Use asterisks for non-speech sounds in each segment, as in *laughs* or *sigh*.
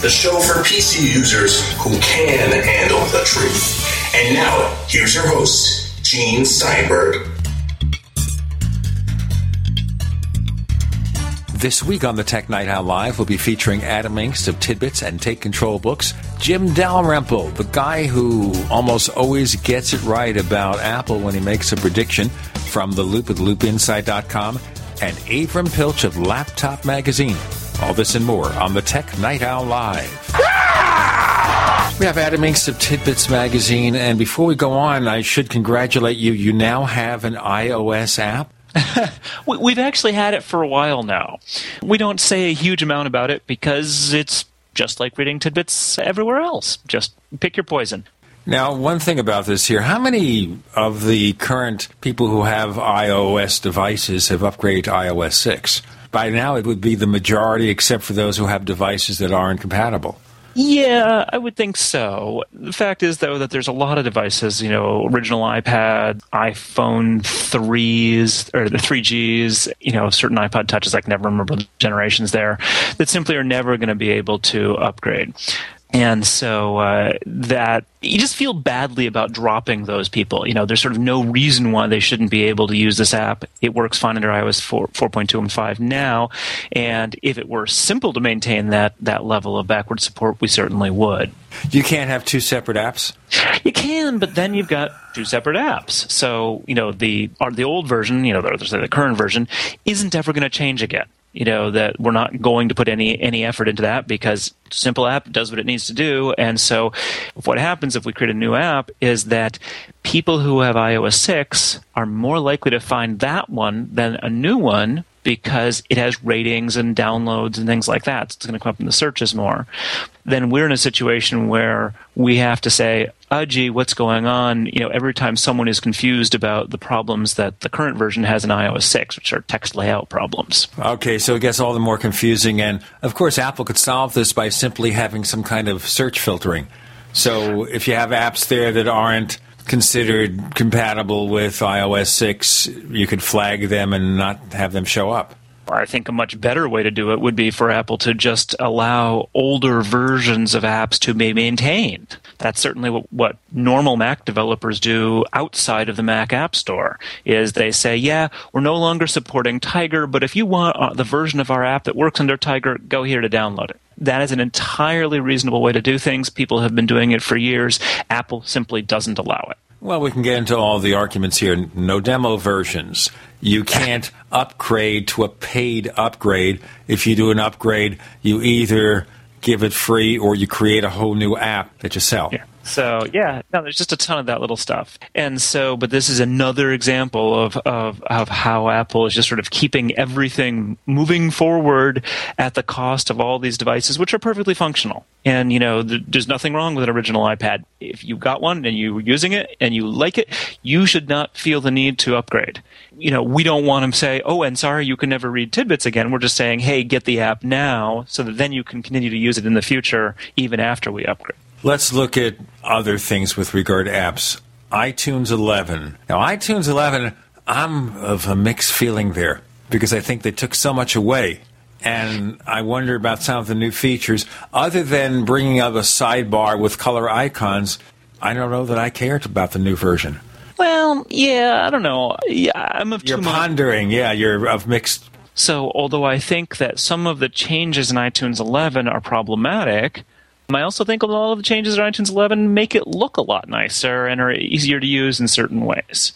the show for PC users who can handle the truth. And now, here's your host, Gene Steinberg. This week on the Tech Night Owl Live, we'll be featuring Adam Engst of Tidbits and Take Control Books, Jim Dalrymple, the guy who almost always gets it right about Apple when he makes a prediction from The Loop at loopinsight.com, and Avram Pilch of Laptop Magazine. All this and more on the Tech Night Owl Live. We have Adam Engst of Tidbits Magazine, and before we go on, I should congratulate you. You now have an iOS app. *laughs* We've actually had it for a while now. We don't say a huge amount about it because it's just like reading tidbits everywhere else. Just pick your poison. Now, one thing about this here how many of the current people who have iOS devices have upgraded to iOS 6? By now, it would be the majority, except for those who have devices that aren't compatible. Yeah, I would think so. The fact is, though, that there's a lot of devices, you know, original iPad, iPhone 3s, or the 3Gs, you know, certain iPod touches, I can never remember the generations there, that simply are never going to be able to upgrade. And so uh, that you just feel badly about dropping those people. You know, there's sort of no reason why they shouldn't be able to use this app. It works fine under iOS 4, 4.2 and 5 now. And if it were simple to maintain that, that level of backward support, we certainly would. You can't have two separate apps? You can, but then you've got two separate apps. So, you know, the, the old version, you know, the, the current version, isn't ever going to change again you know that we're not going to put any any effort into that because simple app does what it needs to do. And so what happens if we create a new app is that people who have iOS 6 are more likely to find that one than a new one because it has ratings and downloads and things like that. So it's going to come up in the searches more. Then we're in a situation where we have to say, oh, gee, what's going on? You know, every time someone is confused about the problems that the current version has in iOS 6, which are text layout problems. Okay, so it gets all the more confusing. And of course, Apple could solve this by simply having some kind of search filtering. So if you have apps there that aren't considered compatible with iOS 6, you could flag them and not have them show up. I think a much better way to do it would be for Apple to just allow older versions of apps to be maintained. That's certainly what, what, normal Mac developers do outside of the Mac App Store. Is they say, yeah, we're no longer supporting Tiger, but if you want uh, the version of our app that works under Tiger, go here to download it. That is an entirely reasonable way to do things. People have been doing it for years. Apple simply doesn't allow it. Well, we can get into all the arguments here. No demo versions. You can't upgrade to a paid upgrade. If you do an upgrade, you either give it free or you create a whole new app that you sell. Yeah. So yeah, no, there's just a ton of that little stuff. And so, but this is another example of, of, of how Apple is just sort of keeping everything moving forward at the cost of all these devices, which are perfectly functional. And you know, th- there's nothing wrong with an original iPad. If you've got one and you're using it and you like it, you should not feel the need to upgrade. You know, we don't want to say, "Oh, and sorry, you can never read tidbits again." We're just saying, "Hey, get the app now, so that then you can continue to use it in the future, even after we upgrade." Let's look at other things with regard to apps. iTunes 11. Now, iTunes 11, I'm of a mixed feeling there because I think they took so much away. And I wonder about some of the new features. Other than bringing up a sidebar with color icons, I don't know that I cared about the new version. Well, yeah, I don't know. Yeah, I'm of You're pondering, minds. yeah, you're of mixed. So, although I think that some of the changes in iTunes 11 are problematic, I also think a lot of the changes in iTunes 11 make it look a lot nicer and are easier to use in certain ways.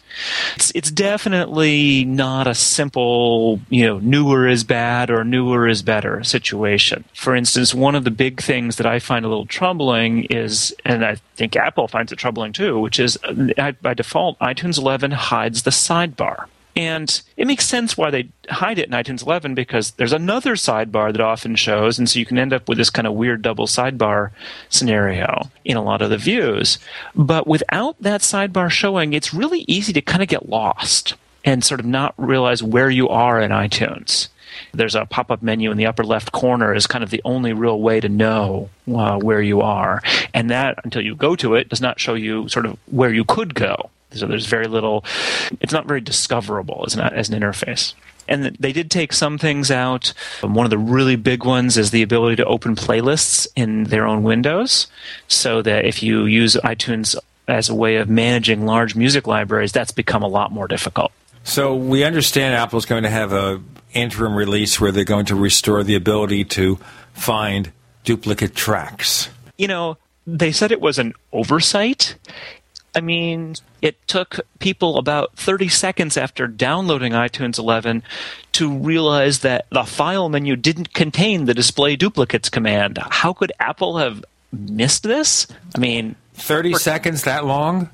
It's, it's definitely not a simple, you know, newer is bad or newer is better situation. For instance, one of the big things that I find a little troubling is, and I think Apple finds it troubling too, which is uh, by default, iTunes 11 hides the sidebar. And it makes sense why they hide it in iTunes 11 because there's another sidebar that often shows, and so you can end up with this kind of weird double sidebar scenario in a lot of the views. But without that sidebar showing, it's really easy to kind of get lost and sort of not realize where you are in iTunes. There's a pop up menu in the upper left corner, is kind of the only real way to know uh, where you are. And that, until you go to it, does not show you sort of where you could go. So there's very little. It's not very discoverable as an as an interface. And they did take some things out. Um, one of the really big ones is the ability to open playlists in their own windows, so that if you use iTunes as a way of managing large music libraries, that's become a lot more difficult. So we understand Apple's going to have a interim release where they're going to restore the ability to find duplicate tracks. You know, they said it was an oversight. I mean, it took people about 30 seconds after downloading iTunes 11 to realize that the file menu didn't contain the display duplicates command. How could Apple have missed this? I mean, 30 for- seconds that long?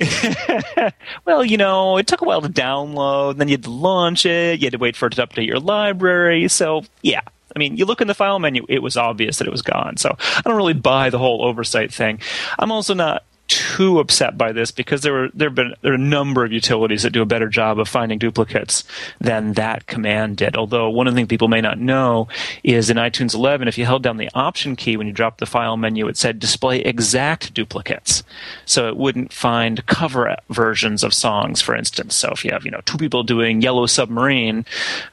*laughs* well, you know, it took a while to download, then you had to launch it, you had to wait for it to update your library. So, yeah. I mean, you look in the file menu, it was obvious that it was gone. So I don't really buy the whole oversight thing. I'm also not too upset by this because there were there been there are a number of utilities that do a better job of finding duplicates than that command did. Although one of the things people may not know is in iTunes 11, if you held down the Option key when you dropped the file menu, it said display exact duplicates, so it wouldn't find cover versions of songs, for instance. So if you have you know two people doing Yellow Submarine,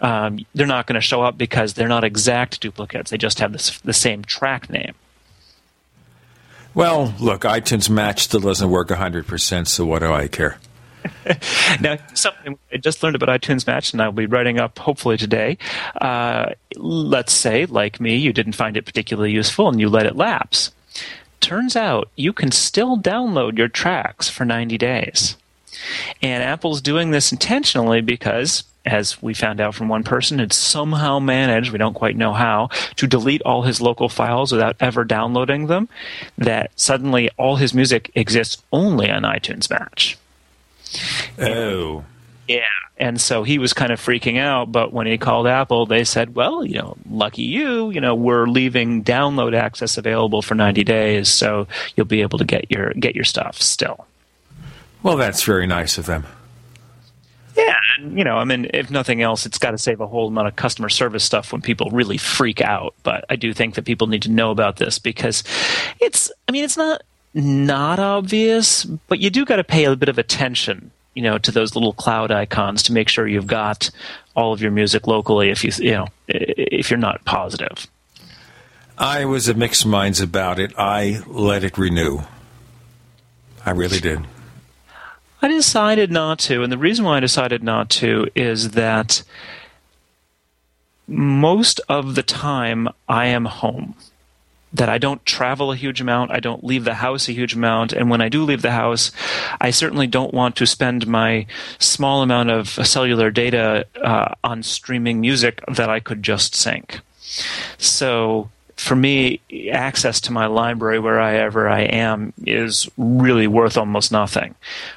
um, they're not going to show up because they're not exact duplicates. They just have this, the same track name. Well, look, iTunes Match still doesn't work 100%, so what do I care? *laughs* now, something I just learned about iTunes Match, and I'll be writing up hopefully today. Uh, let's say, like me, you didn't find it particularly useful and you let it lapse. Turns out you can still download your tracks for 90 days. And Apple's doing this intentionally because as we found out from one person, had somehow managed, we don't quite know how, to delete all his local files without ever downloading them, that suddenly all his music exists only on iTunes Match. Oh. Yeah. And so he was kind of freaking out, but when he called Apple, they said, well, you know, lucky you, you know, we're leaving download access available for 90 days, so you'll be able to get your get your stuff still. Well, that's very nice of them. Yeah, you know, I mean, if nothing else, it's got to save a whole amount of customer service stuff when people really freak out. But I do think that people need to know about this because it's, I mean, it's not not obvious, but you do got to pay a bit of attention, you know, to those little cloud icons to make sure you've got all of your music locally. If you, you know, if you're not positive. I was of mixed minds about it. I let it renew. I really did. I decided not to, and the reason why I decided not to is that most of the time I am home. That I don't travel a huge amount, I don't leave the house a huge amount, and when I do leave the house, I certainly don't want to spend my small amount of cellular data uh, on streaming music that I could just sync. So for me, access to my library wherever I am is really worth almost nothing.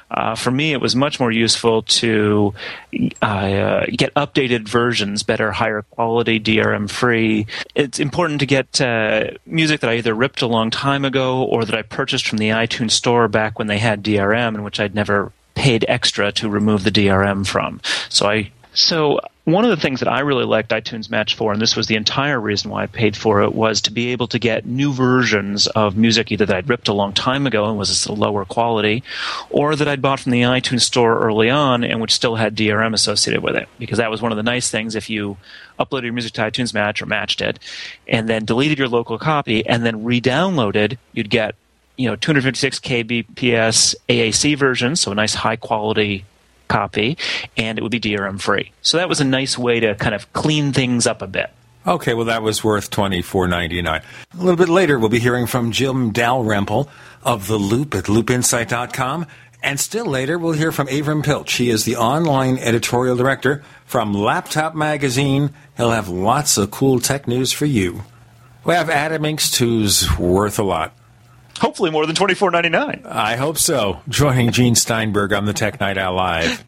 Uh, for me, it was much more useful to uh, get updated versions, better, higher quality, DRM free. It's important to get uh, music that I either ripped a long time ago or that I purchased from the iTunes store back when they had DRM, in which I'd never paid extra to remove the DRM from. So I so one of the things that I really liked iTunes Match for, and this was the entire reason why I paid for it, was to be able to get new versions of music either that I'd ripped a long time ago and was a lower quality, or that I'd bought from the iTunes store early on and which still had DRM associated with it. Because that was one of the nice things if you uploaded your music to iTunes Match or matched it, and then deleted your local copy and then re-downloaded, you'd get you know 256 kbps AAC version, so a nice high quality copy, and it would be DRM free. So that was a nice way to kind of clean things up a bit. Okay, well, that was worth twenty four ninety nine. A little bit later, we'll be hearing from Jim Dalrymple of The Loop at loopinsight.com. And still later, we'll hear from Avram Pilch. He is the online editorial director from Laptop Magazine. He'll have lots of cool tech news for you. We have Adam Engst, who's worth a lot. Hopefully more than twenty four ninety nine. I hope so. Joining Gene Steinberg on the Tech Night Owl Live.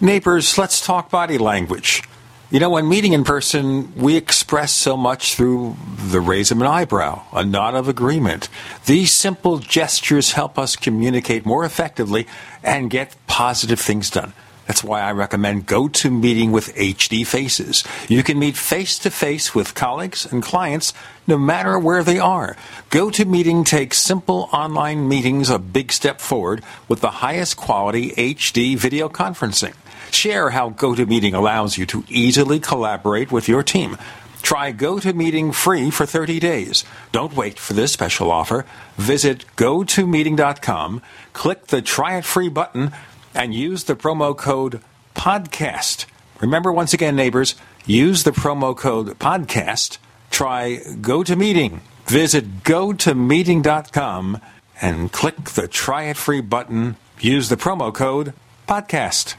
Neighbors, let's talk body language. You know, when meeting in person, we express so much through the raise of an eyebrow, a nod of agreement. These simple gestures help us communicate more effectively and get positive things done. That's why I recommend GoToMeeting with HD Faces. You can meet face to face with colleagues and clients no matter where they are. GoToMeeting takes simple online meetings a big step forward with the highest quality HD video conferencing. Share how GoToMeeting allows you to easily collaborate with your team. Try GoToMeeting free for 30 days. Don't wait for this special offer. Visit gotomeeting.com, click the Try It Free button, and use the promo code PODCAST. Remember, once again, neighbors, use the promo code PODCAST. Try GoToMeeting. Visit gotomeeting.com and click the Try It Free button. Use the promo code PODCAST.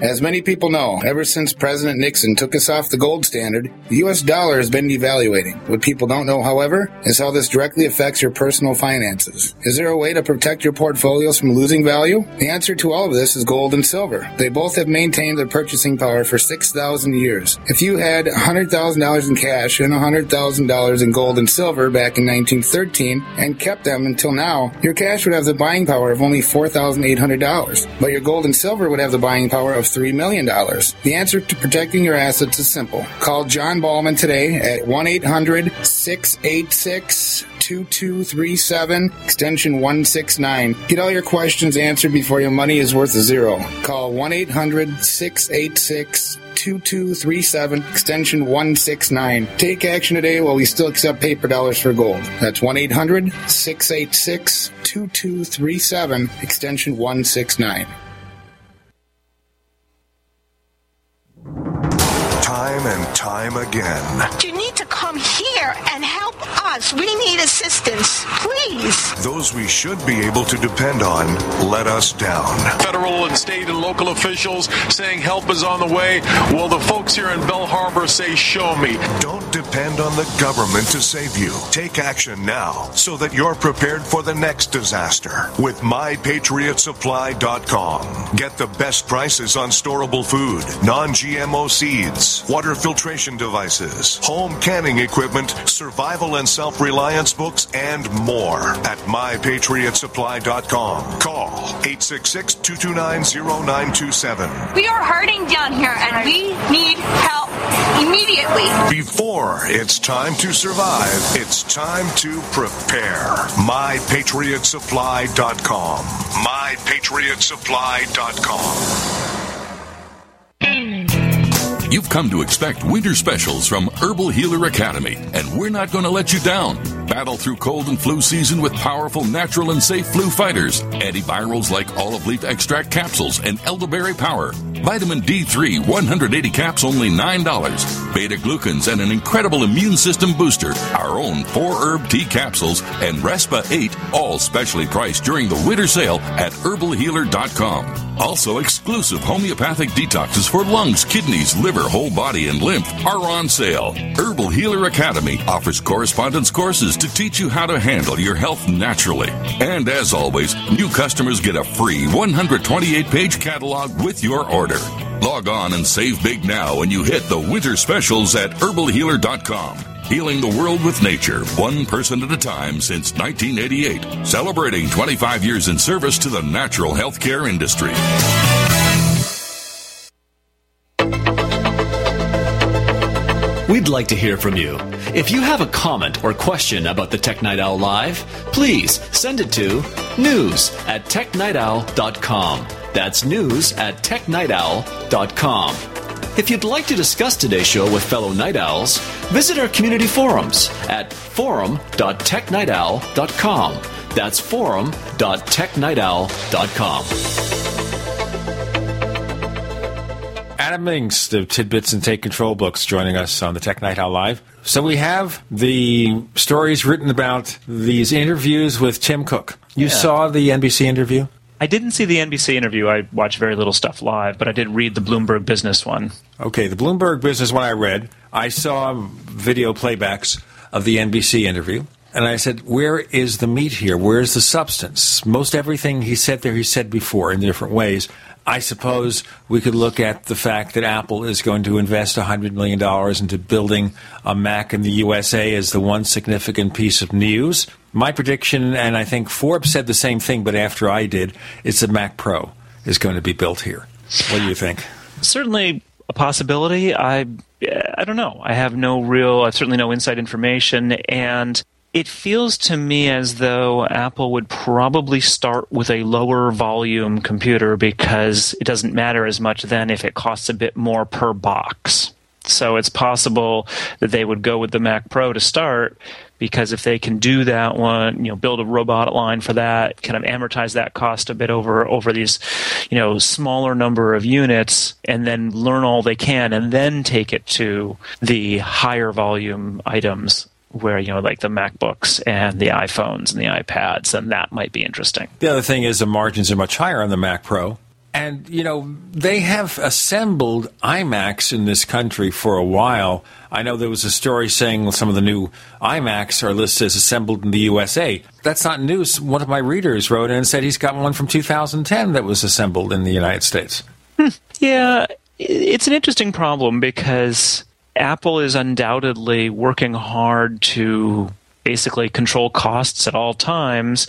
As many people know, ever since President Nixon took us off the gold standard, the US dollar has been devaluating. What people don't know, however, is how this directly affects your personal finances. Is there a way to protect your portfolios from losing value? The answer to all of this is gold and silver. They both have maintained their purchasing power for 6,000 years. If you had $100,000 in cash and $100,000 in gold and silver back in 1913 and kept them until now, your cash would have the buying power of only $4,800. But your gold and silver would have the buying power of $3 million. The answer to protecting your assets is simple. Call John Ballman today at 1 800 686 2237, extension 169. Get all your questions answered before your money is worth a zero. Call 1 800 686 2237, extension 169. Take action today while we still accept paper dollars for gold. That's 1 800 686 2237, extension 169. Time and time again. You need to come here us. We need assistance, please. Those we should be able to depend on let us down. Federal and state and local officials saying help is on the way. Well, the folks here in Belle Harbor say, show me. Don't depend on the government to save you. Take action now so that you're prepared for the next disaster with MyPatriotSupply.com. Get the best prices on storable food, non GMO seeds, water filtration devices, home canning equipment, survival and self reliance books, and more at MyPatriotSupply.com. Call 866 229 0927. We are hurting down here and we need help immediately. Before it's time to survive, it's time to prepare. MyPatriotSupply.com. MyPatriotSupply.com. You've come to expect winter specials from Herbal Healer Academy, and we're not going to let you down. Battle through cold and flu season with powerful, natural, and safe flu fighters. Antivirals like olive leaf extract capsules and elderberry power. Vitamin D3, 180 caps, only $9. Beta glucans and an incredible immune system booster. Our own 4 herb tea capsules and Respa 8, all specially priced during the winter sale at herbalhealer.com. Also, exclusive homeopathic detoxes for lungs, kidneys, liver, whole body, and lymph are on sale. Herbal Healer Academy offers correspondence courses to teach you how to handle your health naturally. And as always, new customers get a free 128 page catalog with your order. Log on and save big now when you hit the winter specials at herbalhealer.com. Healing the world with nature, one person at a time since 1988. Celebrating 25 years in service to the natural healthcare industry. We'd like to hear from you. If you have a comment or question about the Tech Night Owl Live, please send it to news at technightowl.com. That's news at technightowl.com. If you'd like to discuss today's show with fellow night owls, visit our community forums at forum.technightowl.com. That's forum.technightowl.com. Adam Engst, the Tidbits and Take Control books, joining us on the Tech Night Owl Live. So we have the stories written about these interviews with Tim Cook. You Yeah. saw the NBC interview? I didn't see the NBC interview. I watch very little stuff live, but I did read the Bloomberg Business one. Okay, the Bloomberg Business one I read. I saw video playbacks of the NBC interview. And I said, where is the meat here? Where's the substance? Most everything he said there, he said before in different ways. I suppose we could look at the fact that Apple is going to invest $100 million into building a Mac in the USA as the one significant piece of news. My prediction, and I think Forbes said the same thing, but after I did, is the Mac Pro is going to be built here. What do you think? Certainly a possibility. I I don't know. I have no real, I certainly no inside information, and it feels to me as though Apple would probably start with a lower volume computer because it doesn't matter as much then if it costs a bit more per box. So it's possible that they would go with the Mac Pro to start because if they can do that one, you know, build a robot line for that, kind of amortize that cost a bit over over these, you know, smaller number of units, and then learn all they can, and then take it to the higher volume items where you know like the MacBooks and the iPhones and the iPads, and that might be interesting. The other thing is the margins are much higher on the Mac Pro. And, you know, they have assembled iMacs in this country for a while. I know there was a story saying some of the new iMacs are listed as assembled in the USA. That's not news. One of my readers wrote in and said he's got one from 2010 that was assembled in the United States. Hmm. Yeah, it's an interesting problem because Apple is undoubtedly working hard to basically control costs at all times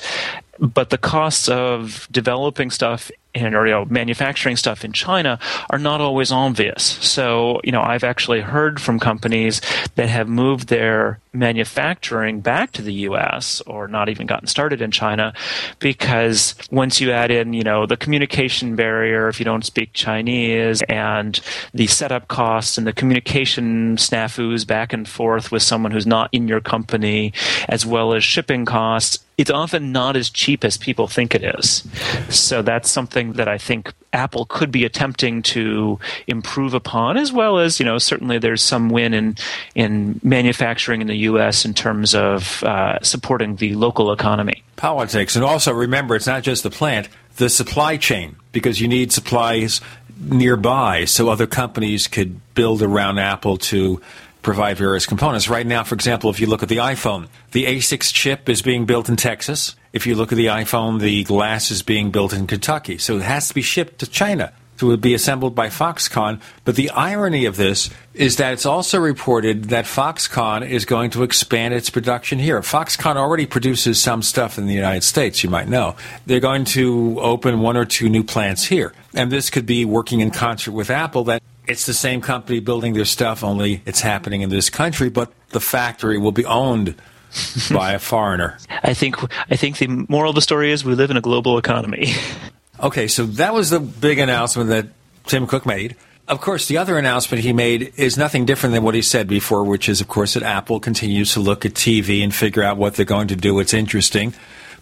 but the costs of developing stuff and or manufacturing stuff in China are not always obvious. So, you know, I've actually heard from companies that have moved their manufacturing back to the US or not even gotten started in China because once you add in, you know, the communication barrier if you don't speak Chinese and the setup costs and the communication snafus back and forth with someone who's not in your company as well as shipping costs, it's often not as cheap as people think it is. So that's something that I think Apple could be attempting to improve upon, as well as you know certainly there's some win in in manufacturing in the U.S. in terms of uh, supporting the local economy. Politics, and also remember, it's not just the plant, the supply chain, because you need supplies nearby so other companies could build around Apple to provide various components. Right now, for example, if you look at the iPhone, the A6 chip is being built in Texas. If you look at the iPhone, the glass is being built in Kentucky. So it has to be shipped to China to be assembled by Foxconn. But the irony of this is that it's also reported that Foxconn is going to expand its production here. Foxconn already produces some stuff in the United States, you might know. They're going to open one or two new plants here. And this could be working in concert with Apple that it's the same company building their stuff, only it's happening in this country, but the factory will be owned *laughs* by a foreigner. I think I think the moral of the story is we live in a global economy. *laughs* okay, so that was the big announcement that Tim Cook made. Of course, the other announcement he made is nothing different than what he said before, which is, of course, that Apple continues to look at TV and figure out what they're going to do. It's interesting,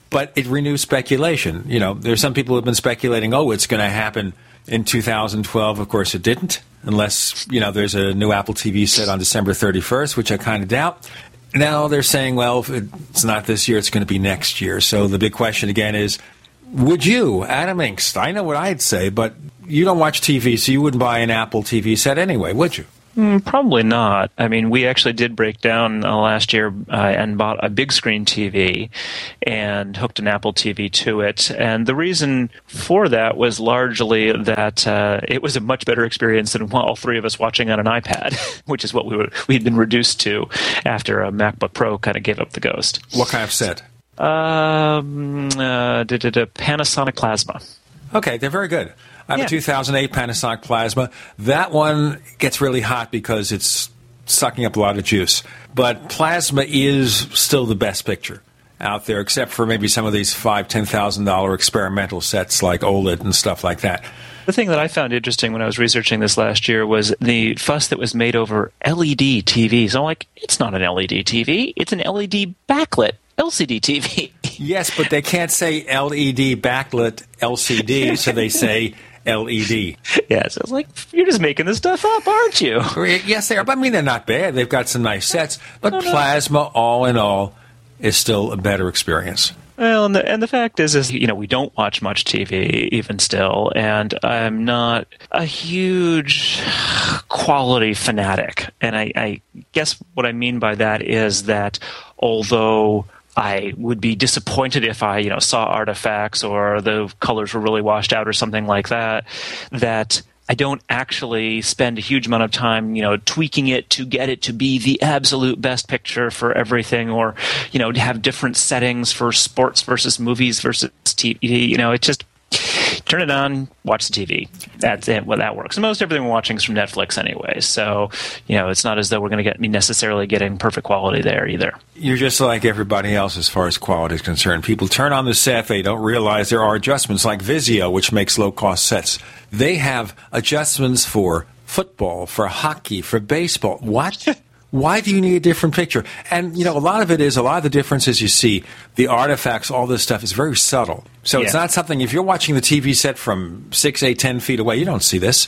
but it renews speculation. You know, there's some people who have been speculating, oh, it's going to happen in 2012. Of course, it didn't, unless you know there's a new Apple TV set on December 31st, which I kind of doubt. Now they're saying, well, if it's not this year, it's going to be next year. So the big question again is, would you, Adam Engst? I know what I'd say, but you don't watch TV, so you wouldn't buy an Apple TV set anyway, would you? Mm, probably not. I mean, we actually did break down uh, last year uh, and bought a big screen TV and hooked an Apple TV to it. And the reason for that was largely that uh, it was a much better experience than *laughs* all three of us watching on an iPad, *laughs* which is what we were, we'd been reduced to after a MacBook Pro kind of gave up the ghost. What kind of set? Um, uh, Panasonic Plasma. Okay, they're very good. I have yeah. a 2008 Panasonic Plasma. That one gets really hot because it's sucking up a lot of juice. But Plasma is still the best picture out there, except for maybe some of these five, ten thousand dollar experimental sets like OLED and stuff like that. The thing that I found interesting when I was researching this last year was the fuss that was made over LED TVs. I'm like, it's not an LED TV; it's an LED backlit LCD TV. yes, but they can't say LED backlit LCD, so they say *laughs* LED. Yeah, so it's like you're just making this stuff up, aren't you? Yes, they are. But I mean, they're not bad. They've got some nice sets, but plasma, all in all, is still a better experience. Well, and the and the fact is, is you know we don't watch much TV even still, and I'm not a huge quality fanatic. And I, I guess what I mean by that is that although I would be disappointed if I, you know, saw artifacts or the colors were really washed out or something like that. That I don't actually spend a huge amount of time, you know, tweaking it to get it to be the absolute best picture for everything, or you know, have different settings for sports versus movies versus TV. You know, it just turn it on, watch the TV. That's it. Well, that works. And most everything we're watching is from Netflix anyway. So, you know, it's not as though we're going to get necessarily getting perfect quality there either. You're just like everybody else as far as quality is concerned. People turn on the set, they don't realize there are adjustments like Vizio, which makes low cost sets. They have adjustments for football, for hockey, for baseball. What? *laughs* Why do you need a different picture? And, you know, a lot of it is, a lot of the differences you see, the artifacts, all this stuff is very subtle. So yeah. it's not something, if you're watching the TV set from six, eight, ten feet away, you don't see this.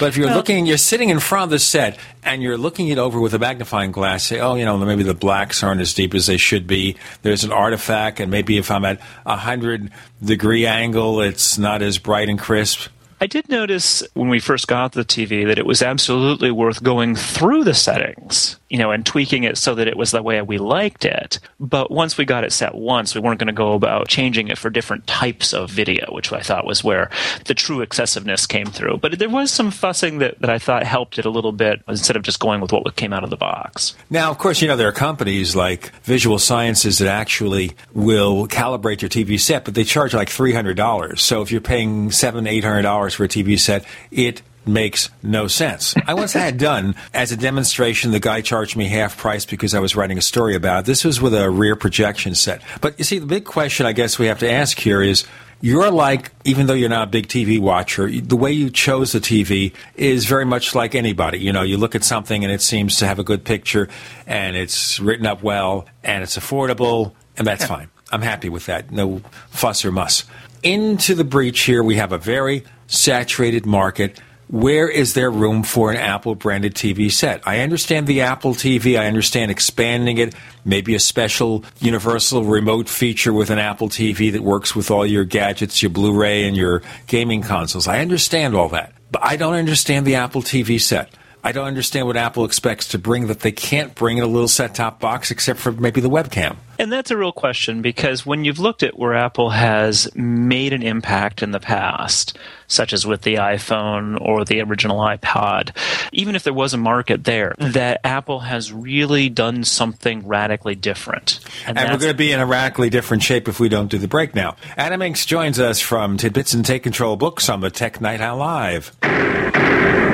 But if you're well, looking, you're sitting in front of the set and you're looking it over with a magnifying glass, say, oh, you know, maybe the blacks aren't as deep as they should be. There's an artifact, and maybe if I'm at a hundred degree angle, it's not as bright and crisp. I did notice when we first got the TV that it was absolutely worth going through the settings, you know, and tweaking it so that it was the way we liked it. But once we got it set once, we weren't going to go about changing it for different types of video, which I thought was where the true excessiveness came through. But there was some fussing that, that I thought helped it a little bit instead of just going with what came out of the box. Now, of course, you know, there are companies like Visual Sciences that actually will calibrate your TV set, but they charge like $300. So if you're paying seven, $800 for a TV set, it makes no sense. I once had done as a demonstration, the guy charged me half price because I was writing a story about it. This was with a rear projection set. But you see, the big question I guess we have to ask here is you're like, even though you're not a big TV watcher, the way you chose the TV is very much like anybody. You know, you look at something and it seems to have a good picture and it's written up well and it's affordable and that's fine. I'm happy with that. No fuss or muss. Into the breach here, we have a very saturated market. Where is there room for an Apple branded TV set? I understand the Apple TV. I understand expanding it, maybe a special universal remote feature with an Apple TV that works with all your gadgets, your Blu ray, and your gaming consoles. I understand all that. But I don't understand the Apple TV set. I don't understand what Apple expects to bring that they can't bring in a little set top box except for maybe the webcam. And that's a real question because when you've looked at where Apple has made an impact in the past, such as with the iPhone or the original iPod, even if there was a market there, that Apple has really done something radically different. And, and we're going to be in a radically different shape if we don't do the break now. Adam Engst joins us from Tidbits and Take Control Books on the Tech Night Owl Live.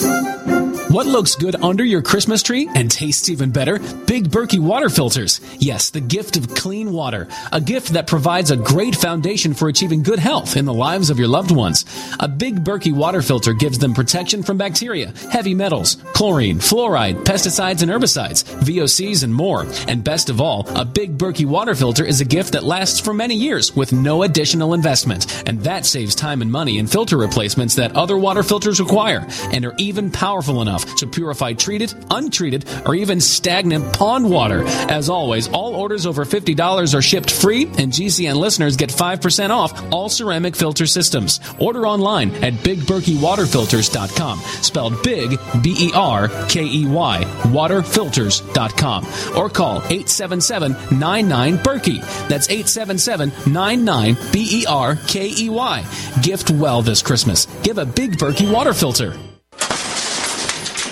Música What looks good under your Christmas tree and tastes even better? Big Berkey water filters. Yes, the gift of clean water. A gift that provides a great foundation for achieving good health in the lives of your loved ones. A Big Berkey water filter gives them protection from bacteria, heavy metals, chlorine, fluoride, pesticides and herbicides, VOCs and more. And best of all, a Big Berkey water filter is a gift that lasts for many years with no additional investment. And that saves time and money in filter replacements that other water filters require and are even powerful enough to purify treated, untreated, or even stagnant pond water. As always, all orders over $50 are shipped free, and GCN listeners get 5% off all ceramic filter systems. Order online at bigberkeywaterfilters.com, spelled big, B E R K E Y, waterfilters.com, or call 877 99 Berkey. That's 877 99 B E R K E Y. Gift well this Christmas. Give a Big Berkey water filter.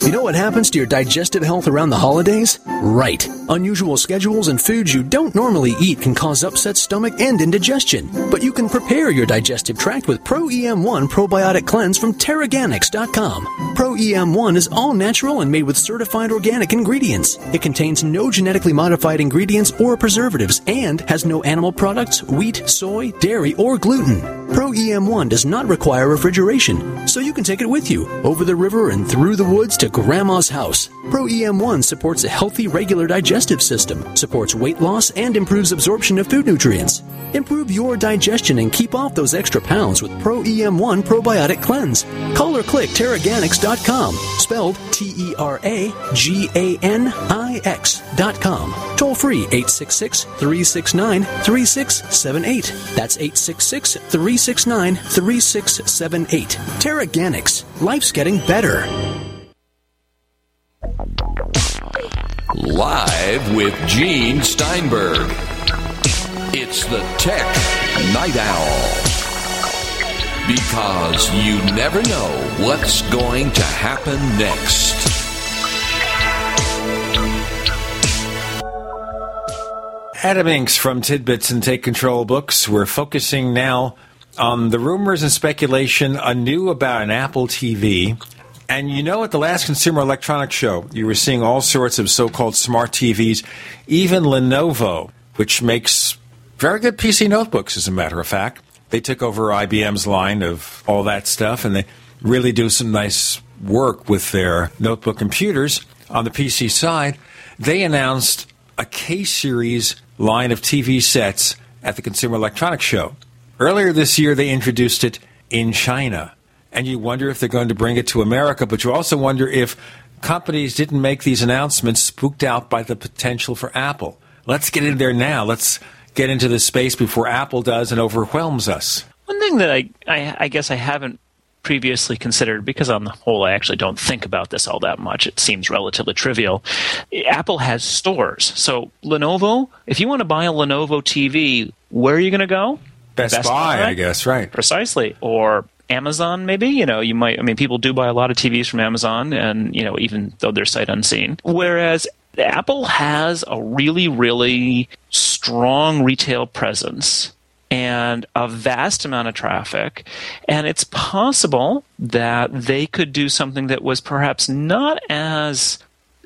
You know what happens to your digestive health around the holidays? Right. Unusual schedules and foods you don't normally eat can cause upset stomach and indigestion. But you can prepare your digestive tract with Pro EM1 Probiotic Cleanse from Teraganix.com. Pro EM1 is all natural and made with certified organic ingredients. It contains no genetically modified ingredients or preservatives and has no animal products, wheat, soy, dairy, or gluten. Pro EM1 does not require refrigeration, so you can take it with you over the river and through the woods to Grandma's house. Pro EM1 supports a healthy, regular digestive system, supports weight loss, and improves absorption of food nutrients. Improve your digestion and keep off those extra pounds with Pro EM1 Probiotic Cleanse. Call or click Teraganix.com, spelled T E R A G A N I X.com. Toll free 866 369 3678. That's 866 369 3678. Teraganix. Life's getting better. Live with Gene Steinberg. It's the Tech Night Owl. Because you never know what's going to happen next. Adam Engst from Tidbits and Take Control Books. We're focusing now on the rumors and speculation anew about an Apple TV. And you know, at the last Consumer Electronics Show, you were seeing all sorts of so called smart TVs, even Lenovo, which makes very good PC notebooks, as a matter of fact. They took over IBM's line of all that stuff, and they really do some nice work with their notebook computers. On the PC side, they announced a K series line of TV sets at the Consumer Electronics Show. Earlier this year, they introduced it in China. And you wonder if they're going to bring it to America, but you also wonder if companies didn't make these announcements spooked out by the potential for Apple. Let's get in there now. Let's get into this space before Apple does and overwhelms us. One thing that I, I, I guess I haven't previously considered because on the whole I actually don't think about this all that much. It seems relatively trivial. Apple has stores. So Lenovo, if you want to buy a Lenovo TV, where are you going to go? Best, Best Buy, Buy, I guess, right. Precisely. Or Amazon, maybe. You know, you might, I mean, people do buy a lot of TVs from Amazon, and, you know, even though they're sight unseen. Whereas Apple has a really, really strong retail presence and a vast amount of traffic. And it's possible that they could do something that was perhaps not as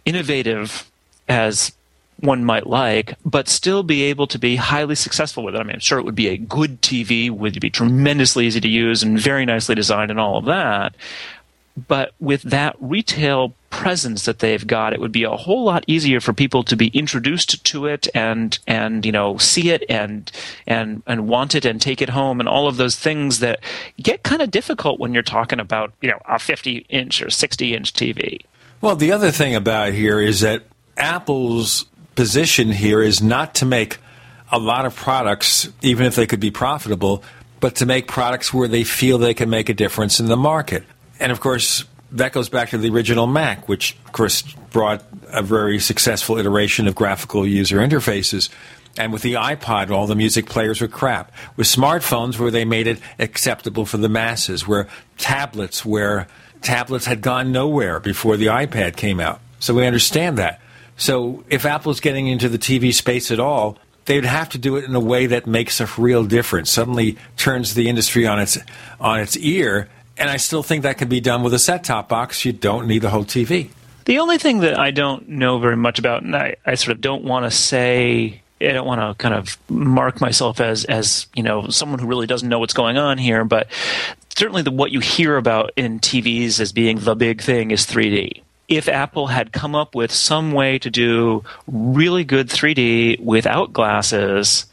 innovative as one might like, but still be able to be highly successful with it. I mean, I'm sure it would be a good TV, would be tremendously easy to use and very nicely designed and all of that. But with that retail presence that they've got, it would be a whole lot easier for people to be introduced to it and and you know see it and and and want it and take it home and all of those things that get kind of difficult when you're talking about you know a 50 inch or 60 inch TV. Well, the other thing about here is that Apple's position here is not to make a lot of products, even if they could be profitable, but to make products where they feel they can make a difference in the market. And of course, that goes back to the original Mac, which, of course, brought a very successful iteration of graphical user interfaces. And with the iPod, all the music players were crap. With smartphones, where they made it acceptable for the masses, where tablets, where tablets had gone nowhere before the iPad came out. So we understand that. So if Apple's getting into the TV space at all, they'd have to do it in a way that makes a real difference. Suddenly turns the industry on its on its ear, and I still think that can be done with a set-top box. You don't need the whole TV. The only thing that I don't know very much about, and I, I sort of don't want to say I don't want to kind of mark myself as as you know someone who really doesn't know what's going on here, but certainly the what you hear about in TVs as being the big thing is 3D. If Apple had come up with some way to do really good 3D without glasses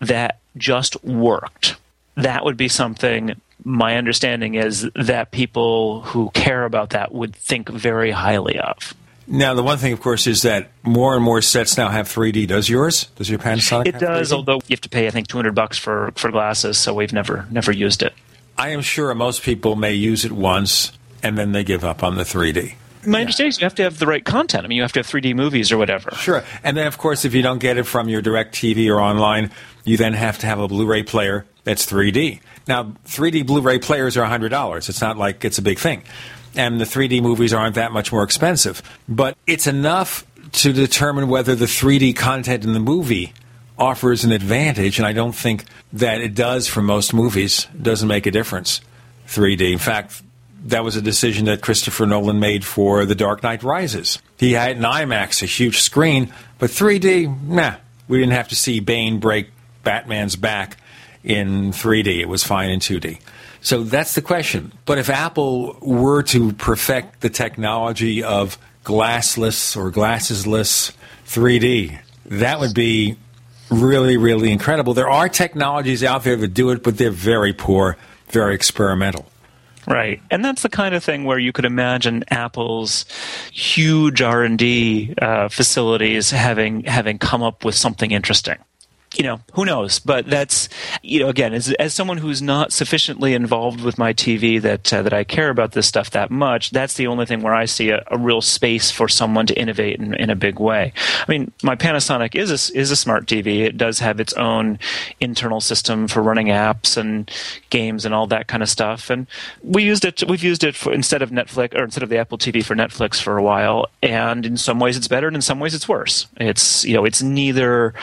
that just worked, that would be something my understanding is that people who care about that would think very highly of. Now, the one thing, of course, is that more and more sets now have 3D. Does yours? Does your Panasonic? It does, 3D? although you have to pay, I think, 200 bucks for, for glasses, so we've never never used it. I am sure most people may use it once and then they give up on the 3D. My yeah. understanding is you have to have the right content. I mean, you have to have 3D movies or whatever. Sure. And then, of course, if you don't get it from your DirecTV or online, you then have to have a Blu ray player that's 3D. Now, 3D Blu ray players are $100. It's not like it's a big thing. And the 3D movies aren't that much more expensive. But it's enough to determine whether the 3D content in the movie offers an advantage, and I don't think that it does for most movies. It doesn't make a difference. 3D. In fact, that was a decision that Christopher Nolan made for The Dark Knight Rises. He had an IMAX, a huge screen, but 3D, nah. We didn't have to see Bane break Batman's back in 3D. It was fine in 2D. So that's the question. But if Apple were to perfect the technology of glassless or glassesless 3D, that would be really, really incredible. There are technologies out there that do it, but they're very poor, very experimental. Right, and that's the kind of thing where you could imagine Apple's huge R and D uh, facilities having having come up with something interesting you know, who knows? But that's, you know, again, as, as someone who's not sufficiently involved with my TV that uh, that I care about this stuff that much, that's the only thing where I see a, a real space for someone to innovate in, in, a big way. I mean, my Panasonic is a, is a smart TV. It does have its own internal system for running apps and games and all that kind of stuff. And we used it. We've used it for, instead of Netflix or instead of the Apple TV for Netflix for a while. And in some ways, it's better, and in some ways, it's worse. It's you know, it's neither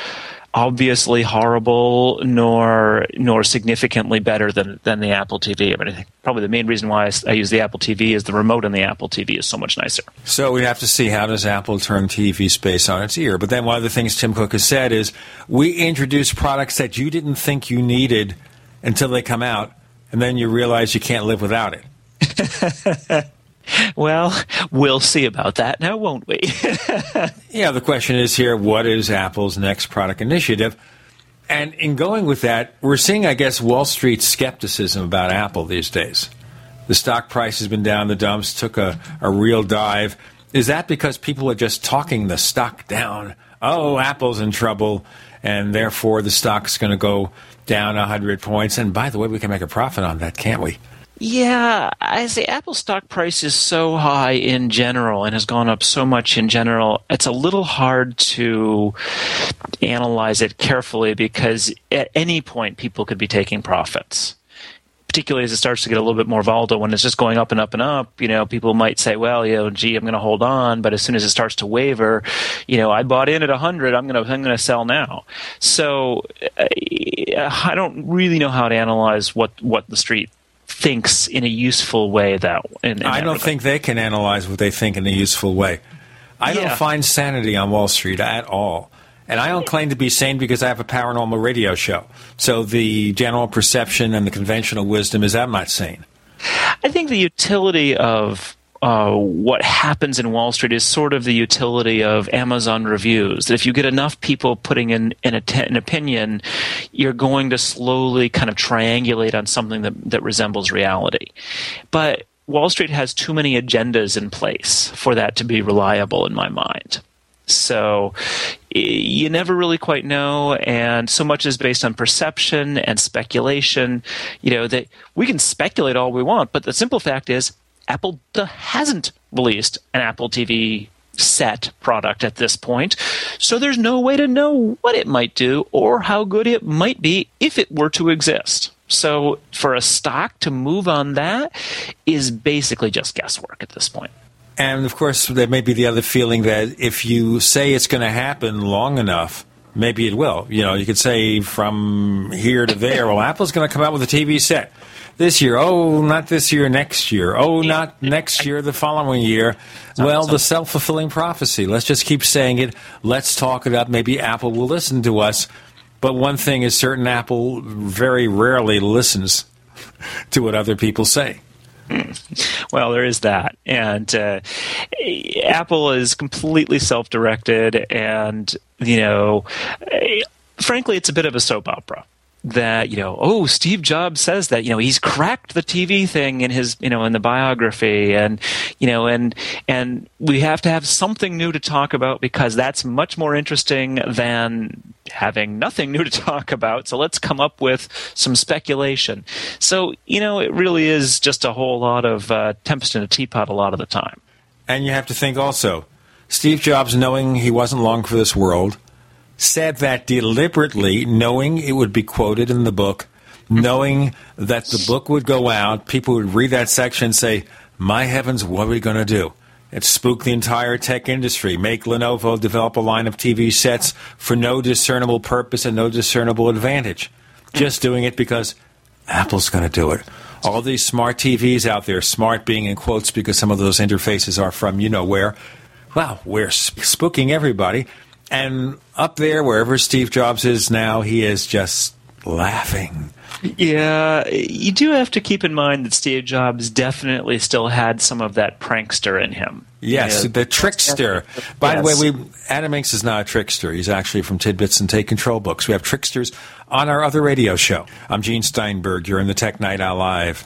obviously horrible nor nor significantly better than than the Apple TV. I mean, I think probably the main reason why I, I, use the Apple TV is the remote on the Apple TV is so much nicer. So we have to see how does Apple turn TV space on its ear. But then one of the things Tim Cook has said is we introduce products that you didn't think you needed until they come out, and then you realize you can't live without it. *laughs* Well, we'll see about that now, won't we? *laughs* yeah, the question is here what is Apple's next product initiative? And in going with that, we're seeing, I guess, Wall Street skepticism about Apple these days. The stock price has been down the dumps, took a, a real dive. Is that because people are just talking the stock down? Oh, Apple's in trouble, and therefore the stock's going to go down 100 points. And by the way, we can make a profit on that, can't we? Yeah, I say Apple stock price is so high in general and has gone up so much in general. It's a little hard to analyze it carefully because at any point people could be taking profits. Particularly as it starts to get a little bit more volatile, when it's just going up and up and up, you know, people might say, "Well, you know, gee, I'm going to hold on," but as soon as it starts to waver, you know, I bought in at 100, I'm going to I'm going to sell now. So uh, I don't really know how to analyze what what the street thinks in a useful way that in, in I don't think they can analyze what they think in a useful way. I yeah. don't find sanity on Wall Street at all. And I don't claim to be sane because I have a paranormal radio show. So the general perception and the conventional wisdom is I'm not sane. I think the utility of uh, what happens in Wall Street is sort of the utility of Amazon reviews. That if you get enough people putting in, in a, an opinion, you're going to slowly kind of triangulate on something that, that resembles reality. But Wall Street has too many agendas in place for that to be reliable in my mind. So you never really quite know, and so much is based on perception and speculation. You know that we can speculate all we want, but the simple fact is Apple hasn't released an Apple TV set product at this point, so there's no way to know what it might do or how good it might be if it were to exist. So for a stock to move on that is basically just guesswork at this point. And of course, there may be the other feeling that if you say it's going to happen long enough, maybe it will. You know, you could say from here to there, well, Apple's going to come out with a TV set this year. Oh, not this year, next year. Oh, not next year, the following year. Well, the self fulfilling prophecy. Let's just keep saying it. Let's talk it up. Maybe Apple will listen to us. But one thing is certain Apple very rarely listens *laughs* to what other people say. Well, there is that. And uh, Apple is completely self directed, and, you know, frankly, it's a bit of a soap opera that you know oh steve jobs says that you know he's cracked the tv thing in his you know in the biography and you know and and we have to have something new to talk about because that's much more interesting than having nothing new to talk about. So let's come up with some speculation. So you know it really is just a whole lot of uh, tempest in a teapot a lot of the time. And you have to think also steve jobs knowing he wasn't long for this world said that deliberately, knowing it would be quoted in the book, knowing that the book would go out, people would read that section and say, My heavens, what are we going to do? It spooked the entire tech industry. Make Lenovo develop a line of TV sets for no discernible purpose and no discernible advantage. Just doing it because Apple's going to do it. All these smart TVs out there, smart being in quotes because some of those interfaces are from you know where. Wow, we're spooking everybody. And up there, wherever Steve Jobs is now, he is just laughing. Yeah, you do have to keep in mind that Steve Jobs definitely still had some of that prankster in him. Yes, the trickster. By yes. the way, we Adam Engst is not a trickster. He's actually from Tidbits and Take Control books. We have tricksters on our other radio show. I'm Gene Steinberg. You're in the Tech Night Owl Live.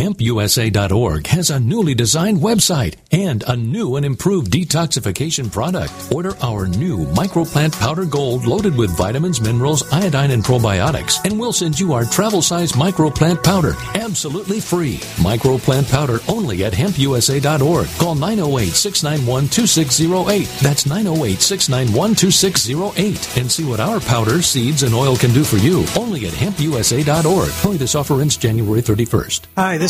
HempUSA.org has a newly designed website and a new and improved detoxification product. Order our new microplant powder gold loaded with vitamins, minerals, iodine, and probiotics, and we'll send you our travel size microplant powder absolutely free. Microplant powder only at HempUSA.org. Call 908 691 2608. That's 908 691 2608 and see what our powder, seeds, and oil can do for you only at HempUSA.org. Only this offer ends January 31st. Hi, this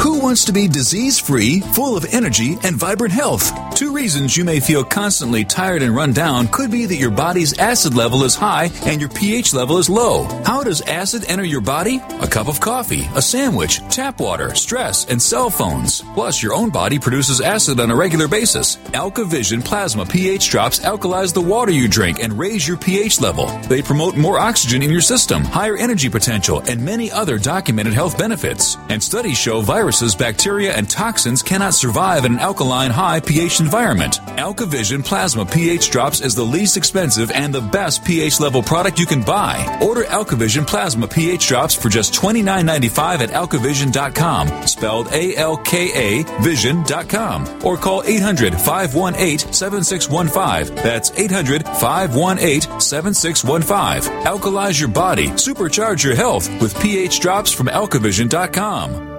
Who wants to be disease free, full of energy, and vibrant health? Two reasons you may feel constantly tired and run down could be that your body's acid level is high and your pH level is low. How does acid enter your body? A cup of coffee, a sandwich, tap water, stress, and cell phones. Plus, your own body produces acid on a regular basis. AlkaVision Plasma pH drops alkalize the water you drink and raise your pH level. They promote more oxygen in your system, higher energy potential, and many other documented health benefits. And studies show viruses bacteria, and toxins cannot survive in an alkaline high pH environment. AlkaVision Plasma pH Drops is the least expensive and the best pH level product you can buy. Order AlkaVision Plasma pH Drops for just $29.95 at alkavision.com, spelled A L K A vision.com, or call 800 518 7615. That's 800 518 7615. Alkalize your body, supercharge your health with pH Drops from alkavision.com.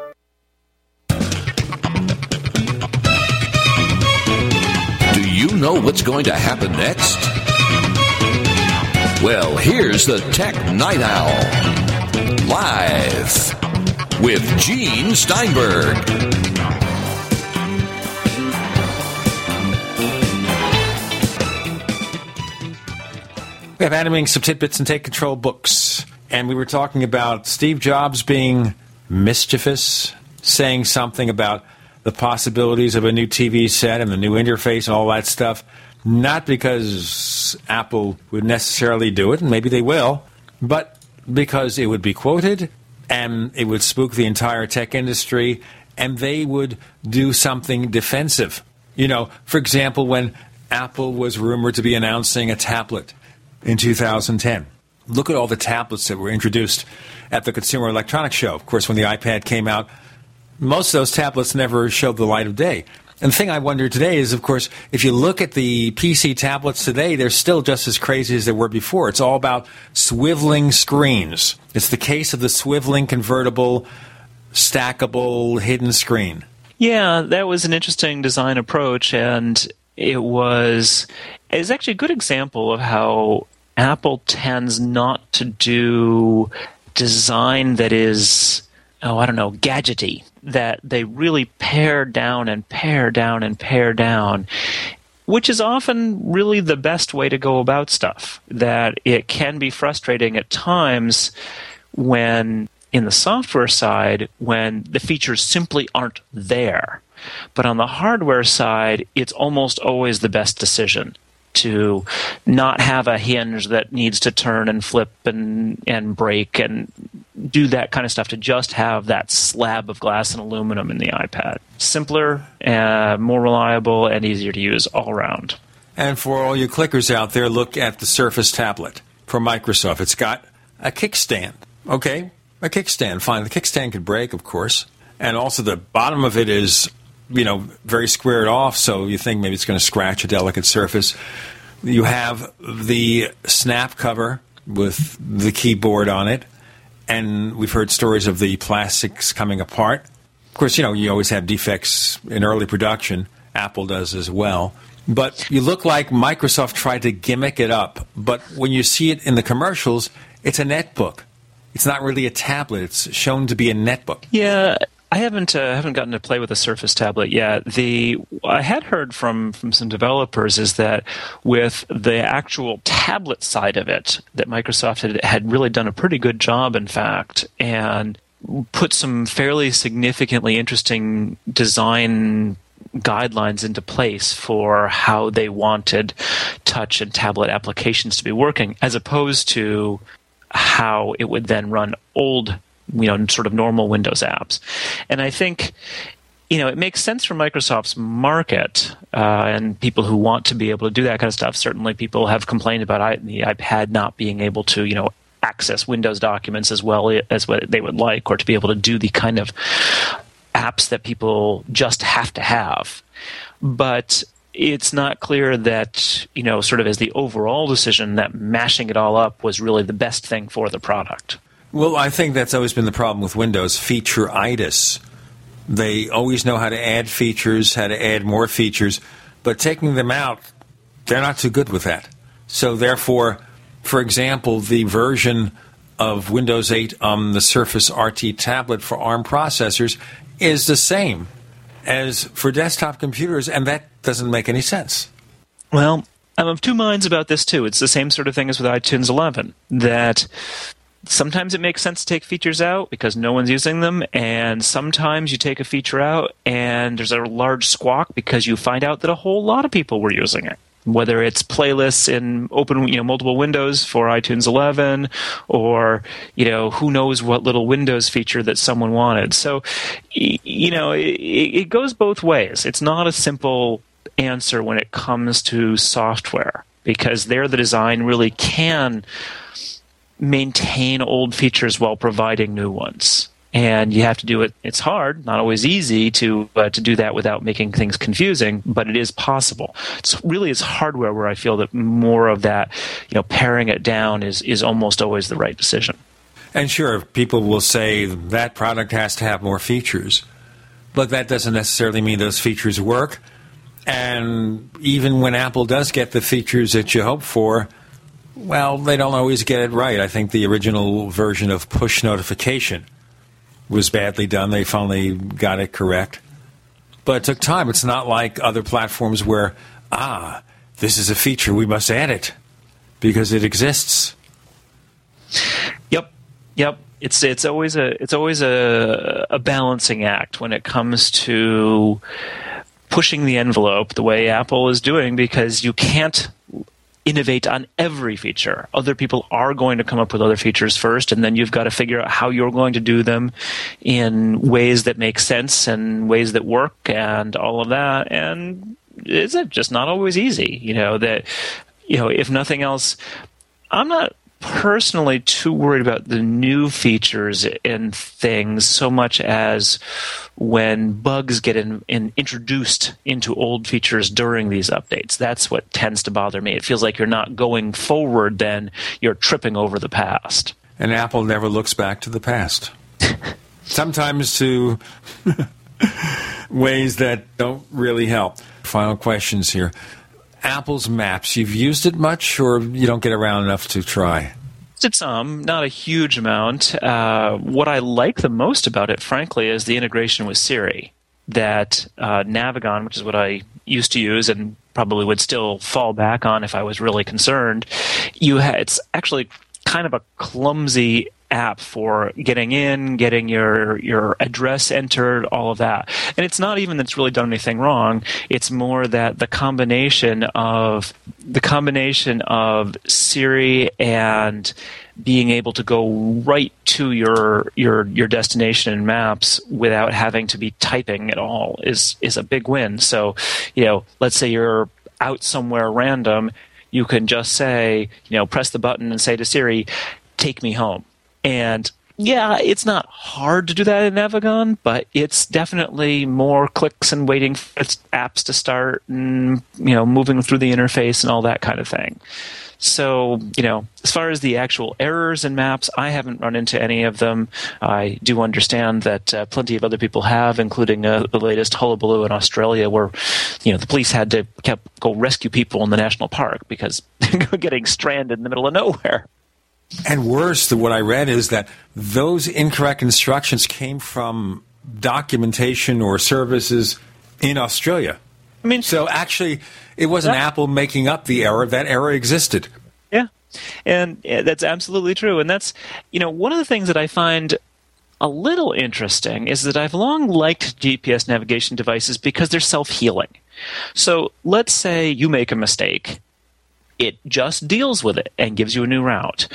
know what's going to happen next? Well, here's the Tech Night Owl. Live with Gene Steinberg. We have animating some tidbits and take control books. And we were talking about Steve Jobs being mischievous, saying something about the possibilities of a new TV set and the new interface and all that stuff. Not because Apple would necessarily do it, and maybe they will, but because it would be quoted and it would spook the entire tech industry and they would do something defensive. You know, for example, when Apple was rumored to be announcing a tablet in 2010. Look at all the tablets that were introduced at the Consumer Electronics Show. Of course, when the iPad came out, most of those tablets never showed the light of day. And the thing I wonder today is, of course, if you look at the PC tablets today, they're still just as crazy as they were before. It's all about swiveling screens. It's the case of the swiveling convertible, stackable, hidden screen. Yeah, that was an interesting design approach, and it was it's actually a good example of how Apple tends not to do design that is oh, I don't know, gadgety that they really pare down and pare down and pare down which is often really the best way to go about stuff. That it can be frustrating at times when, in the software side, when the features simply aren't there. But on the hardware side, it's almost always the best decision to not have a hinge that needs to turn and flip and and break and do that kind of stuff to just have that slab of glass and aluminum in the iPad. Simpler, uh, more reliable, and easier to use all around. And for all you clickers out there, look at the Surface tablet from Microsoft. It's got a kickstand. Okay, a kickstand. Fine. The kickstand could break, of course. And also the bottom of it is you know, very squared off, so you think maybe it's going to scratch a delicate surface. You have the snap cover with the keyboard on it, and we've heard stories of the plastics coming apart. Of course, you know, you always have defects in early production. Apple does as well. But you look like Microsoft tried to gimmick it up. But when you see it in the commercials, it's a netbook. It's not really a tablet. It's shown to be a netbook. Yeah, I haven't uh, haven't gotten to play with a Surface tablet yet. The I had heard from from some developers is that with the actual tablet side of it, that Microsoft had, had really done a pretty good job, in fact, and put some fairly significantly interesting design guidelines into place for how they wanted touch and tablet applications to be working, as opposed to how it would then run old you know sort of normal Windows apps. And I think you know, it makes sense for Microsoft's market uh, and people who want to be able to do that kind of stuff. Certainly, people have complained about the iPad not being able to, you know, access Windows documents as well as what they would like, or to be able to do the kind of apps that people just have to have. But it's not clear that, you know, sort of as the overall decision that mashing it all up was really the best thing for the product. Well, I think that's always been the problem with Windows featureitis. They always know how to add features, how to add more features, but taking them out, they're not too good with that. So, therefore, for example, the version of Windows 8 on the Surface RT tablet for ARM processors is the same as for desktop computers, and that doesn't make any sense. Well, I'm of two minds about this too. It's the same sort of thing as with iTunes 11 that sometimes it makes sense to take features out because no one's using them, and sometimes you take a feature out and there's a large squawk because you find out that a whole lot of people were using it. Whether it's playlists in open, you know, multiple windows for iTunes 11, or you know, who knows what little Windows feature that someone wanted. So, you know, it, it goes both ways. It's not a simple answer when it comes to software because there the design really can maintain old features while providing new ones. And you have to do it. It's hard, not always easy to uh, to do that without making things confusing, but it is possible. It's really it's hardware where I feel that more of that, you know, paring it down is is almost always the right decision. And sure, people will say that product has to have more features, but that doesn't necessarily mean those features work. And even when Apple does get the features that you hope for, well, they don't always get it right. I think the original version of push notification was badly done. They finally got it correct. But it took time. It's not like other platforms where, ah, this is a feature, we must add it because it exists. Yep. Yep. It's it's always a it's always a a balancing act when it comes to pushing the envelope the way Apple is doing because you can't innovate on every feature. Other people are going to come up with other features first, and then you've got to figure out how you're going to do them in ways that make sense and ways that work and all of that. And it's just not always easy, you know, that, you know, if nothing else, I'm not personally too worried about the new features and things so much as when bugs get in, in, introduced into old features during these updates. That's what tends to bother me. It feels like you're not going forward, then you're tripping over the past. And Apple never looks back to the past. *laughs* Sometimes to *laughs* ways that don't really help. Final questions here. Apple's Maps, you've used it much or you don't get around enough to try? Used some, not a huge amount. Uh, what I like the most about it, frankly, is the integration with Siri. That uh, Navigon, which is what I used to use and probably would still fall back on if I was really concerned, you ha- it's actually kind of a clumsy app for getting in, getting your your address entered, all of that. And it's not even that it's really done anything wrong. It's more that the combination of the combination of Siri and being able to go right to your your your destination in maps without having to be typing at all is is a big win. So, you know, let's say you're out somewhere random, you can just say, you know, press the button and say to Siri, "Take me home." And yeah, it's not hard to do that in Navigon, but it's definitely more clicks and waiting for apps to start and, you know, moving through the interface and all that kind of thing. So, you know, as far as the actual errors in maps, I haven't run into any of them. I do understand that uh, plenty of other people have, including uh, the latest hullabaloo in Australia, where, you know, the police had to kept, go rescue people in the national park because *laughs* they're getting stranded in the middle of nowhere. And worse, than what I read is that those incorrect instructions came from documentation or services in Australia. I mean, so actually, it wasn't Yeah. Apple making up the error; that error existed. Yeah, and yeah, that's absolutely true. And that's you know one of the things that I find a little interesting is that I've long liked GPS navigation devices because they're self healing. So let's say you make a mistake, it just deals with it and gives you a new route.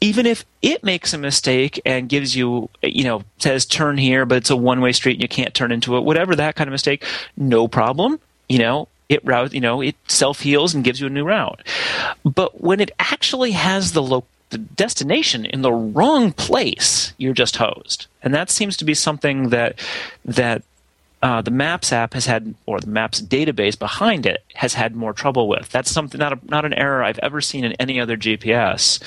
Even if it makes a mistake and gives you, you know, says turn here, but it's a one way street and you can't turn into it, whatever that kind of mistake, no problem. You know, it route, you know, it self heals and gives you a new route. But when it actually has the lo- the destination in the wrong place, you're just hosed. And that seems to be something that that uh, the Maps app has had, or the Maps database behind it has had more trouble with. That's something not a, not an error I've ever seen in any other GPS,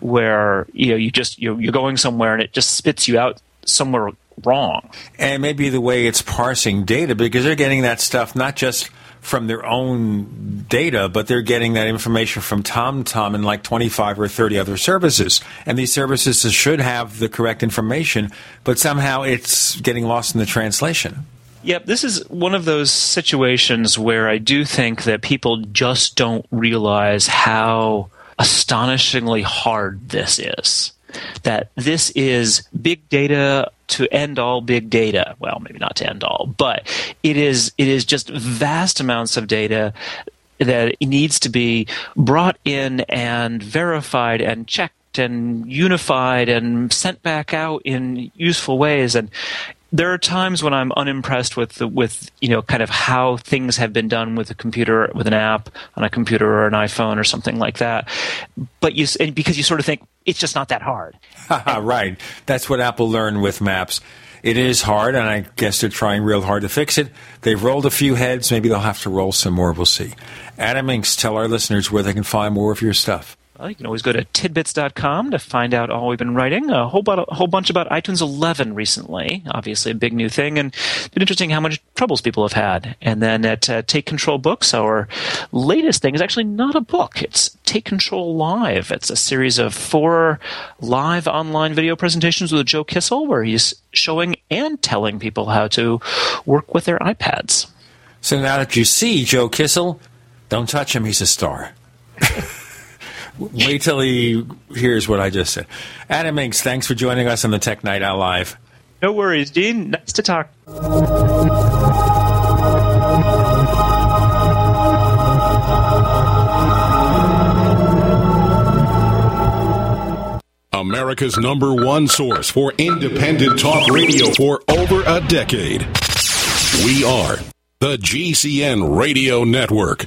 where you know you just you're, you're going somewhere and it just spits you out somewhere wrong. And maybe the way it's parsing data because they're getting that stuff not just from their own data, but they're getting that information from TomTom and like 25 or 30 other services. And these services should have the correct information, but somehow it's getting lost in the translation. Yep, this is one of those situations where I do think that people just don't realize how astonishingly hard this is. That this is big data to end all big data. Well, maybe not to end all, but it is it is just vast amounts of data that needs to be brought in and verified and checked and unified and sent back out in useful ways and there are times when I'm unimpressed with the, with you know kind of how things have been done with a computer with an app on a computer or an iPhone or something like that. But you because you sort of think it's just not that hard. *laughs* right. That's what Apple learned with Maps. It is hard, and I guess they're trying real hard to fix it. They've rolled a few heads. Maybe they'll have to roll some more. We'll see. Adam Engst, tell our listeners where they can find more of your stuff. Well, you can always go to tidbits.com to find out all we've been writing. A whole, about, a whole bunch about iTunes 11 recently, obviously a big new thing, and it's been interesting how much troubles people have had. And then at uh, Take Control Books, our latest thing is actually not a book. It's Take Control Live. It's a series of four live online video presentations with Joe Kissell, where he's showing and telling people how to work with their iPads. So now that you see Joe Kissell, don't touch him. He's a star. *laughs* Wait till he hears what I just said. Adam Engst, thanks for joining us on the Tech Night Owl Live. No worries, Gene. Nice to talk. America's number one source for independent talk radio for over a decade. We are the GCN Radio Network.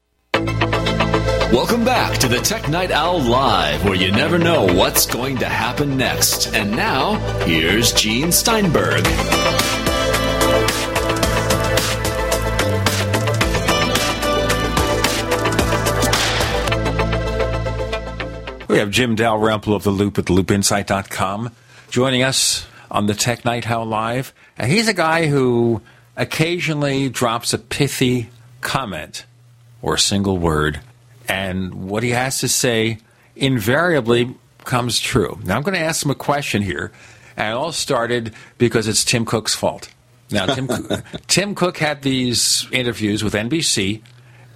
Welcome back to the Tech Night Owl Live, where you never know what's going to happen next. And now, here's Gene Steinberg. We have Jim Dalrymple of The Loop at loopinsight.com joining us on the Tech Night Owl Live. And he's a guy who occasionally drops a pithy comment or a single word. And what he has to say invariably comes true. Now, I'm going to ask him a question here, and it all started because it's Tim Cook's fault. Now, Tim, *laughs* Tim Cook had these interviews with NBC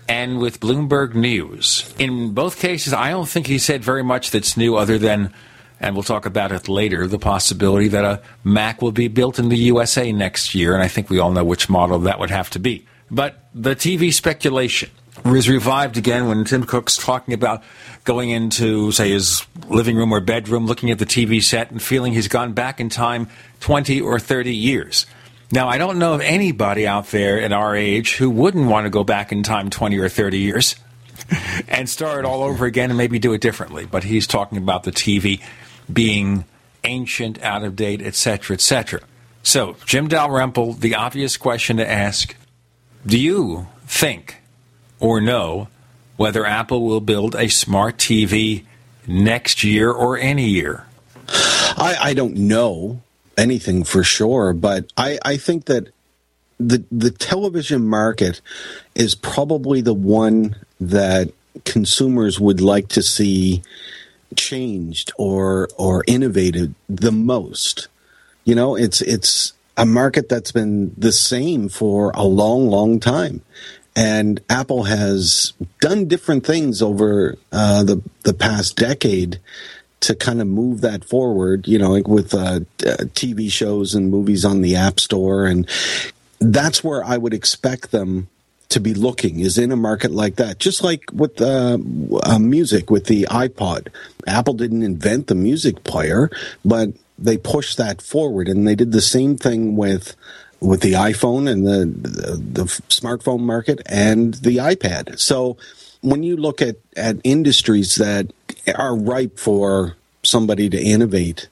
and with Bloomberg News. In both cases, I don't think he said very much that's new other than, and we'll talk about it later, the possibility that a Mac will be built in the USA next year, and I think we all know which model that would have to be. But the TV speculation was revived again when Tim Cook's talking about going into, say, his living room or bedroom, looking at the TV set, and feeling he's gone back in time 20 or 30 years. Now, I don't know of anybody out there at our age who wouldn't want to go back in time 20 or 30 years *laughs* and start all over again and maybe do it differently. But he's talking about the TV being ancient, out of date, etc., etc. So, Jim Dalrymple, the obvious question to ask do you think or know whether Apple will build a smart TV next year or any year? I, I don't know anything for sure, but I, I think that the the television market is probably the one that consumers would like to see changed or or innovated the most. You know, it's it's a market that's been the same for a long, long time. And Apple has done different things over uh, the the past decade to kind of move that forward, you know, like with uh, uh, TV shows and movies on the App Store. And that's where I would expect them to be looking is in a market like that. Just like with uh, uh, music, with the iPod. Apple didn't invent the music player, but they pushed that forward. And they did the same thing with with the iPhone and the, the, the smartphone market and the iPad. So when you look at, at industries that are ripe for somebody to innovate,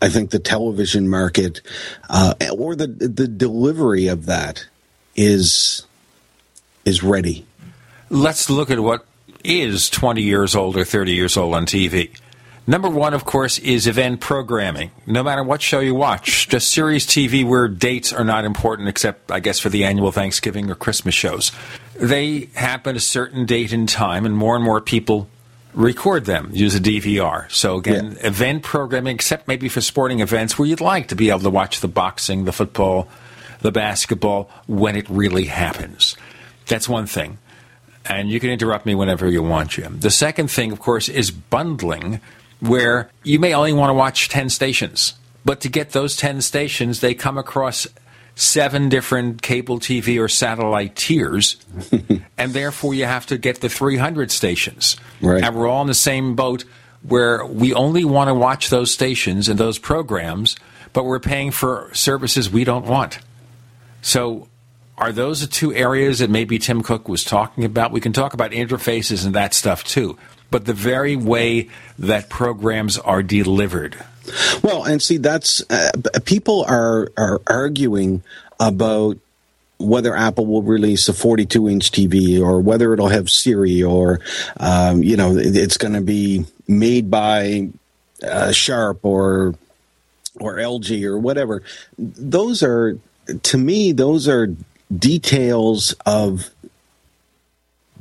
I think the television market uh, or the the delivery of that is is ready. Let's look at what is 20 years old or 30 years old on TV. Number one, of course, is event programming. No matter what show you watch, just series TV where dates are not important, except, I guess, for the annual Thanksgiving or Christmas shows. They happen a certain date and time, and more and more people record them, use a DVR. So, again, yeah. event programming, except maybe for sporting events where you'd like to be able to watch the boxing, the football, the basketball when it really happens. That's one thing. And you can interrupt me whenever you want, Jim. The second thing, of course, is bundling where you may only want to watch 10 stations. But to get those 10 stations, they come across seven different cable TV or satellite tiers, *laughs* and therefore you have to get the 300 stations. Right. And we're all in the same boat where we only want to watch those stations and those programs, but we're paying for services we don't want. So, are those the two areas that maybe Tim Cook was talking about? We can talk about interfaces and that stuff too but the very way that programs are delivered. Well, and see, that's uh, people are are arguing about whether Apple will release a 42 inch TV or whether it'll have Siri or, um, you know, it's going to be made by uh, Sharp or or LG or whatever. Those are, to me, those are details of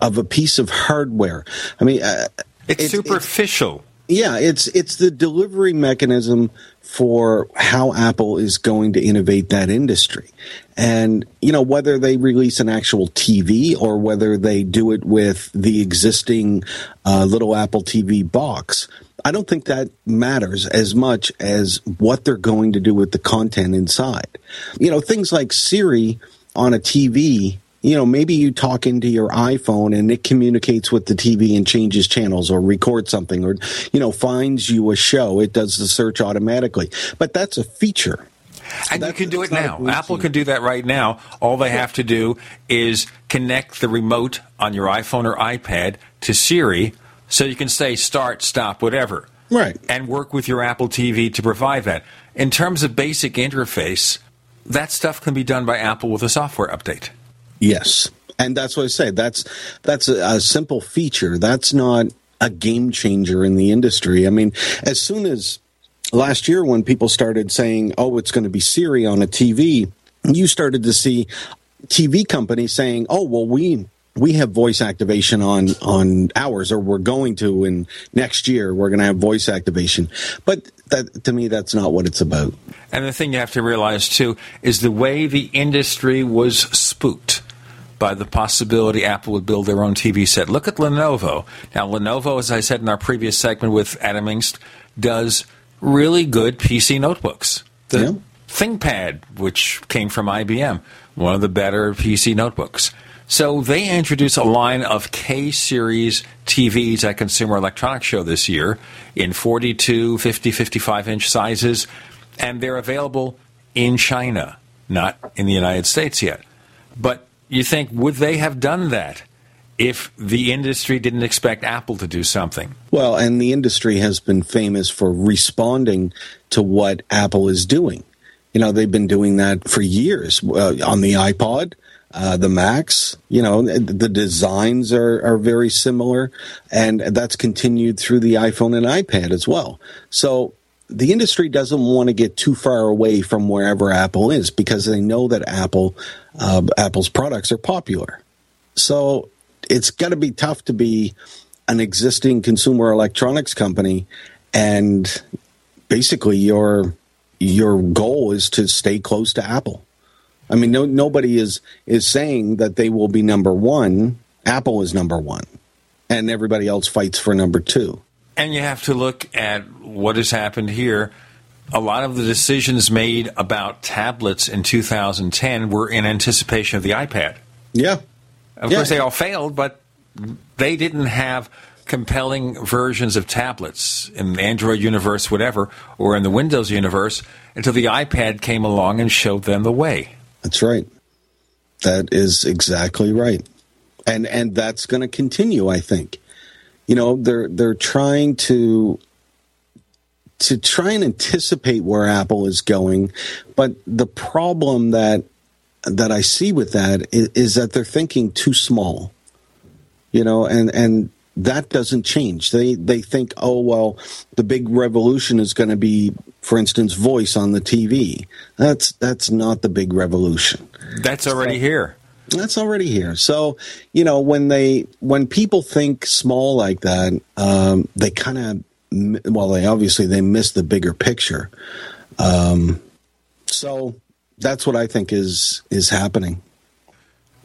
of a piece of hardware. I mean, uh, it's, it's superficial. It's, yeah, it's it's the delivery mechanism for how Apple is going to innovate that industry. And, you know, whether they release an actual TV or whether they do it with the existing uh, little Apple TV box, I don't think that matters as much as what they're going to do with the content inside. You know, things like Siri on a TV you know, maybe you talk into your iPhone and it communicates with the TV and changes channels or records something or, you know, finds you a show. It does the search automatically. But that's a feature. And you can do it now. Apple can do that right now. All they have to do is connect the remote on your iPhone or iPad to Siri so you can say start, stop, whatever. Right. And work with your Apple TV to provide that. In terms of basic interface, that stuff can be done by Apple with a software update. Yes, and that's what I say. That's that's a, a simple feature. That's not a game changer in the industry. I mean, as soon as last year when people started saying, "Oh, it's going to be Siri on a TV," you started to see TV companies saying, "Oh, well, we we have voice activation on on ours, or we're going to in next year. We're going to have voice activation, but that to me, that's not what it's about. And the thing you have to realize too is the way the industry was spooked by the possibility Apple would build their own TV set. Look at Lenovo. Now, Lenovo, as I said in our previous segment with Adam Engst, does really good PC notebooks. The Yeah. ThinkPad, which came from IBM, one of the better PC notebooks. So they introduced a line of K series TVs at Consumer Electronics Show this year in 42, 50, 55 inch sizes, and they're available in China, not in the United States yet. But you think, would they have done that if the industry didn't expect Apple to do something? Well, and the industry has been famous for responding to what Apple is doing. You know, they've been doing that for years uh, on the iPod, uh, the Macs. You know, the designs are, are very similar, and that's continued through the iPhone and iPad as well. So the industry doesn't want to get too far away from wherever Apple is because they know that Apple, uh, Apple's products are popular. So it's got to be tough to be an existing consumer electronics company and basically your your goal is to stay close to Apple. I mean, no, nobody is is saying that they will be number one. Apple is number one, and everybody else fights for number two. And you have to look at what has happened here. A lot of the decisions made about tablets in 2010 were in anticipation of the iPad. Yeah. Of Yeah. course, they all failed, but they didn't have compelling versions of tablets in the Android universe, whatever, or in the Windows universe until the iPad came along and showed them the way. That's right. That is exactly right. And and that's going to continue, I think. You know, they're they're trying to to try and anticipate where Apple is going, but the problem that that I see with that is, is that they're thinking too small. You know, and and that doesn't change. They they think, oh well, the big revolution is going to be, for instance, voice on the TV. That's that's not the big revolution. That's already here. That's already here. So you know when they when people think small like that, um, they kind of well, they obviously they miss the bigger picture. Um, so that's what I think is is happening.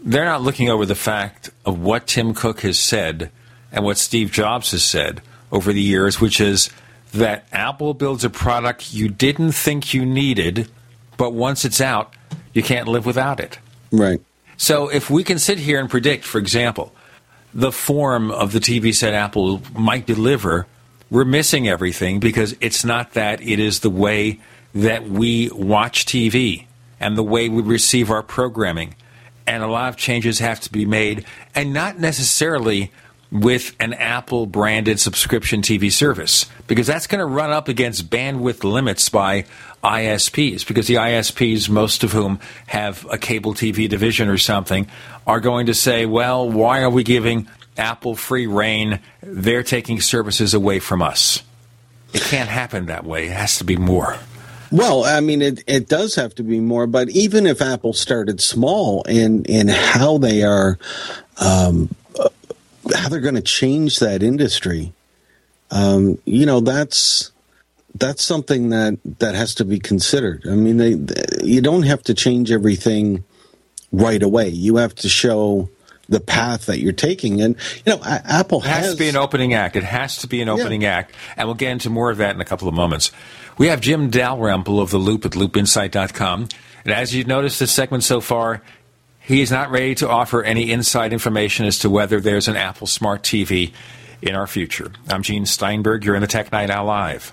They're not looking over the fact of what Tim Cook has said and what Steve Jobs has said over the years, which is that Apple builds a product you didn't think you needed, but once it's out, you can't live without it. Right. So if we can sit here and predict, for example, the form of the TV set Apple might deliver, we're missing everything because it's not that, it is the way that we watch TV and the way we receive our programming. And a lot of changes have to be made, and not necessarily with an Apple branded subscription TV service, because that's going to run up against bandwidth limits by ISPs, because the ISPs, most of whom have a cable TV division or something, are going to say, well, why are we giving Apple free rein? They're taking services away from us. It can't happen that way. It has to be more. Well, I mean, it, it does have to be more, but even if Apple started small in, in how they are, um, how they're going to change that industry, um, you know, that's, that's something that, that has to be considered. I mean, they, you don't have to change everything right away. You have to show the path that you're taking. And, you know, Apple has, has to be an opening act. It has to be an opening act. And we'll get into more of that in a couple of moments. We have Jim Dalrymple of The Loop at loopinsight.com. And as you've noticed this segment so far, he is not ready to offer any inside information as to whether there's an Apple Smart TV in our future. I'm Gene Steinberg. You're in the Tech Night Owl Live.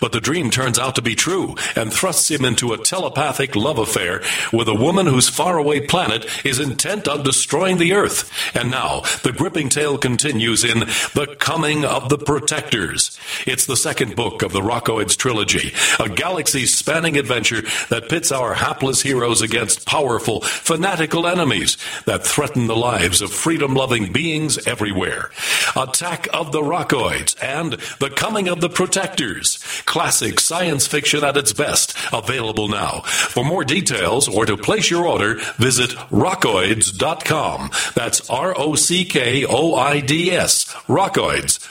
But the dream turns out to be true and thrusts him into a telepathic love affair with a woman whose faraway planet is intent on destroying the Earth. And now, the gripping tale continues in The Coming of the Protectors. It's the second book of the Rockoids trilogy, a galaxy spanning adventure that pits our hapless heroes against powerful, fanatical enemies that threaten the lives of freedom loving beings everywhere. Attack of the Rockoids and The Coming of the Protectors. Classic science fiction at its best. Available now. For more details or to place your order, visit rockoids.com. That's R O C K O I D S. Rockoids.com.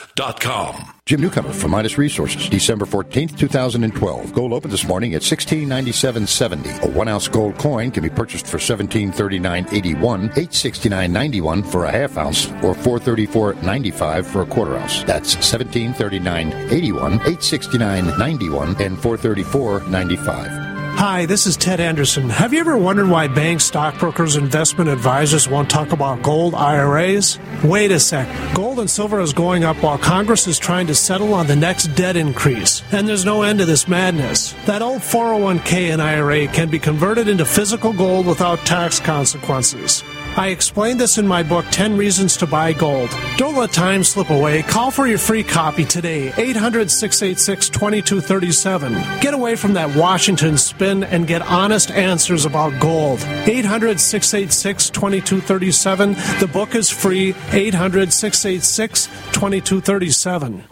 Jim Newcomer from Midas Resources, December 14th, 2012. Gold opened this morning at 1697.70. A one ounce gold coin can be purchased for 1739.81, 869.91 for a half ounce, or 434.95 for a quarter ounce. That's 1739.81, 869.91, and 434.95. Hi, this is Ted Anderson. Have you ever wondered why banks, stockbrokers, investment advisors won't talk about gold IRAs? Wait a sec. Gold and silver is going up while Congress is trying to settle on the next debt increase. And there's no end to this madness. That old 401k and IRA can be converted into physical gold without tax consequences. I explained this in my book, 10 Reasons to Buy Gold. Don't let time slip away. Call for your free copy today, 800 686 2237. Get away from that Washington spin and get honest answers about gold. 800 686 2237. The book is free, 800 686 2237.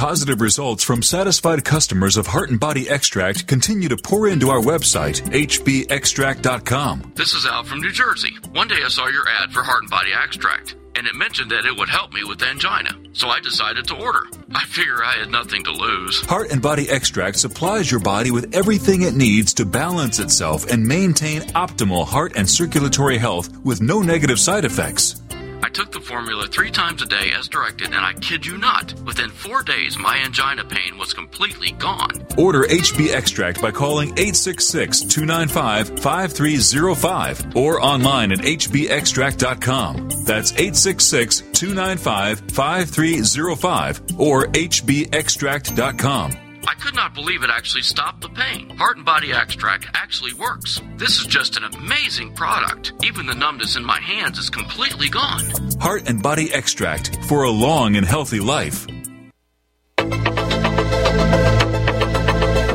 Positive results from satisfied customers of Heart and Body Extract continue to pour into our website, hbextract.com. This is Al from New Jersey. One day I saw your ad for Heart and Body Extract, and it mentioned that it would help me with angina. So I decided to order. I figure I had nothing to lose. Heart and Body Extract supplies your body with everything it needs to balance itself and maintain optimal heart and circulatory health with no negative side effects. I took the formula three times a day as directed, and I kid you not, within four days, my angina pain was completely gone. Order HB Extract by calling 866 295 5305 or online at hbextract.com. That's 866 295 5305 or hbextract.com. I could not believe it actually stopped the pain. Heart and Body Extract actually works. This is just an amazing product. Even the numbness in my hands is completely gone. Heart and Body Extract for a long and healthy life.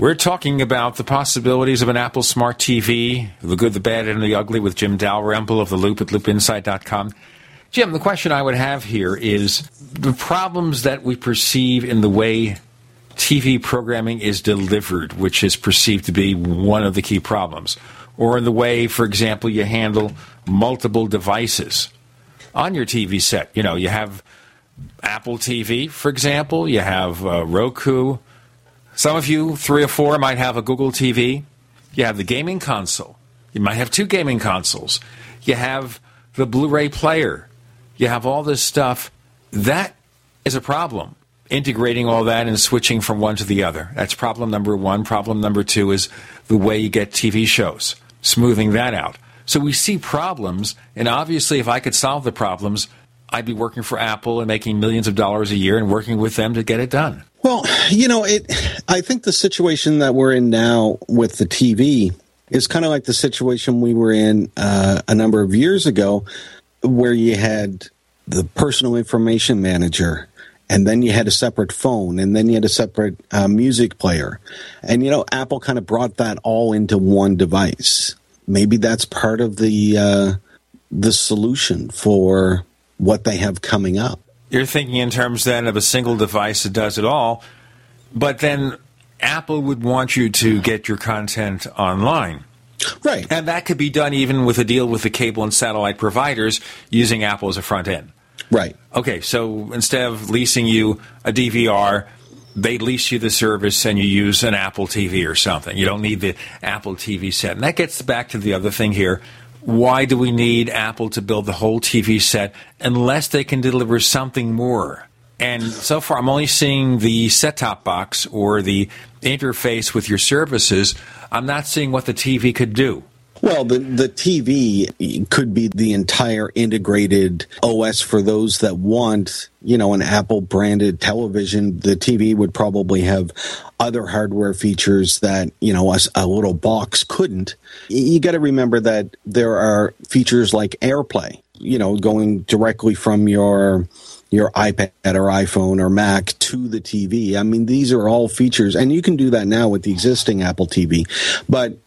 We're talking about the possibilities of an Apple Smart TV, the good, the bad, and the ugly with Jim Dalrymple of The Loop at loopinsight.com. Jim, the question I would have here is the problems that we perceive in the way TV programming is delivered, which is perceived to be one of the key problems, or in the way, for example, you handle multiple devices on your TV set. You know, you have Apple TV, for example, you have uh, Roku. Some of you, three or four, might have a Google TV. You have the gaming console. You might have two gaming consoles. You have the Blu ray player. You have all this stuff. That is a problem integrating all that and switching from one to the other. That's problem number one. Problem number two is the way you get TV shows, smoothing that out. So we see problems, and obviously, if I could solve the problems, I'd be working for Apple and making millions of dollars a year and working with them to get it done. Well, you know, it. I think the situation that we're in now with the TV is kind of like the situation we were in uh, a number of years ago, where you had the personal information manager and then you had a separate phone and then you had a separate uh, music player and you know apple kind of brought that all into one device maybe that's part of the uh, the solution for what they have coming up You're thinking in terms then of a single device that does it all, but then Apple would want you to get your content online. Right. And that could be done even with a deal with the cable and satellite providers using Apple as a front end. Right. Okay, so instead of leasing you a DVR, they lease you the service and you use an Apple TV or something. You don't need the Apple TV set. And that gets back to the other thing here. Why do we need Apple to build the whole TV set unless they can deliver something more? And so far, I'm only seeing the set top box or the interface with your services. I'm not seeing what the TV could do. Well, the the TV could be the entire integrated OS for those that want, you know, an Apple branded television. The TV would probably have other hardware features that, you know, a, a little box couldn't. You got to remember that there are features like AirPlay, you know, going directly from your your iPad or iPhone or Mac to the TV. I mean, these are all features, and you can do that now with the existing Apple TV. But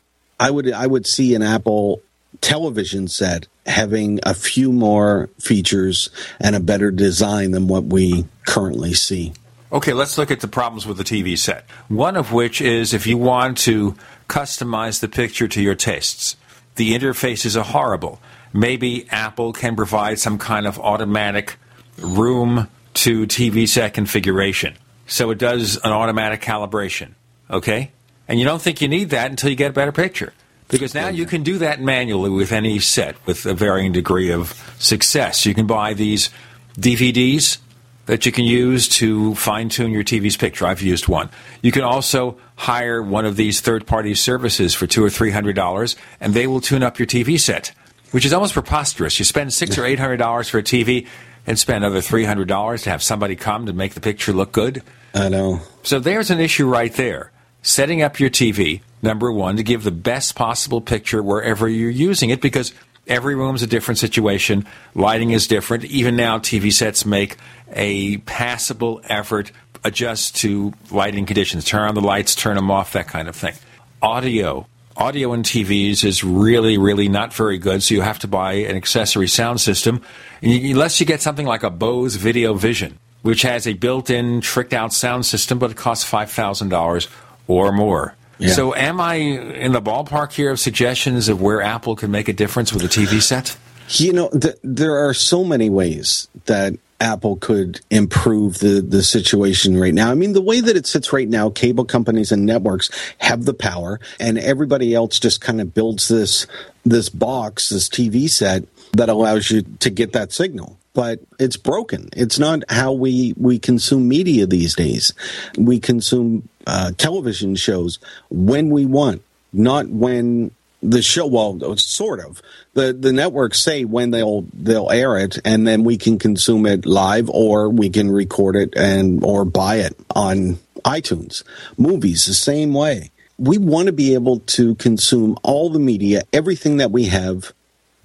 I would I would see an Apple television set having a few more features and a better design than what we currently see. Okay, let's look at the problems with the TV set. One of which is if you want to customize the picture to your tastes, the interfaces are horrible. Maybe Apple can provide some kind of automatic room to TV set configuration. So it does an automatic calibration. Okay? And you don't think you need that until you get a better picture. Because now you can do that manually with any set with a varying degree of success. You can buy these DVDs that you can use to fine tune your TV's picture. I've used one. You can also hire one of these third party services for two or three hundred dollars, and they will tune up your TV set, which is almost preposterous. You spend six or eight hundred dollars for a TV and spend another three hundred dollars to have somebody come to make the picture look good. I know. So there's an issue right there. Setting up your TV, number one, to give the best possible picture wherever you're using it, because every room's a different situation. Lighting is different. Even now, TV sets make a passable effort adjust to lighting conditions. Turn on the lights, turn them off, that kind of thing. Audio. Audio in TVs is really, really not very good, so you have to buy an accessory sound system. Unless you get something like a Bose Video Vision, which has a built in, tricked out sound system, but it costs $5,000 or more. Yeah. So, am I in the ballpark here of suggestions of where Apple can make a difference with a TV set? You know, th- there are so many ways that Apple could improve the, the situation right now. I mean, the way that it sits right now, cable companies and networks have the power, and everybody else just kind of builds this this box, this TV set that allows you to get that signal. But it's broken. It's not how we, we consume media these days. We consume uh, television shows when we want, not when the show well sort of. The the networks say when they'll they'll air it and then we can consume it live or we can record it and or buy it on iTunes. Movies the same way. We want to be able to consume all the media everything that we have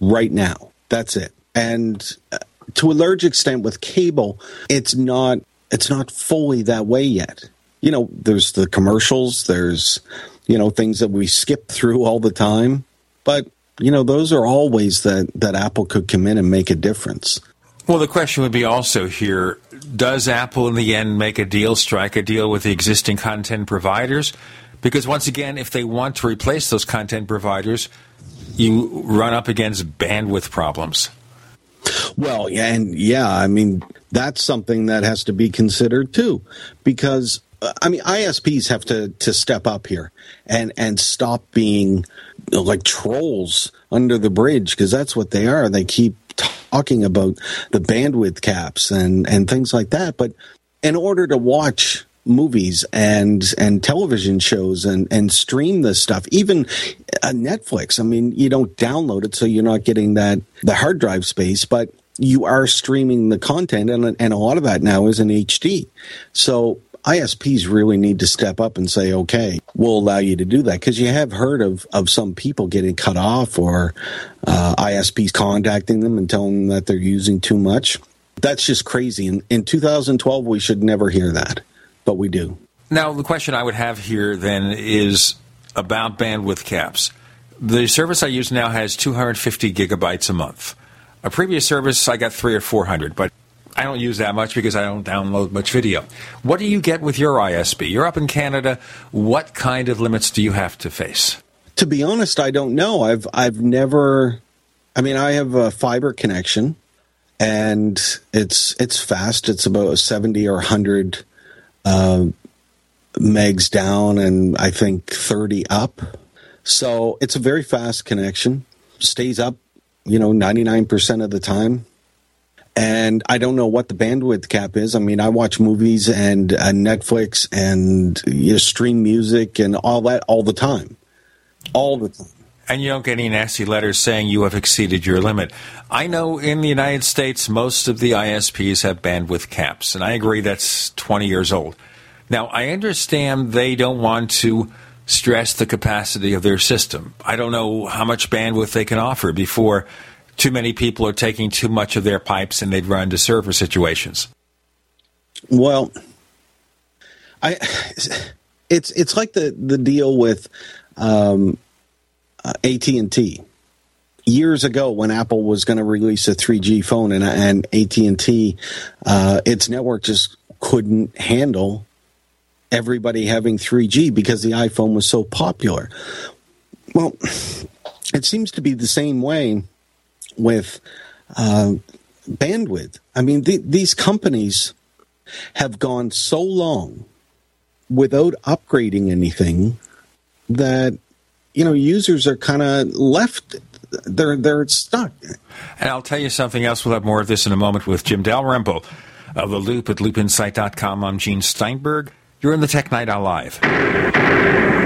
right now. That's it. And uh, to a large extent with cable it's not it's not fully that way yet you know there's the commercials there's you know things that we skip through all the time but you know those are all ways that that apple could come in and make a difference Well, the question would be also here does Apple in the end make a deal, strike a deal with the existing content providers? Because once again, if they want to replace those content providers, you run up against bandwidth problems. well yeah and yeah i mean that's something that has to be considered too because i mean isps have to to step up here and and stop being like trolls under the bridge because that's what they are. They keep talking about the bandwidth caps and and things like that. But in order to watch movies and and television shows and and stream this stuff even uh, netflix i mean you don't download it so you're not getting that the hard drive space but you are streaming the content and and a lot of that now is in hd so ISPs really need to step up and say, okay, we'll allow you to do that. Because you have heard of, of some people getting cut off or uh, ISPs contacting them and telling them that they're using too much. That's just crazy. In, in 2012, we should never hear that, but we do. Now, the question I would have here then is about bandwidth caps. The service I use now has 250 gigabytes a month. A previous service, I got three or 400, but I don't use that much because I don't download much video. What do you get with your ISP? You're up in Canada. What kind of limits do you have to face? To be honest, I don't know. I've I've never. I mean, I have a fiber connection, and it's it's fast. It's about seventy or hundred uh, megs down, and I think thirty up. So it's a very fast connection. Stays up, you know, ninety nine percent of the time and I don't know what the bandwidth cap is. I mean, I watch movies and uh, Netflix and you know, stream music and all that all the time, all the time. And you don't get any nasty letters saying you have exceeded your limit. I know in the United States, most of the ISPs have bandwidth caps, and I agree that's 20 years old. Now, I understand they don't want to stress the capacity of their system. I don't know how much bandwidth they can offer before too many people are taking too much of their pipes and they'd run into server situations? Well, I it's it's like the the deal with um, uh, AT and T. Years ago, when Apple was going to release a 3G phone, and and AT and T, uh, its network just couldn't handle everybody having 3G because the iPhone was so popular. Well, it seems to be the same way with uh, bandwidth. I mean, the, these companies have gone so long without upgrading anything that you know users are kind of left they're they're stuck. And I'll tell you something else. We'll have more of this in a moment with Jim Dalrymple of the Loop at loopinsight.com. I'm Gene Steinberg. You're in the Tech Night Owl Live.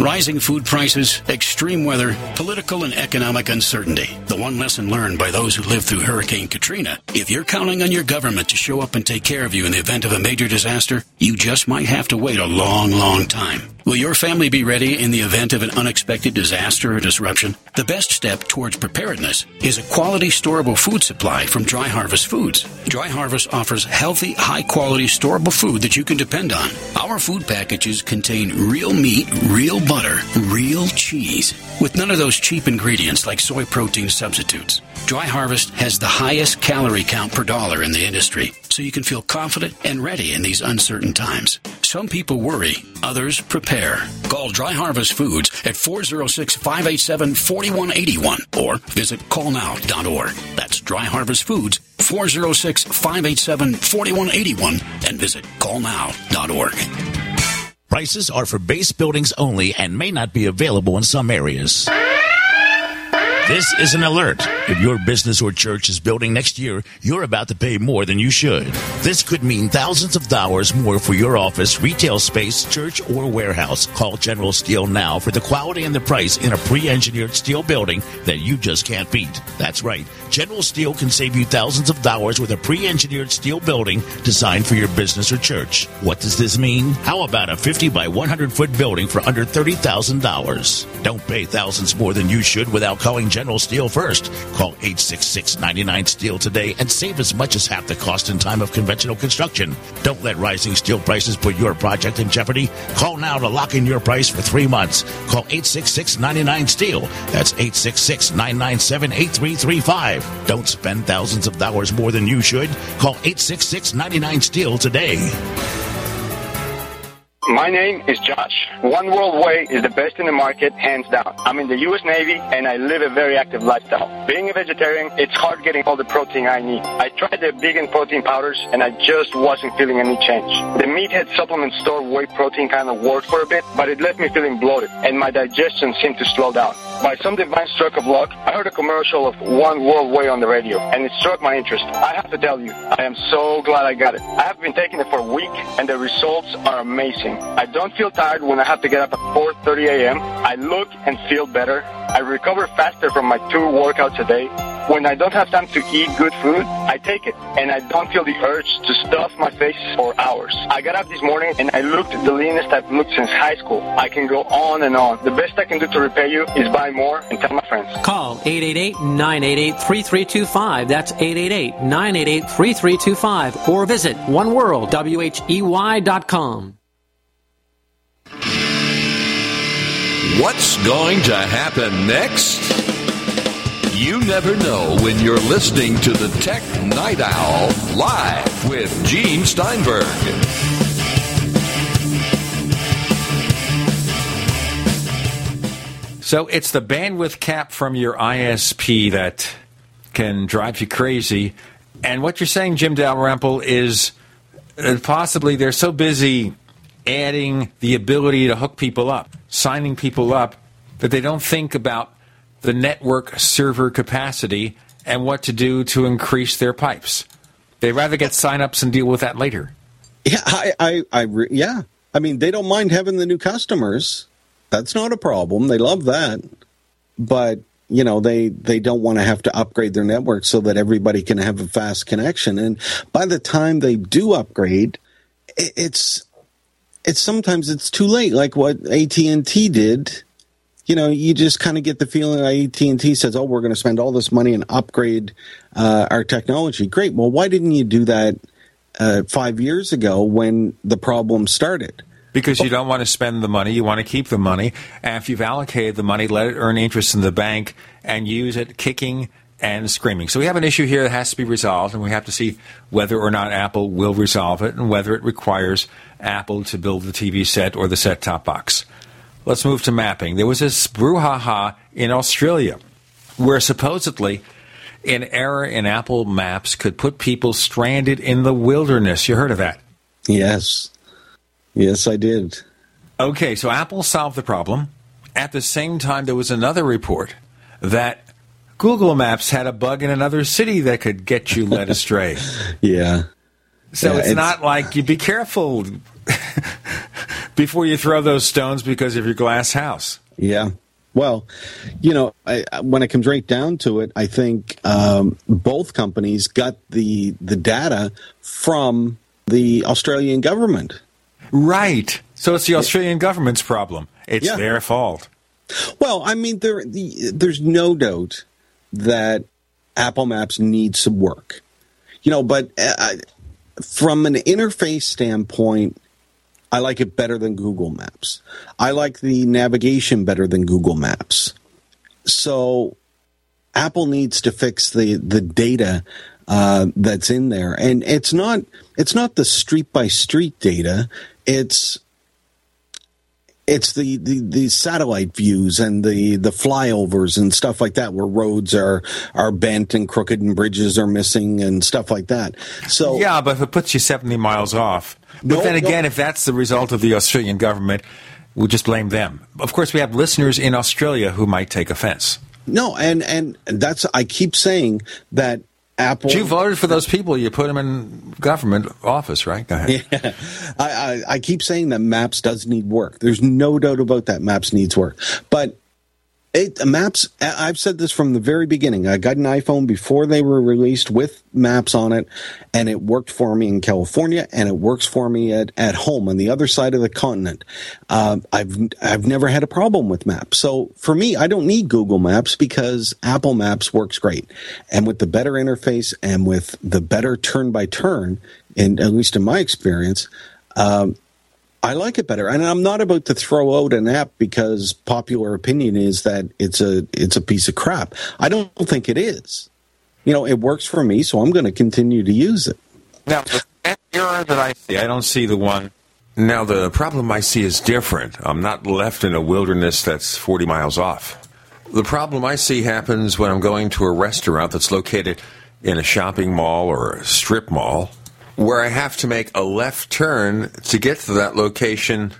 Rising food prices, extreme weather, political and economic uncertainty. The one lesson learned by those who lived through Hurricane Katrina. If you're counting on your government to show up and take care of you in the event of a major disaster, you just might have to wait a long, long time. Will your family be ready in the event of an unexpected disaster or disruption? The best step towards preparedness is a quality storable food supply from Dry Harvest Foods. Dry Harvest offers healthy, high quality storable food that you can depend on. Our food packages contain real meat, real butter, real cheese, with none of those cheap ingredients like soy protein substitutes. Dry Harvest has the highest calorie count per dollar in the industry, so you can feel confident and ready in these uncertain times. Some people worry, others prepare. Call Dry Harvest Foods at 406 587 4181 or visit callnow.org. That's Dry Harvest Foods, 406 587 4181 and visit callnow.org. Prices are for base buildings only and may not be available in some areas. This is an alert. If your business or church is building next year, you're about to pay more than you should. This could mean thousands of dollars more for your office, retail space, church, or warehouse. Call General Steel now for the quality and the price in a pre-engineered steel building that you just can't beat. That's right. General Steel can save you thousands of dollars with a pre-engineered steel building designed for your business or church. What does this mean? How about a 50 by 100 foot building for under $30,000? Don't pay thousands more than you should without calling General Steel first. Call 866-99 Steel today and save as much as half the cost in time of conventional construction. Don't let rising steel prices put your project in jeopardy. Call now to lock in your price for three months. Call 866-99 Steel. That's 866-997-8335. Don't spend thousands of dollars more than you should. Call 866-99 Steel today. My name is Josh. One World Whey is the best in the market, hands down. I'm in the U.S. Navy and I live a very active lifestyle. Being a vegetarian, it's hard getting all the protein I need. I tried the vegan protein powders and I just wasn't feeling any change. The Meathead supplement store whey protein kind of worked for a bit, but it left me feeling bloated and my digestion seemed to slow down. By some divine stroke of luck, I heard a commercial of One World Whey on the radio and it struck my interest. I have to tell you, I am so glad I got it. I have been taking it for a week and the results are amazing. I don't feel tired when I have to get up at 4.30 a.m. I look and feel better. I recover faster from my two workouts a day. When I don't have time to eat good food, I take it, and I don't feel the urge to stuff my face for hours. I got up this morning and I looked the leanest I've looked since high school. I can go on and on. The best I can do to repay you is buy more and tell my friends. Call 888-988-3325. That's 888-988-3325. Or visit oneworldwhey.com. What's going to happen next? You never know when you're listening to the Tech Night Owl live with Gene Steinberg. So it's the bandwidth cap from your ISP that can drive you crazy. And what you're saying, Jim Dalrymple, is possibly they're so busy adding the ability to hook people up, signing people up, that they don't think about the network server capacity and what to do to increase their pipes. They'd rather get signups and deal with that later. Yeah, I, I, I re- yeah. I mean, they don't mind having the new customers. That's not a problem. They love that. But you know they they don't want to have to upgrade their network so that everybody can have a fast connection and by the time they do upgrade it's it's sometimes it's too late like what AT&T did you know you just kind of get the feeling that AT&T says oh we're going to spend all this money and upgrade uh, our technology great well why didn't you do that uh, 5 years ago when the problem started because you don't want to spend the money, you want to keep the money. And if you've allocated the money, let it earn interest in the bank and use it kicking and screaming. So we have an issue here that has to be resolved, and we have to see whether or not Apple will resolve it and whether it requires Apple to build the TV set or the set top box. Let's move to mapping. There was this brouhaha in Australia where supposedly an error in Apple Maps could put people stranded in the wilderness. You heard of that? Yes. Yes, I did. Okay, so Apple solved the problem. At the same time, there was another report that Google Maps had a bug in another city that could get you led astray. *laughs* yeah. So Yeah, it's, it's- not like you be careful *laughs* before you throw those stones because of your glass house. Yeah. Well, you know, I, when it comes right down to it, I think um, both companies got the the data from the Australian government. Right. So it's the Australian government's problem. It's Yeah. their fault. Well, I mean, there the, there's no doubt that Apple Maps needs some work. You know, but uh, from an interface standpoint, I like it better than Google Maps. I like the navigation better than Google Maps. So Apple needs to fix the the data uh, that's in there, and it's not it's not the street by street data. It's it's the, the, the satellite views and the, the flyovers and stuff like that where roads are are bent and crooked and bridges are missing and stuff like that. So yeah, but if it puts you 70 miles off. But No, then no. again, if that's the result of the Australian government, we'll just blame them. Of course, we have listeners in Australia who might take offense. No, and and that's I keep saying that Apple. You voted for those people. You put them in government office, right? Go ahead. Yeah, *laughs* I, I, I keep saying that Maps does need work. There's no doubt about that. Maps needs work, but it maps. I've said this from the very beginning. I got an iPhone before they were released with maps on it, and it worked for me in California, and it works for me at, at home on the other side of the continent. Uh, I've I've never had a problem with maps. So for me, I don't need Google Maps because Apple Maps works great, and with the better interface and with the better turn by turn, and at least in my experience. Um, I like it better, and I'm not about to throw out an app because popular opinion is that it's a it's a piece of crap. I don't think it is. You know, it works for me, so I'm going to continue to use it. Now, the error that I see, I don't see the one. Now, the problem I see is different. I'm not left in a wilderness that's 40 miles off. The problem I see happens when I'm going to a restaurant that's located in a shopping mall or a strip mall where I have to make a left turn to get to that location,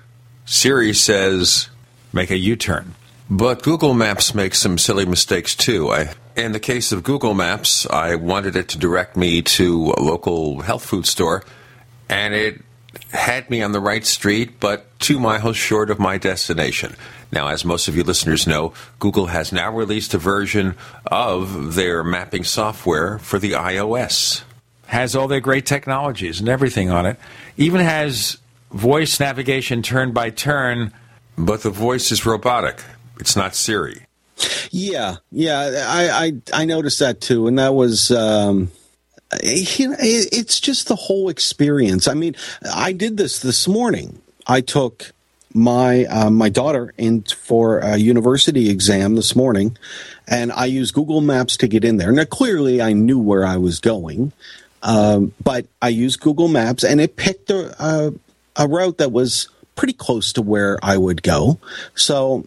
Siri says, make a U turn. But Google Maps makes some silly mistakes too. I, in the case of Google Maps, I wanted it to direct me to a local health food store, and it had me on the right street, but two miles short of my destination. Now, as most of you listeners know, Google has now released a version of their mapping software for the iOS has all their great technologies and everything on it. Even has voice navigation turn by turn, but the voice is robotic. It's not Siri. Yeah, yeah, I I, I noticed that too, and that was. Um, it's just the whole experience. I mean, I did this this morning. I took my uh, my daughter in for a university exam this morning, and I used Google Maps to get in there. Now, clearly, I knew where I was going, um, but I used Google Maps and it picked a, a, a route that was pretty close to where I would go. So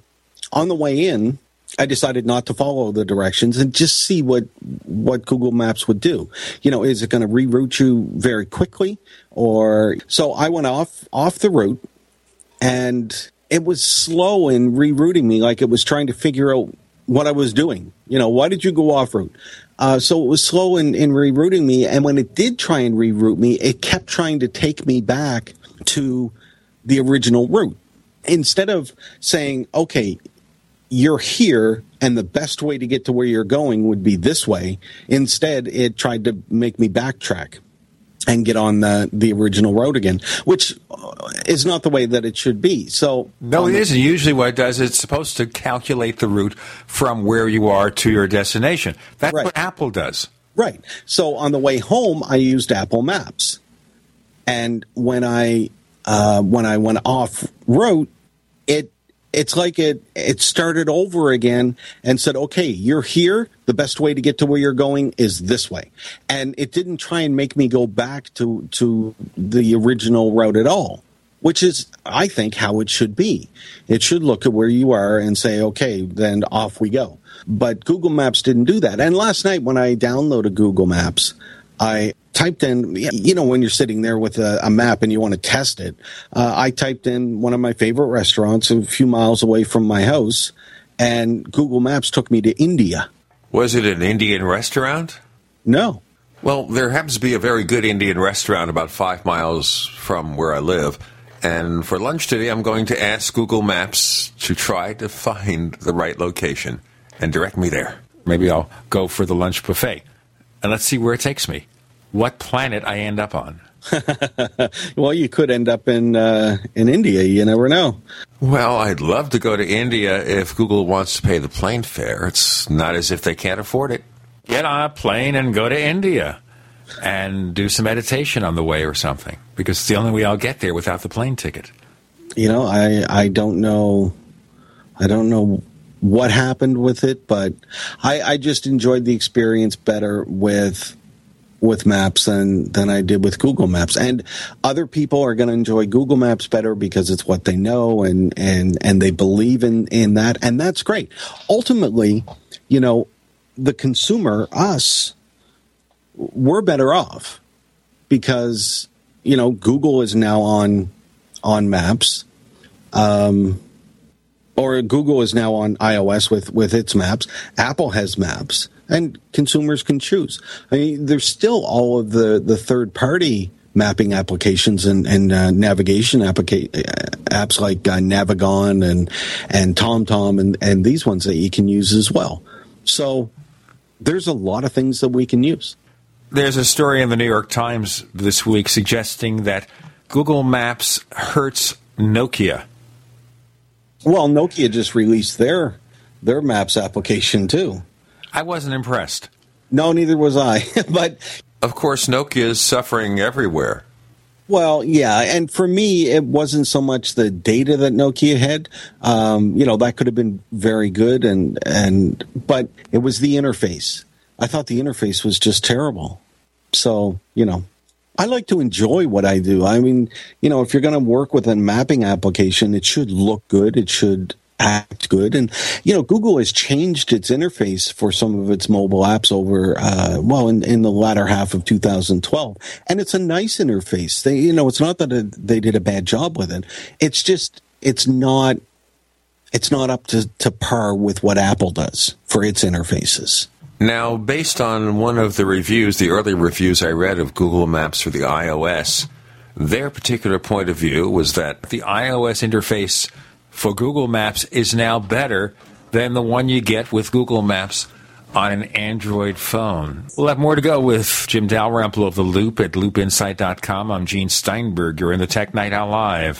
on the way in, I decided not to follow the directions and just see what what Google Maps would do. You know, is it going to reroute you very quickly or so I went off off the route and it was slow in rerouting me like it was trying to figure out what I was doing. You know, why did you go off route? Uh, so it was slow in, in rerouting me. And when it did try and reroute me, it kept trying to take me back to the original route. Instead of saying, okay, you're here and the best way to get to where you're going would be this way, instead it tried to make me backtrack and get on the the original road again, which is not the way that it should be. So no, it isn't. Usually, what it does it's supposed to calculate the route from where you are to your destination. That's right. what Apple does. Right. So on the way home, I used Apple Maps, and when I uh, when I went off route, it it's like it it started over again and said, "Okay, you're here. The best way to get to where you're going is this way." And it didn't try and make me go back to to the original route at all, which is I think how it should be. It should look at where you are and say, "Okay, then off we go." But Google Maps didn't do that. And last night when I downloaded Google Maps, I typed in, you know, when you're sitting there with a, a map and you want to test it, uh, I typed in one of my favorite restaurants a few miles away from my house, and Google Maps took me to India. Was it an Indian restaurant? No. Well, there happens to be a very good Indian restaurant about five miles from where I live. And for lunch today, I'm going to ask Google Maps to try to find the right location and direct me there. Maybe I'll go for the lunch buffet. And let's see where it takes me what planet I end up on. *laughs* well, you could end up in uh, in India. You never know. Well, I'd love to go to India if Google wants to pay the plane fare. It's not as if they can't afford it. Get on a plane and go to India and do some meditation on the way or something because it's the only way I'll get there without the plane ticket. You know, I I don't know. I don't know what happened with it, but I, I just enjoyed the experience better with with Maps than than I did with Google Maps. And other people are going to enjoy Google Maps better because it's what they know and and and they believe in in that, and that's great. Ultimately, you know, the consumer, us, we're better off because you know Google is now on on Maps. Um, or Google is now on iOS with with its maps. Apple has maps, and consumers can choose. I mean, there's still all of the the third party mapping applications and, and uh, navigation applica- apps like uh, Navigon and and TomTom and and these ones that you can use as well. So there's a lot of things that we can use. There's a story in the New York Times this week suggesting that Google Maps hurts Nokia. Well, Nokia just released their their Maps application too. I wasn't impressed. No, neither was I. *laughs* but of course, Nokia is suffering everywhere. Well, yeah, and for me, it wasn't so much the data that Nokia had. Um, you know, that could have been very good, and and but it was the interface. I thought the interface was just terrible. So you know, I like to enjoy what I do. I mean, you know, if you're going to work with a mapping application, it should look good. It should act good. And, you know, Google has changed its interface for some of its mobile apps over, uh, well, in, in the latter half of 2012. And it's a nice interface. They, you know, it's not that they did a bad job with it. It's just, it's not, it's not up to, to par with what Apple does for its interfaces. Now, based on one of the reviews, the early reviews I read of Google Maps for the iOS, their particular point of view was that the iOS interface for Google Maps is now better than the one you get with Google Maps on an Android phone. We'll have more to go with Jim Dalrymple of The Loop at loopinsight.com. I'm Gene Steinberg. You're in the Tech Night Owl Live.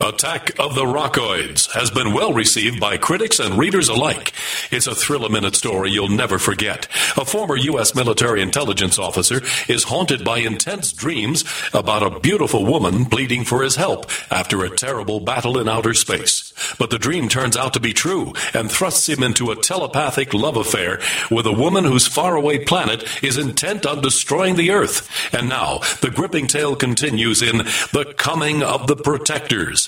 Attack of the Rockoids has been well received by critics and readers alike. It's a thrill a minute story you'll never forget. A former U.S. military intelligence officer is haunted by intense dreams about a beautiful woman pleading for his help after a terrible battle in outer space. But the dream turns out to be true and thrusts him into a telepathic love affair with a woman whose faraway planet is intent on destroying the Earth. And now, the gripping tale continues in The Coming of the Protectors.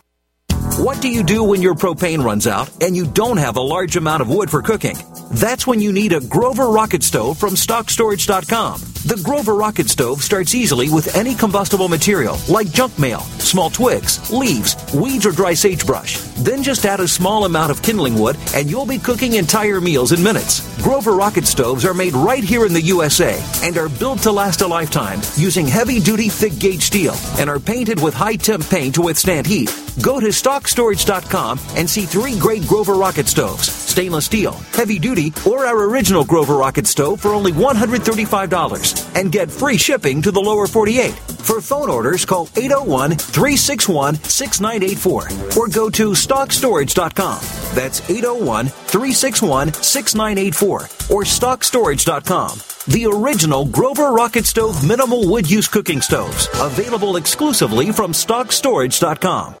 What do you do when your propane runs out and you don't have a large amount of wood for cooking? That's when you need a Grover Rocket Stove from StockStorage.com. The Grover Rocket Stove starts easily with any combustible material like junk mail, small twigs, leaves, weeds, or dry sagebrush. Then just add a small amount of kindling wood and you'll be cooking entire meals in minutes. Grover Rocket Stoves are made right here in the USA and are built to last a lifetime using heavy duty thick gauge steel and are painted with high temp paint to withstand heat. Go to StockStorage.com and see three great Grover Rocket Stoves stainless steel, heavy duty, or our original Grover Rocket Stove for only $135 and get free shipping to the lower 48. For phone orders, call 801 361 6984 or go to StockStorage.com. That's 801 361 6984 or StockStorage.com. The original Grover Rocket Stove minimal wood use cooking stoves, available exclusively from StockStorage.com.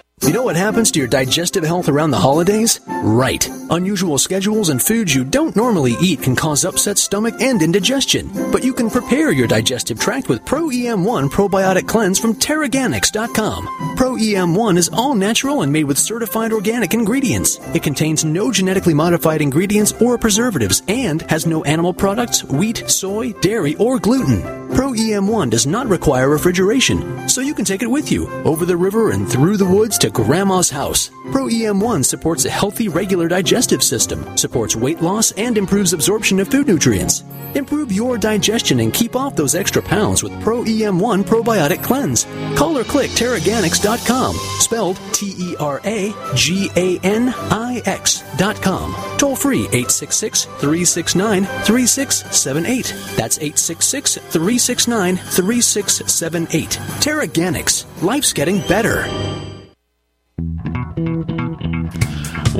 You know what happens to your digestive health around the holidays? Right. Unusual schedules and foods you don't normally eat can cause upset stomach and indigestion. But you can prepare your digestive tract with Pro EM1 Probiotic Cleanse from Teraganix.com. Pro EM1 is all natural and made with certified organic ingredients. It contains no genetically modified ingredients or preservatives and has no animal products, wheat, soy, dairy, or gluten. Pro EM1 does not require refrigeration, so you can take it with you over the river and through the woods to Grandma's house. Pro EM1 supports a healthy, regular digestive system, supports weight loss, and improves absorption of food nutrients. Improve your digestion and keep off those extra pounds with Pro EM1 Probiotic Cleanse. Call or click Teraganix.com, spelled T E R A G A N I X.com. Toll free 866 369 3678. That's 866 369 3678. Teraganix. Life's getting better.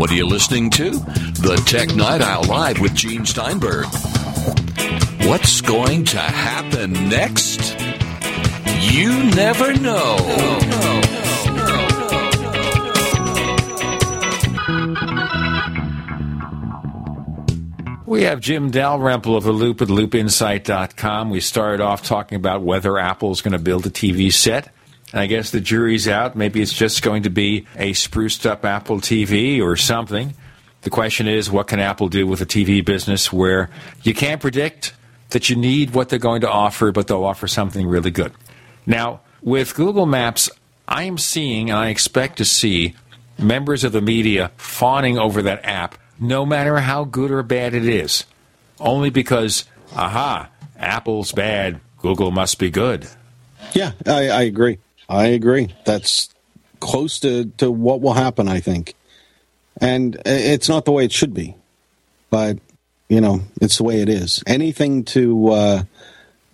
What are you listening to? The Tech Night Owl Live with Gene Steinberg. What's going to happen next? You never know. We have Jim Dalrymple of The Loop at loopinsight.com. We started off talking about whether Apple is going to build a TV set. I guess the jury's out. Maybe it's just going to be a spruced up Apple TV or something. The question is, what can Apple do with a TV business where you can't predict that you need what they're going to offer, but they'll offer something really good? Now, with Google Maps, I am seeing, and I expect to see, members of the media fawning over that app, no matter how good or bad it is, only because, aha, Apple's bad, Google must be good. Yeah, I, I agree. I agree. That's close to, to what will happen, I think. And it's not the way it should be, but you know, it's the way it is. Anything to uh,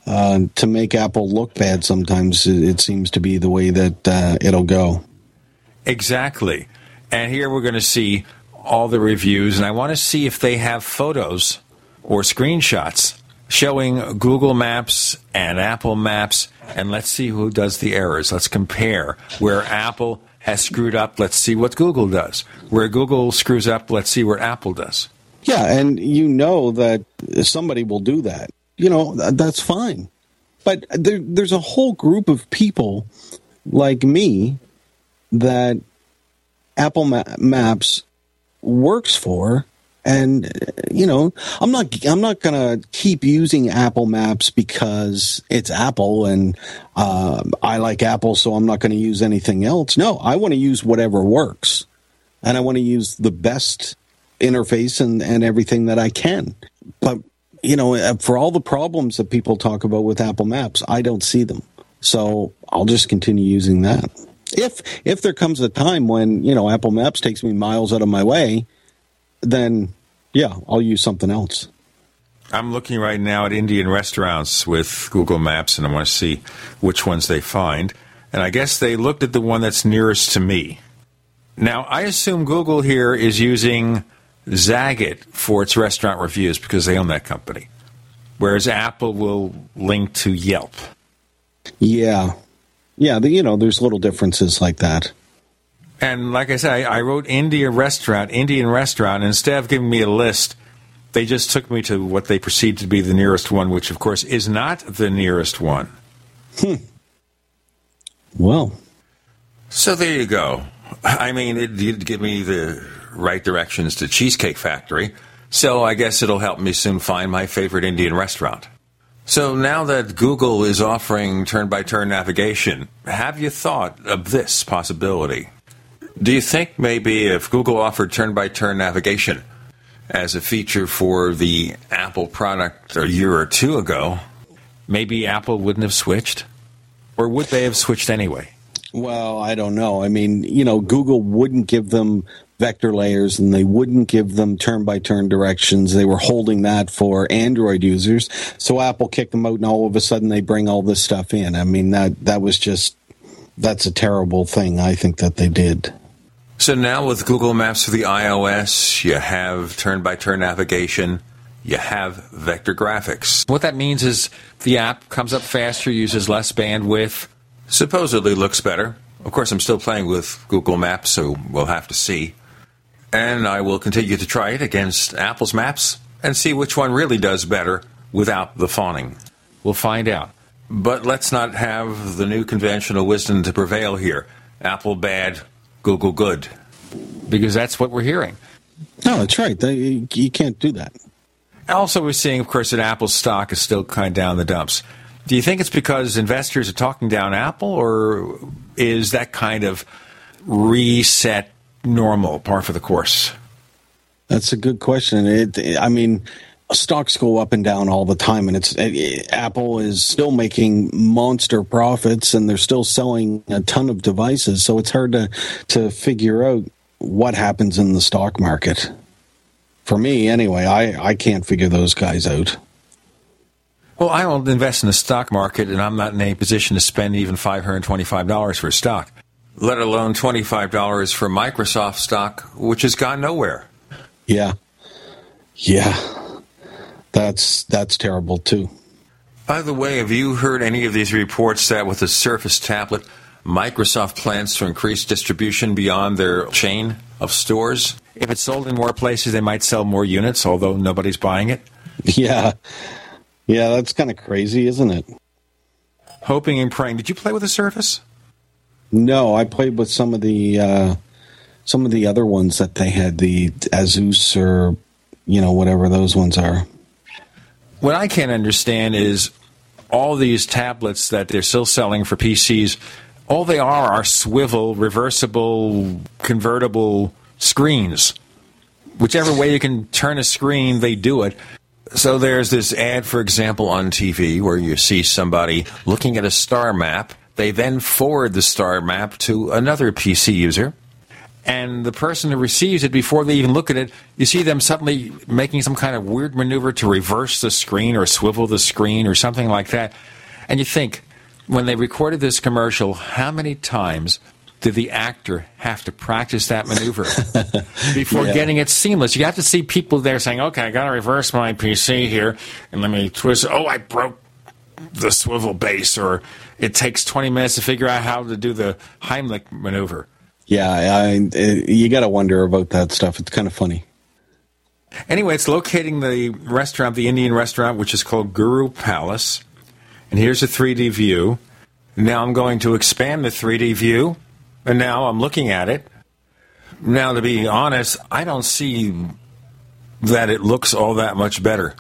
uh, to make Apple look bad sometimes it seems to be the way that uh, it'll go. Exactly. And here we're going to see all the reviews, and I want to see if they have photos or screenshots showing Google Maps and Apple Maps, and let's see who does the errors. Let's compare where Apple has screwed up. Let's see what Google does. Where Google screws up, let's see where Apple does. Yeah, and you know that somebody will do that. You know, that's fine. But there, there's a whole group of people like me that Apple Ma- Maps works for and you know i'm not i'm not to keep using apple maps because it's apple and uh, i like apple so i'm not to use anything else. No i want to use whatever works. And i want to use the best interface and, and everything that i can. But you know uh, for all the problems that people talk about with apple maps i don't see them. So i'll just continue using that. If if there comes a time when you know apple maps takes me miles out of my way then yeah, I'll use something else. I'm looking right now at Indian restaurants with Google Maps, and I want to see which ones they find. And I guess they looked at the one that's nearest to me. Now, I assume Google here is using Zagat for its restaurant reviews because they own that company, whereas Apple will link to Yelp. Yeah, yeah. The, you know, there's little differences like that. And like I said, I, I wrote India restaurant, Indian restaurant. And instead of giving me a list, they just took me to what they perceived to be the nearest one, which of course is not the nearest one. Hmm. Well. So there you go. I mean, it did give me the right directions to Cheesecake Factory. So I guess it'll help me soon find my favorite Indian restaurant. So now that Google is offering turn by turn navigation, have you thought of this possibility? Do you think maybe if Google offered turn by turn navigation as a feature for the Apple product a year or two ago, maybe Apple wouldn't have switched? Or would they have switched anyway? Well, I don't know. I mean, you know, Google wouldn't give them vector layers and they wouldn't give them turn by turn directions. They were holding that for Android users. So Apple kicked them out and all of a sudden they bring all this stuff in. I mean, that, that was just, that's a terrible thing I think that they did. So now with Google Maps for the iOS, you have turn by turn navigation, you have vector graphics. What that means is the app comes up faster, uses less bandwidth, supposedly looks better Of course, I'm still playing with Google Maps, so we'll have to see. And I will continue to try it against Apple's maps and see which one really does better without the fawning. We'll find out. But let's not have the new conventional wisdom to prevail here. Apple bad, Google good. Because that's what we're hearing. No, that's right. They, you can't do that. Also, we're seeing, of course, that Apple's stock is still kind of down the dumps. Do you think it's because investors are talking down Apple, or is that kind of reset normal, par for the course? That's a good question. It, I mean, stocks go up and down all the time, and it's it, Apple is still making monster profits, and they're still selling a ton of devices. So it's hard to to figure out what happens in the stock market. For me, anyway, I I can't figure those guys out. Well, I don't invest in the stock market, and I'm not in a position to spend even $525 for a stock, let alone $25 for Microsoft stock, which has gone nowhere. Yeah. Yeah. That's that's terrible too. By the way, have you heard any of these reports that with the Surface tablet, Microsoft plans to increase distribution beyond their chain of stores? If it's sold in more places, they might sell more units, although nobody's buying it. Yeah. Yeah, that's kind of crazy, isn't it? Hoping and praying. Did you play with the Surface? No, I played with some of the uh, some of the other ones that they had, the Asus or you know whatever those ones are. What I can't understand is all these tablets that they're still selling for PCs. All they are are swivel, reversible, convertible screens. Whichever way you can turn a screen, they do it. So there's this ad, for example, on TV where you see somebody looking at a star map. They then forward the star map to another PC user. And the person who receives it, before they even look at it, you see them suddenly making some kind of weird maneuver to reverse the screen or swivel the screen or something like that. And you think, when they recorded this commercial, how many times did the actor have to practice that maneuver *laughs* before Yeah. getting it seamless? You have to see people there saying, okay, I got to reverse my PC here and let me twist. Oh, I broke the swivel base, or it takes 20 minutes to figure out how to do the Heimlich maneuver. Yeah, I, I, you got to wonder about that stuff. It's kind of funny. Anyway, it's locating the restaurant, the Indian restaurant, which is called Guru Palace. And here's a 3D view. Now I'm going to expand the 3D view, and now I'm looking at it. Now, to be honest, I don't see that it looks all that much better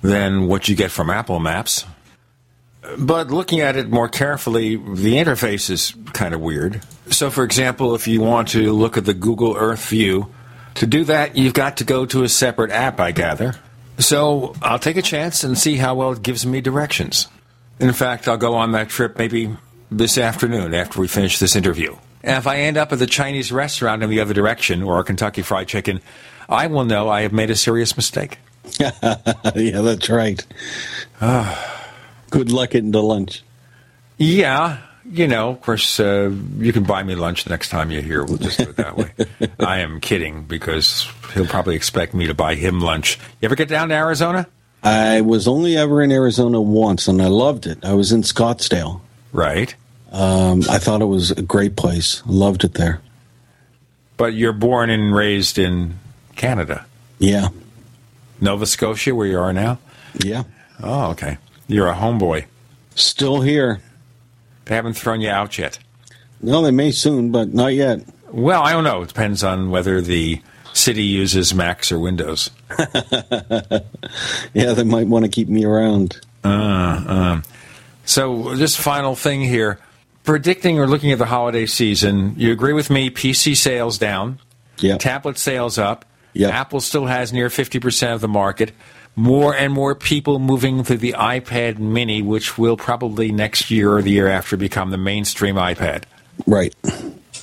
than what you get from Apple Maps. But looking at it more carefully, the interface is kind of weird. So, for example, if you want to look at the Google Earth view, to do that, you've got to go to a separate app, I gather. So, I'll take a chance and see how well it gives me directions. In fact, I'll go on that trip maybe this afternoon after we finish this interview. And if I end up at the Chinese restaurant in the other direction or a Kentucky Fried Chicken, I will know I have made a serious mistake. *laughs* yeah, that's right. Ah. Good luck getting into lunch. Yeah, you know, of course, uh, you can buy me lunch the next time you're here. We'll just do it that way. *laughs* I am kidding because he'll probably expect me to buy him lunch. You ever get down to Arizona? I was only ever in Arizona once, and I loved it. I was in Scottsdale. Right. Um, I thought it was a great place. Loved it there. But you're born and raised in Canada. Yeah. Nova Scotia, where you are now? Yeah. Oh, okay. You're a homeboy. Still here. They haven't thrown you out yet. No, they may soon, but not yet. Well, I don't know. It depends on whether the city uses Macs or Windows. *laughs* Yeah, they might want to keep me around. Uh, um. So, this final thing here. Predicting or looking at the holiday season, you agree with me, PC sales down, yeah. tablet sales up, Yeah. Apple still has near 50% of the market, more and more people moving to the iPad mini, which will probably next year or the year after become the mainstream iPad. Right.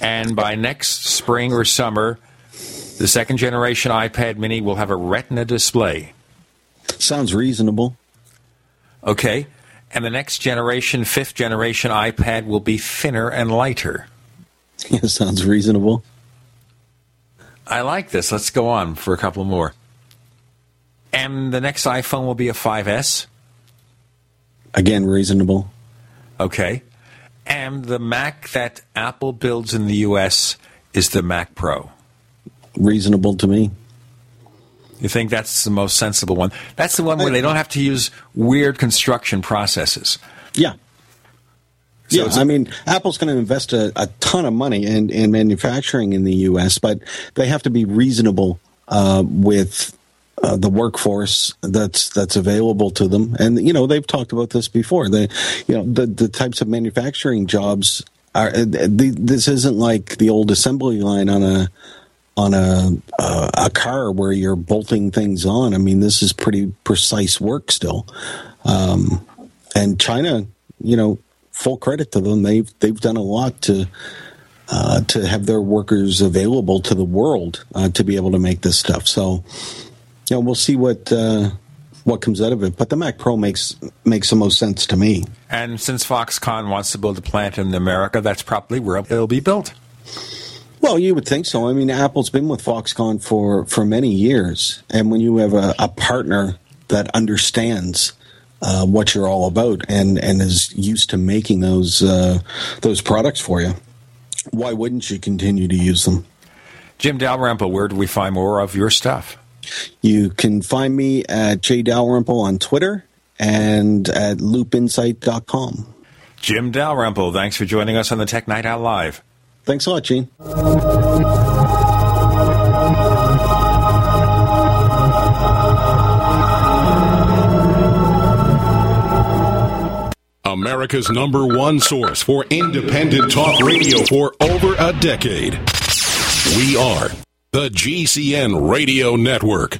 And by next spring or summer, the second generation iPad mini will have a retina display. Sounds reasonable. Okay. And the next generation, fifth generation iPad will be thinner and lighter. Yeah, *laughs* sounds reasonable. I like this. Let's go on for a couple more. And the next iPhone will be a 5S. Again, reasonable. Okay. And the Mac that Apple builds in the U.S. is the Mac Pro. Reasonable to me. You think that's the most sensible one? That's the one where they don't have to use weird construction processes. Yeah. So yeah, I mean, Apple's going to invest a, a ton of money in, in manufacturing in the U.S., but they have to be reasonable uh, with uh, the workforce that's that's available to them. And you know, they've talked about this before. The you know the the types of manufacturing jobs are. uh, this isn't like the old assembly line on a on a uh, a car where you're bolting things on. I mean, this is pretty precise work still. Um, and China, you know, full credit to them. They've they've done a lot to uh, to have their workers available to the world uh, to be able to make this stuff. So, you know, we'll see what uh, what comes out of it. But the Mac Pro makes makes the most sense to me. And since Foxconn wants to build a plant in America, that's probably where it'll be built. Well, you would think so. I mean, Apple's been with Foxconn for, for many years, and when you have a, a partner that understands uh, what you're all about and, and is used to making those uh, those products for you, why wouldn't you continue to use them? Jim Dalrymple, where do we find more of your stuff? You can find me at Jay Dalrymple on Twitter and at loopinsight.com. Jim Dalrymple, thanks for joining us on the Tech Night Owl Live. Thanks a lot, Gene. America's number one source for independent talk radio for over a decade. We are the GCN Radio Network.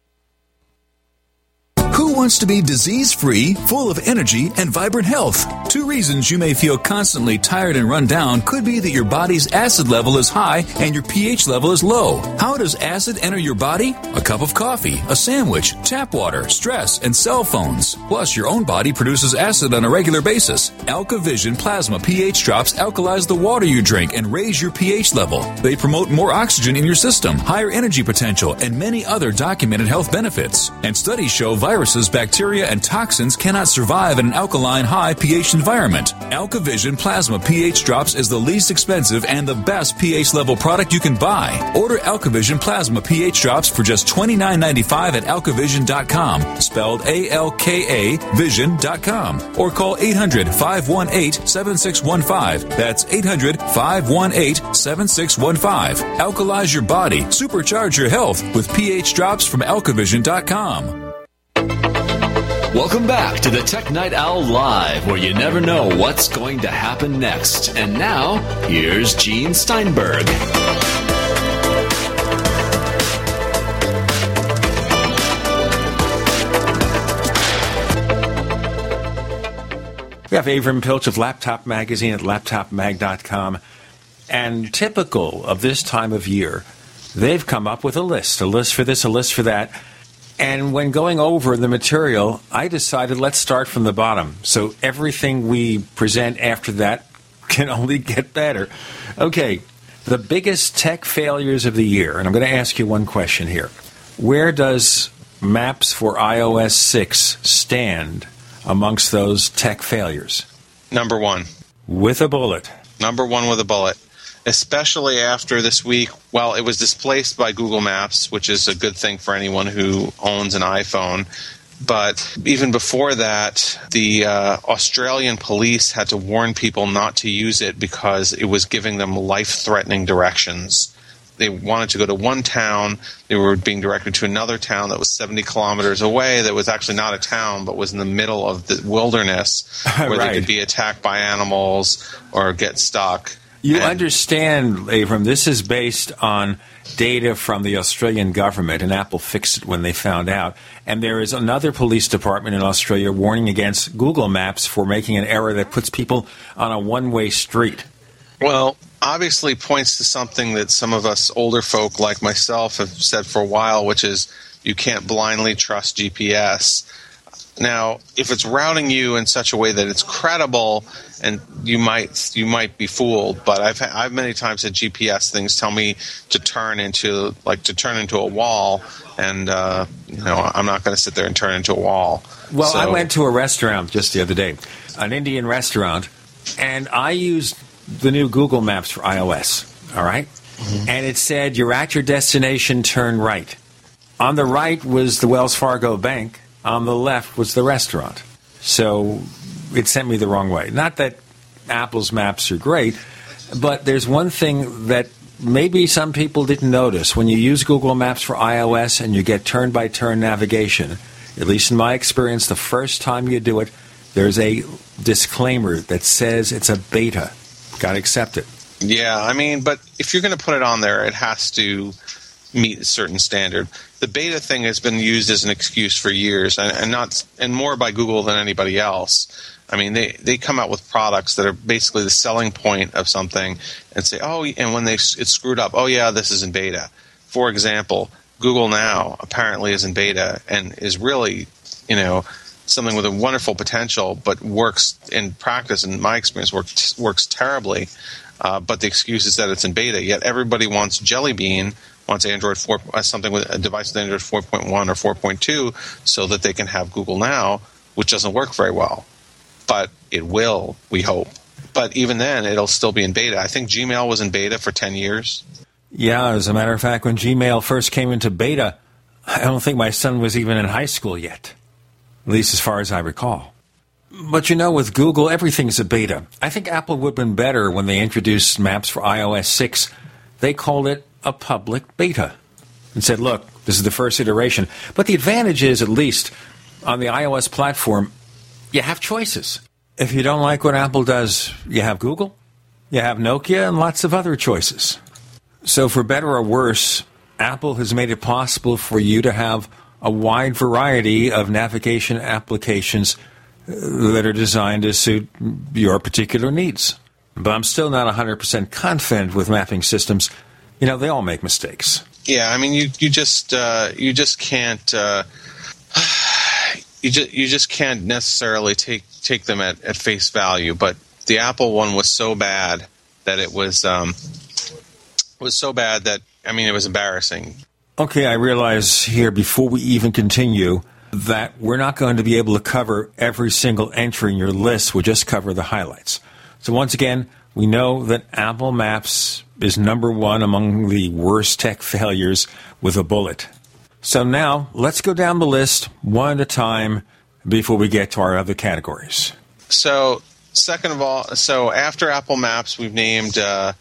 Wants to be disease free, full of energy, and vibrant health? Two reasons you may feel constantly tired and run down could be that your body's acid level is high and your pH level is low. How does acid enter your body? A cup of coffee, a sandwich, tap water, stress, and cell phones. Plus, your own body produces acid on a regular basis. AlkaVision Plasma pH drops alkalize the water you drink and raise your pH level. They promote more oxygen in your system, higher energy potential, and many other documented health benefits. And studies show viruses, bacteria, and toxins cannot survive in an alkaline high pH environment. AlkaVision Plasma pH Drops is the least expensive and the best pH level product you can buy. Order AlkaVision Plasma pH Drops for just $29.95 at alkavision.com, spelled A L K A vision.com, or call 800 518 7615. That's 800 518 7615. Alkalize your body, supercharge your health with pH Drops from alkavision.com. Welcome back to the Tech Night Owl Live, where you never know what's going to happen next. And now, here's Gene Steinberg. We have Avram Piltch of Laptop Magazine at laptopmag.com. And typical of this time of year, they've come up with a list a list for this, a list for that. And when going over the material, I decided let's start from the bottom. So everything we present after that *laughs* can only get better. Okay, the biggest tech failures of the year. And I'm going to ask you one question here. Where does Maps for iOS 6 stand amongst those tech failures? Number one. With a bullet. Number one with a bullet. Especially after this week, well, it was displaced by Google Maps, which is a good thing for anyone who owns an iPhone. But even before that, the uh, Australian police had to warn people not to use it because it was giving them life threatening directions. They wanted to go to one town, they were being directed to another town that was 70 kilometers away, that was actually not a town, but was in the middle of the wilderness *laughs* where Right. they could be attacked by animals or get stuck. You understand, Avram, this is based on data from the Australian government, and Apple fixed it when they found out. And there is another police department in Australia warning against Google Maps for making an error that puts people on a one way street. Well, obviously points to something that some of us older folk like myself have said for a while, which is you can't blindly trust GPS. Now, if it's routing you in such a way that it's credible, and you might you might be fooled, but I've I've many times had GPS things tell me to turn into like to turn into a wall, and uh, you know I'm not going to sit there and turn into a wall. Well, I went to a restaurant just the other day, an Indian restaurant, and I used the new Google Maps for iOS. All right? And it said, You're at your destination, turn right. On the right was the Wells Fargo Bank, on the left was the restaurant. So it sent me the wrong way. Not that Apple's maps are great, but there's one thing that maybe some people didn't notice. When you use Google Maps for iOS and you get turn by turn navigation, at least in my experience, the first time you do it, there's a disclaimer that says it's a beta. Got to accept it. Yeah, I mean, but if you're going to put it on there, it has to meet a certain standard. The beta thing has been used as an excuse for years, and, and not and more by Google than anybody else. I mean, they they come out with products that are basically the selling point of something, and say, oh, and when they it's screwed up, oh yeah, this is in beta. For example, Google Now apparently is in beta and is really, you know, something with a wonderful potential, but works in practice, in my experience, works works terribly. Uh, but the excuse is that it's in beta. Yet everybody wants Jelly Bean, wants Android 4, uh, something with a device with Android 4.1 or 4.2, so that they can have Google Now, which doesn't work very well. But it will, we hope. But even then, it'll still be in beta. I think Gmail was in beta for 10 years. Yeah, as a matter of fact, when Gmail first came into beta, I don't think my son was even in high school yet, at least as far as I recall. But you know, with Google, everything's a beta. I think Apple would have been better when they introduced Maps for iOS 6. They called it a public beta and said, look, this is the first iteration. But the advantage is, at least on the iOS platform, you have choices. If you don't like what Apple does, you have Google, you have Nokia, and lots of other choices. So, for better or worse, Apple has made it possible for you to have a wide variety of navigation applications uh, that are designed to suit your particular needs. But I'm still not 100% confident with mapping systems. You know, they all make mistakes. Yeah, I mean, you you just uh, you just can't uh, *sighs* you just you just can't necessarily take take them at, at face value. But the Apple one was so bad that it was um, was so bad that I mean it was embarrassing. Okay, I realize here before we even continue that we're not going to be able to cover every single entry in your list. We'll just cover the highlights. So, once again, we know that Apple Maps is number one among the worst tech *laughs* failures with a bullet. So, now let's go down the list one at a time before we get to our other categories. So, second of all, so after Apple Maps, we've named uh,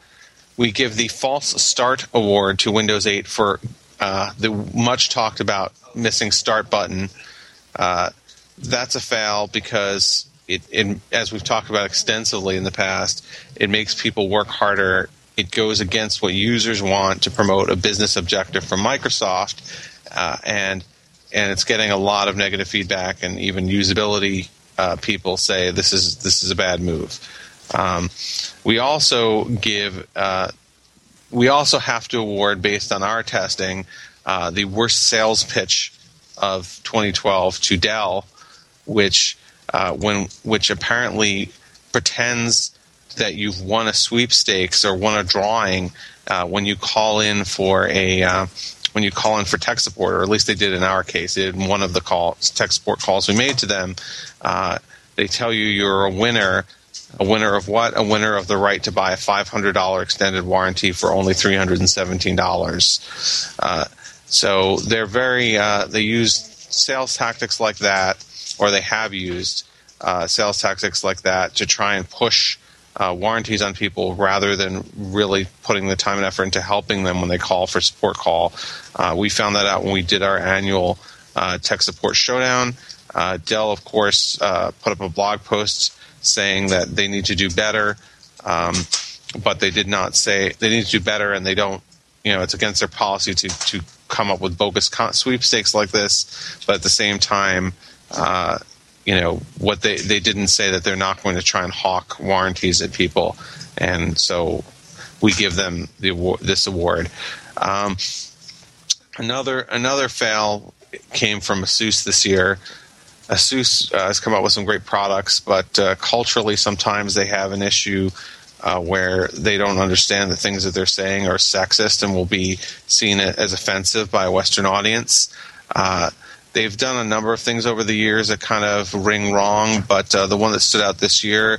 we give the False Start Award to Windows 8 for uh, the much talked about missing Start button. Uh, that's a fail because it, it, as we've talked about extensively in the past, it makes people work harder. It goes against what users want to promote a business objective from Microsoft, uh, and and it's getting a lot of negative feedback and even usability uh, people say this is this is a bad move. Um, we also give uh, we also have to award based on our testing uh, the worst sales pitch of 2012 to Dell, which uh, when which apparently pretends that you've won a sweepstakes or won a drawing uh, when you call in for a uh, when you call in for tech support, or at least they did in our case. In one of the calls, tech support calls we made to them. Uh, they tell you you're a winner. A winner of what? A winner of the right to buy a $500 extended warranty for only $317. Uh, so they're very, uh, they use sales tactics like that, or they have used uh, sales tactics like that to try and push uh, warranties on people rather than really putting the time and effort into helping them when they call for support call. Uh, we found that out when we did our annual uh, tech support showdown. Uh, Dell, of course, uh, put up a blog post saying that they need to do better, um, but they did not say they need to do better, and they don't. You know, it's against their policy to to come up with bogus sweepstakes like this. But at the same time, uh, you know what they they didn't say that they're not going to try and hawk warranties at people, and so we give them the award, this award. Um, another another fail came from Asus this year. Asus uh, has come up with some great products, but uh, culturally, sometimes they have an issue uh, where they don't understand the things that they're saying are sexist and will be seen as offensive by a Western audience. Uh, they've done a number of things over the years that kind of ring wrong, but uh, the one that stood out this year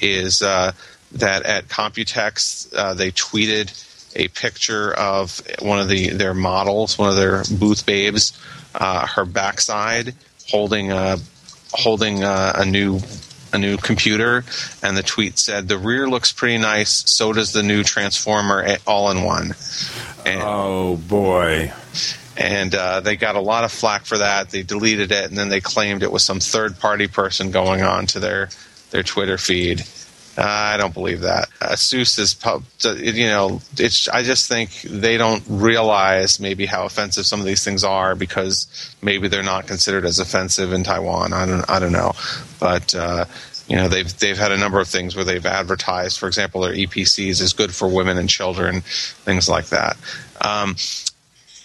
is uh, that at Computex they tweeted a picture of one of the their models, one of their booth babes, her backside holding a holding a, a new a new computer, and the tweet said, "The rear looks pretty nice. So does the new Transformer all in one." And, oh boy! And uh, they got a lot of flack for that. They deleted it, and then they claimed it was some third party person going on to their their Twitter feed. Uh, I don't believe that. ASUS is, you know, it's. I just think they don't realize maybe how offensive some of these things are because maybe they're not considered as offensive in Taiwan. I don't. I don't know, but. Uh, you know they've they've had a number of things where they've advertised, for example, their Eee PCs is good for women and children, things like that. Um,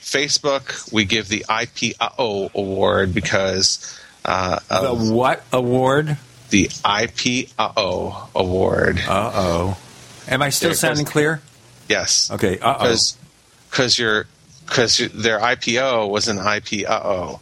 Facebook, we give the IPO award because uh, the what award? the IPO award. Uh oh. Am I still sounding clear? Yes. Okay. Uh oh. Because your because their IPO was an IPO.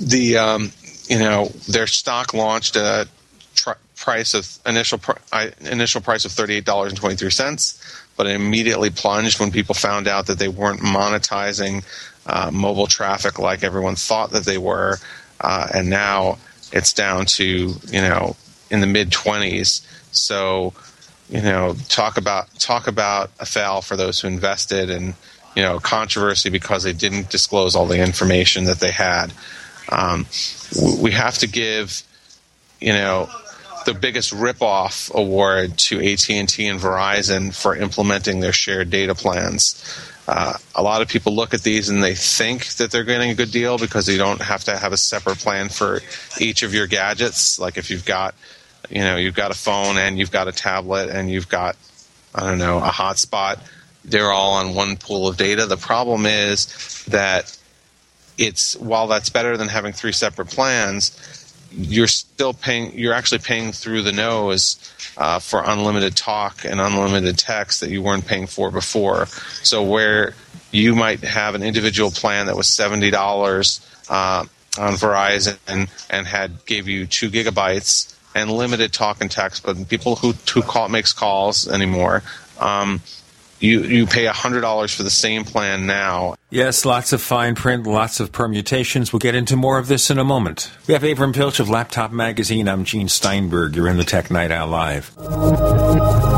The um, you know their stock launched at a tr- price of initial pr- initial price of thirty eight dollars and twenty three cents, but it immediately plunged when people found out that they weren't monetizing uh, mobile traffic like everyone thought that they were, uh, and now it's down to you know in the mid 20s. So you know talk about talk about a fail for those who invested and you know controversy because they didn't disclose all the information that they had. Um, we have to give you know the biggest ripoff award to AT and T and Verizon for implementing their shared data plans. Uh, a lot of people look at these and they think that they're getting a good deal because you don't have to have a separate plan for each of your gadgets. Like if you've got, you know, you've got a phone and you've got a tablet and you've got, I don't know, a hotspot, they're all on one pool of data. The problem is that it's while that's better than having three separate plans, you're still paying you're actually paying through the nose uh, for unlimited talk and unlimited text that you weren't paying for before. So where you might have an individual plan that was $70 uh, on verizon and, and had gave you two gigabytes and limited talk and text but people who, who call makes calls anymore um, you you pay hundred dollars for the same plan now. Yes, lots of fine print, lots of permutations. We'll get into more of this in a moment. We have Avram Piltch of Laptop Magazine. I'm Gene Steinberg. You're in the Tech Night Owl Live.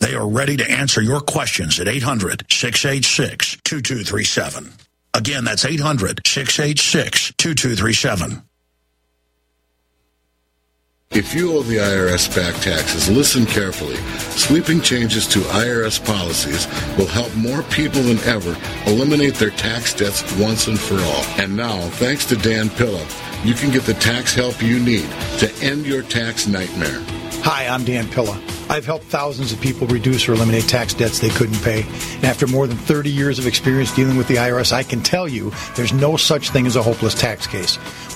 They are ready to answer your questions at 800 686 2237. Again, that's 800 686 2237. If you owe the IRS back taxes, listen carefully. Sweeping changes to IRS policies will help more people than ever eliminate their tax debts once and for all. And now, thanks to Dan Pilla, you can get the tax help you need to end your tax nightmare. Hi, I'm Dan Pilla. I've helped thousands of people reduce or eliminate tax debts they couldn't pay. And after more than 30 years of experience dealing with the IRS, I can tell you there's no such thing as a hopeless tax case.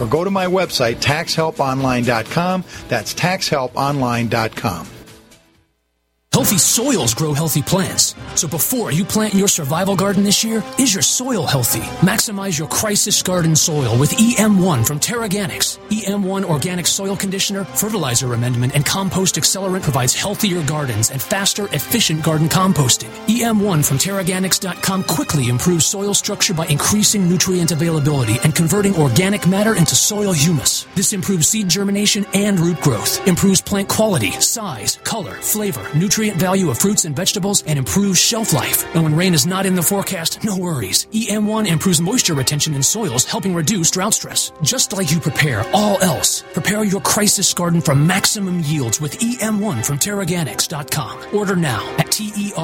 or go to my website taxhelponline.com. That's taxhelponline.com. Healthy soils grow healthy plants. So before you plant your survival garden this year, is your soil healthy? Maximize your crisis garden soil with EM1 from Terraganics. EM1 organic soil conditioner, fertilizer amendment, and compost accelerant provides healthier gardens and faster, efficient garden composting. EM1 from Teraganix.com quickly improves soil structure by increasing nutrient availability and converting organic matter into soil humus. This improves seed germination and root growth, improves plant quality, size, color, flavor, nutrient value of fruits and vegetables, and improves shelf life. And when rain is not in the forecast, no worries. EM1 improves moisture retention in soils, helping reduce drought stress. Just like you prepare all else, prepare your crisis garden for maximum yields with EM1 from Teraganix.com. Order now at T-E-R-A-G-A-N-I-X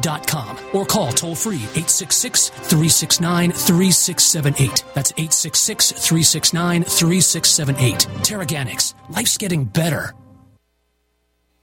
dot com or call toll free 866-369-3678. That's 866-369-3678. Teraganix. Life's getting better.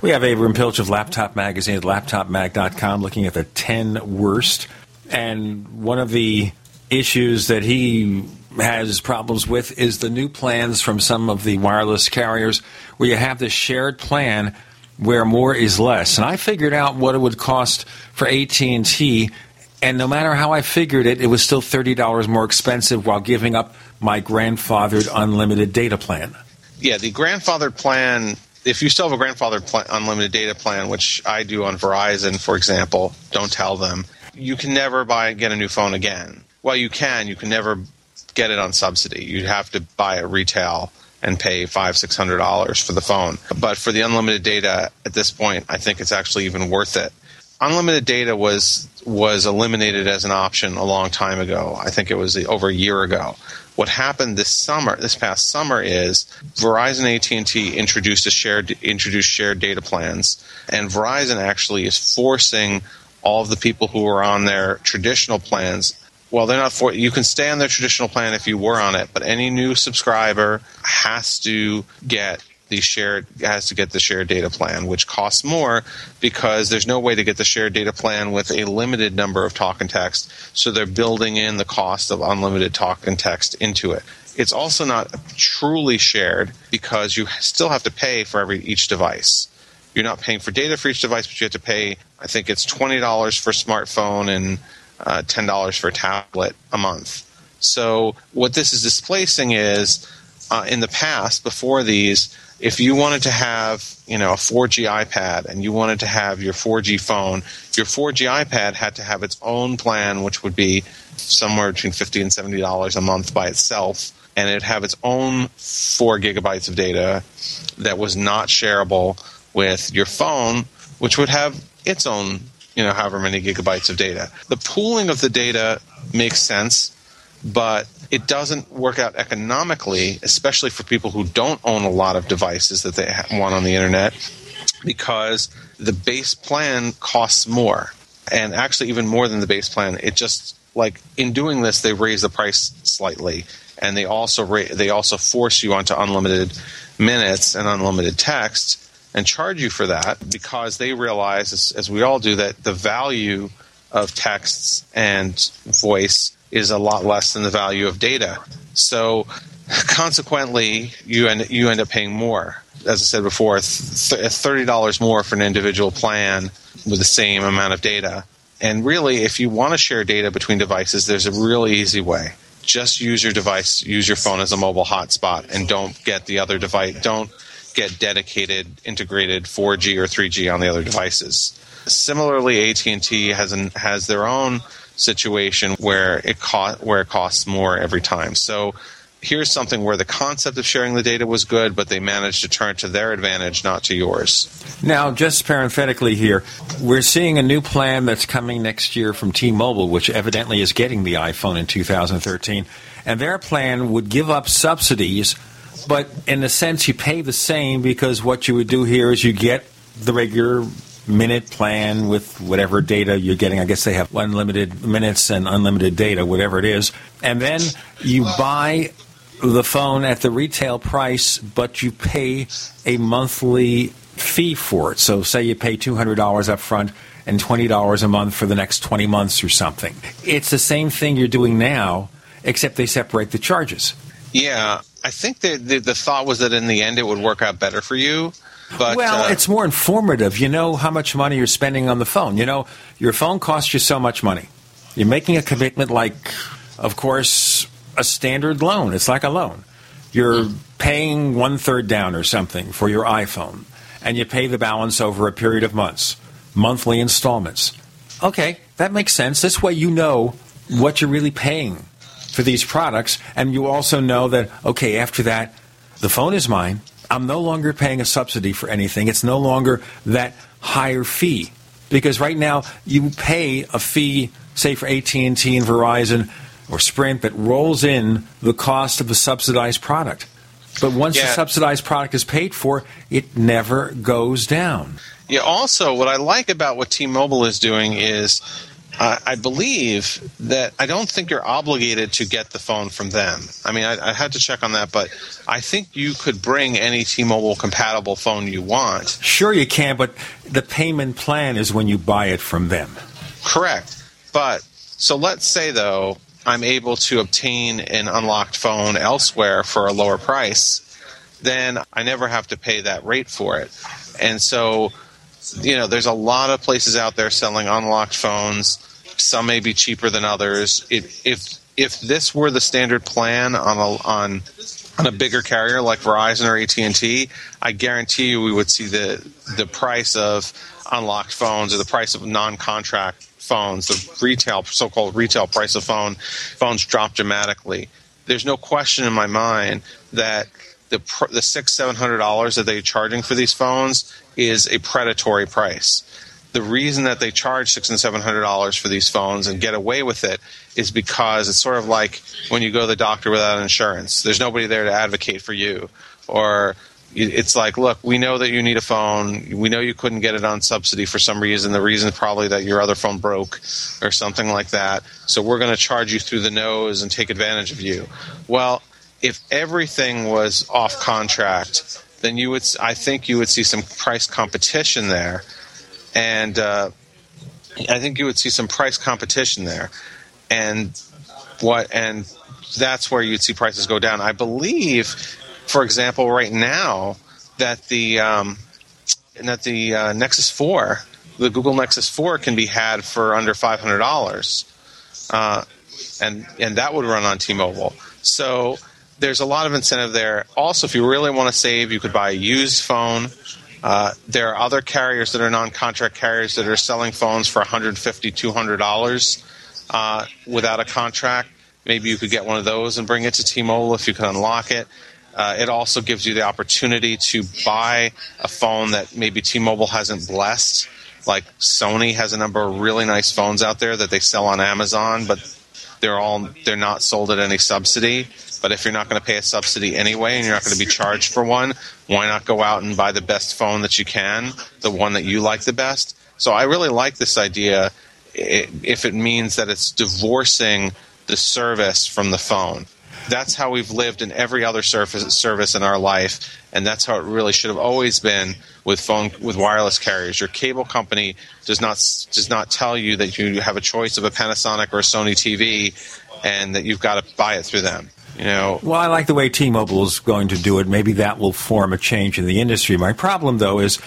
We have Avram Piltch of Laptop Magazine at laptopmag.com looking at the 10 worst. And one of the issues that he has problems with is the new plans from some of the wireless carriers where you have this shared plan where more is less. And I figured out what it would cost for AT&T and no matter how I figured it, it was still $30 more expensive while giving up my grandfathered unlimited data plan. Yeah, the grandfathered plan if you still have a grandfathered plan, unlimited data plan, which I do on Verizon, for example, don't tell them, you can never buy get a new phone again. Well, you can. You can never get it on subsidy. You'd have to buy it retail and pay five six hundred dollars for the phone. But for the unlimited data, at this point, I think it's actually even worth it. Unlimited data was was eliminated as an option a long time ago. I think it was over a year ago. What happened this summer, this past summer, is Verizon AT&T introduced a shared introduced shared data plans, and Verizon actually is forcing all of the people who are on their traditional plans. Well, they're not for you can stay on their traditional plan if you were on it, but any new subscriber has to get the shared has to get the shared data plan, which costs more because there's no way to get the shared data plan with a limited number of talk and text. So they're building in the cost of unlimited talk and text into it. It's also not truly shared because you still have to pay for every each device. you're not paying for data for each device, but you have to pay, I think it's $20 for smartphone and uh, $10 for tablet a month. So what this is displacing is uh, in the past, before these, if you wanted to have you know a 4G iPad and you wanted to have your 4G phone, your 4G iPad had to have its own plan, which would be somewhere between 50 and 70 dollars a month by itself, and it'd have its own four gigabytes of data that was not shareable with your phone, which would have its own you know however many gigabytes of data. The pooling of the data makes sense, but it doesn't work out economically, especially for people who don't own a lot of devices that they want on the internet, because the base plan costs more. And actually, even more than the base plan, it just like in doing this, they raise the price slightly, and they also ra- they also force you onto unlimited minutes and unlimited text and charge you for that because they realize, as, as we all do, that the value of texts and voice is a lot less than the value of data. So consequently, you end, you end up paying more. As I said before, thirty dollars more for an individual plan with the same amount of data. And really, if you want to share data between devices, there's a really easy way. Just use your device, use your phone as a mobile hotspot, and don't get the other device. Don't get dedicated, integrated 4G or 3G on the other devices. Similarly, AT&T has an, has their own situation where it co- where it costs more every time. So here's something where the concept of sharing the data was good, but they managed to turn to their advantage, not to yours. Now, just parenthetically here, we're seeing a new plan that's coming next year from T-Mobile, which evidently is getting the iPhone in 2013, and their plan would give up subsidies, but in a sense, you pay the same because what you would do here is you get the regular minute plan with whatever data you're getting. I guess they have unlimited minutes and unlimited data, whatever it is. And then you buy the phone at the retail price, but you pay a monthly fee for it. So, say you pay $200 up front and $20 a month for the next 20 months or something. It's the same thing you're doing now, except they separate the charges. Yeah, I think the, the, the thought was that in the end it would work out better for you. But, well, uh, it's more informative. You know how much money you're spending on the phone. You know, your phone costs you so much money. You're making a commitment like, of course, a standard loan. It's like a loan. You're paying one third down or something for your iPhone, and you pay the balance over a period of months, monthly installments. Okay, that makes sense. This way you know what you're really paying for these products, and you also know that, okay, after that, the phone is mine I'm no longer paying a subsidy for anything. It's no longer that higher fee because right now you pay a fee, say for AT&T and Verizon or Sprint, that rolls in the cost of the subsidized product. But once yeah. the subsidized product is paid for, it never goes down. Yeah. Also, what I like about what T-Mobile is doing is uh, I believe that I don't think you're obligated to get the phone from them. I mean, I, I, had to check on that, but I think you could bring any T-Mobile compatible phone you want. Sure, you can, but the payment plan is when you buy it from them. Correct, but so let's say though I'm able to obtain an unlocked phone elsewhere for a lower price, then I never have to pay that rate for it, and so you know, there's a lot of places out there selling unlocked phones some may be cheaper than others. If if this were the standard plan on a on on a bigger carrier like Verizon or AT and T, I guarantee you we would see the the price of unlocked phones or the price of non-contract phones, the retail so-called retail price of phone phones drop dramatically. There's no question in my mind that the the six seven hundred dollars that they're charging for these phones is a predatory price the reason that they charge six and seven hundred dollars for these phones and get away with it is because it's sort of like when you go to the doctor without insurance. There's nobody there to advocate for you, or it's like, look, we know that you need a phone. We know you couldn't get it on subsidy for some reason. The reason probably that your other phone broke or something like that. So we're going to charge you through the nose and take advantage of you. Well, if everything was off contract, then you would, I think you would see some price competition there and uh, I think you would see some price competition there, and what and that's where you'd see prices go down. I believe, for example, right now that the um, that the uh, Nexus 4, the Google Nexus 4, can be had for under five hundred dollars, uh, and and that would run on T-Mobile. So there's a lot of incentive there. Also, if you really want to save, you could buy a used phone. Uh, there are other carriers that are non-contract carriers that are selling phones for 150 $200 uh, without a contract. Maybe you could get one of those and bring it to T-Mobile if you could unlock it. Uh, it also gives you the opportunity to buy a phone that maybe T-Mobile hasn't blessed. Like Sony has a number of really nice phones out there that they sell on Amazon, but they're all they're not sold at any subsidy. But if you're not going to pay a subsidy anyway and you're not going to be charged for one, why not go out and buy the best phone that you can, the one that you like the best? So I really like this idea if it means that it's divorcing the service from the phone. That's how we've lived in every other service, service in our life, and that's how it really should have always been with phone with wireless carriers. Your cable company does not does not tell you that you have a choice of a Panasonic or a Sony TV, and that you've got to buy it through them. You know, Well, I like the way T-Mobile is going to do it. Maybe that will form a change in the industry. My problem, though, is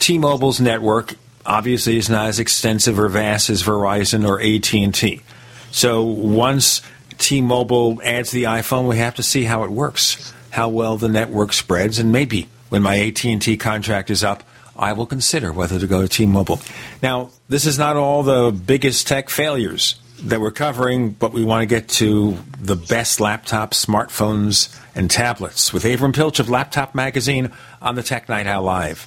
T-Mobile's network obviously is not as extensive or vast as Verizon or AT&T. So once T-Mobile adds the iPhone, we have to see how it works, how well the network spreads, and maybe when my AT&T contract is up, I will consider whether to go to T-Mobile. Now, this is not all the biggest tech failures that we're covering, but we want to get to the best laptops, smartphones, and tablets with Avram Piltch of Laptop Magazine on the Tech Night Owl Live.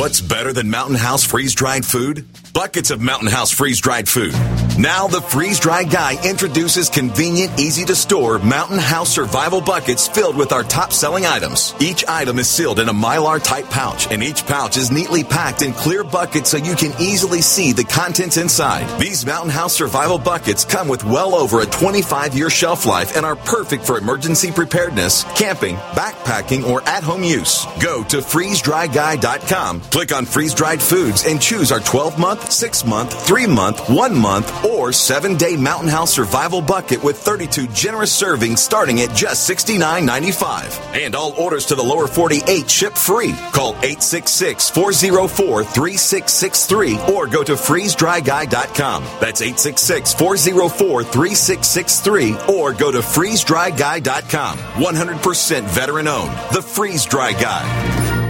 What's better than Mountain House freeze dried food? Buckets of Mountain House freeze dried food. Now the freeze dried guy introduces convenient, easy to store Mountain House survival buckets filled with our top selling items. Each item is sealed in a mylar type pouch, and each pouch is neatly packed in clear buckets so you can easily see the contents inside. These Mountain House survival buckets come with well over a 25 year shelf life and are perfect for emergency preparedness, camping, backpacking, or at home use. Go to freezedryguy.com, click on freeze dried foods, and choose our 12 month, 6 month, 3 month, 1 month, or 7 day Mountain House survival bucket with 32 generous servings starting at just $69.95. And all orders to the lower 48 ship free. Call 866 404 3663 or go to freezedryguy.com. That's 866 404 3663 or go to freezedryguy.com. 100% veteran owned. The Freeze Dry Guy.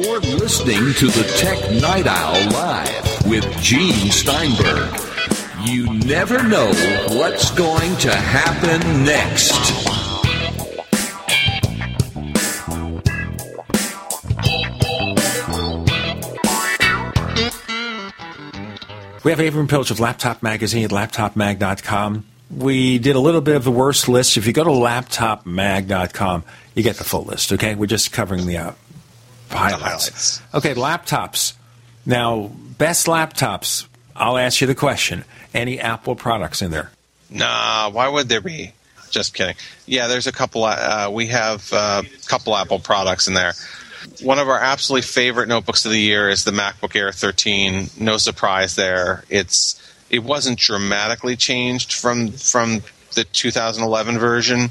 You're listening to the Tech Night Owl Live with Gene Steinberg. You never know what's going to happen next. We have Avram Piltch of Laptop Magazine at laptopmag.com. We did a little bit of the worst list. If you go to laptopmag.com, you get the full list, okay? We're just covering the uh, highlights. Okay, laptops. Now, best laptops. I'll ask you the question. Any Apple products in there? Nah, why would there be? Just kidding. Yeah, there's a couple. Uh, we have a couple Apple products in there. One of our absolutely favorite notebooks of the year is the MacBook Air 13. No surprise there. It's it wasn't dramatically changed from from the 2011 version,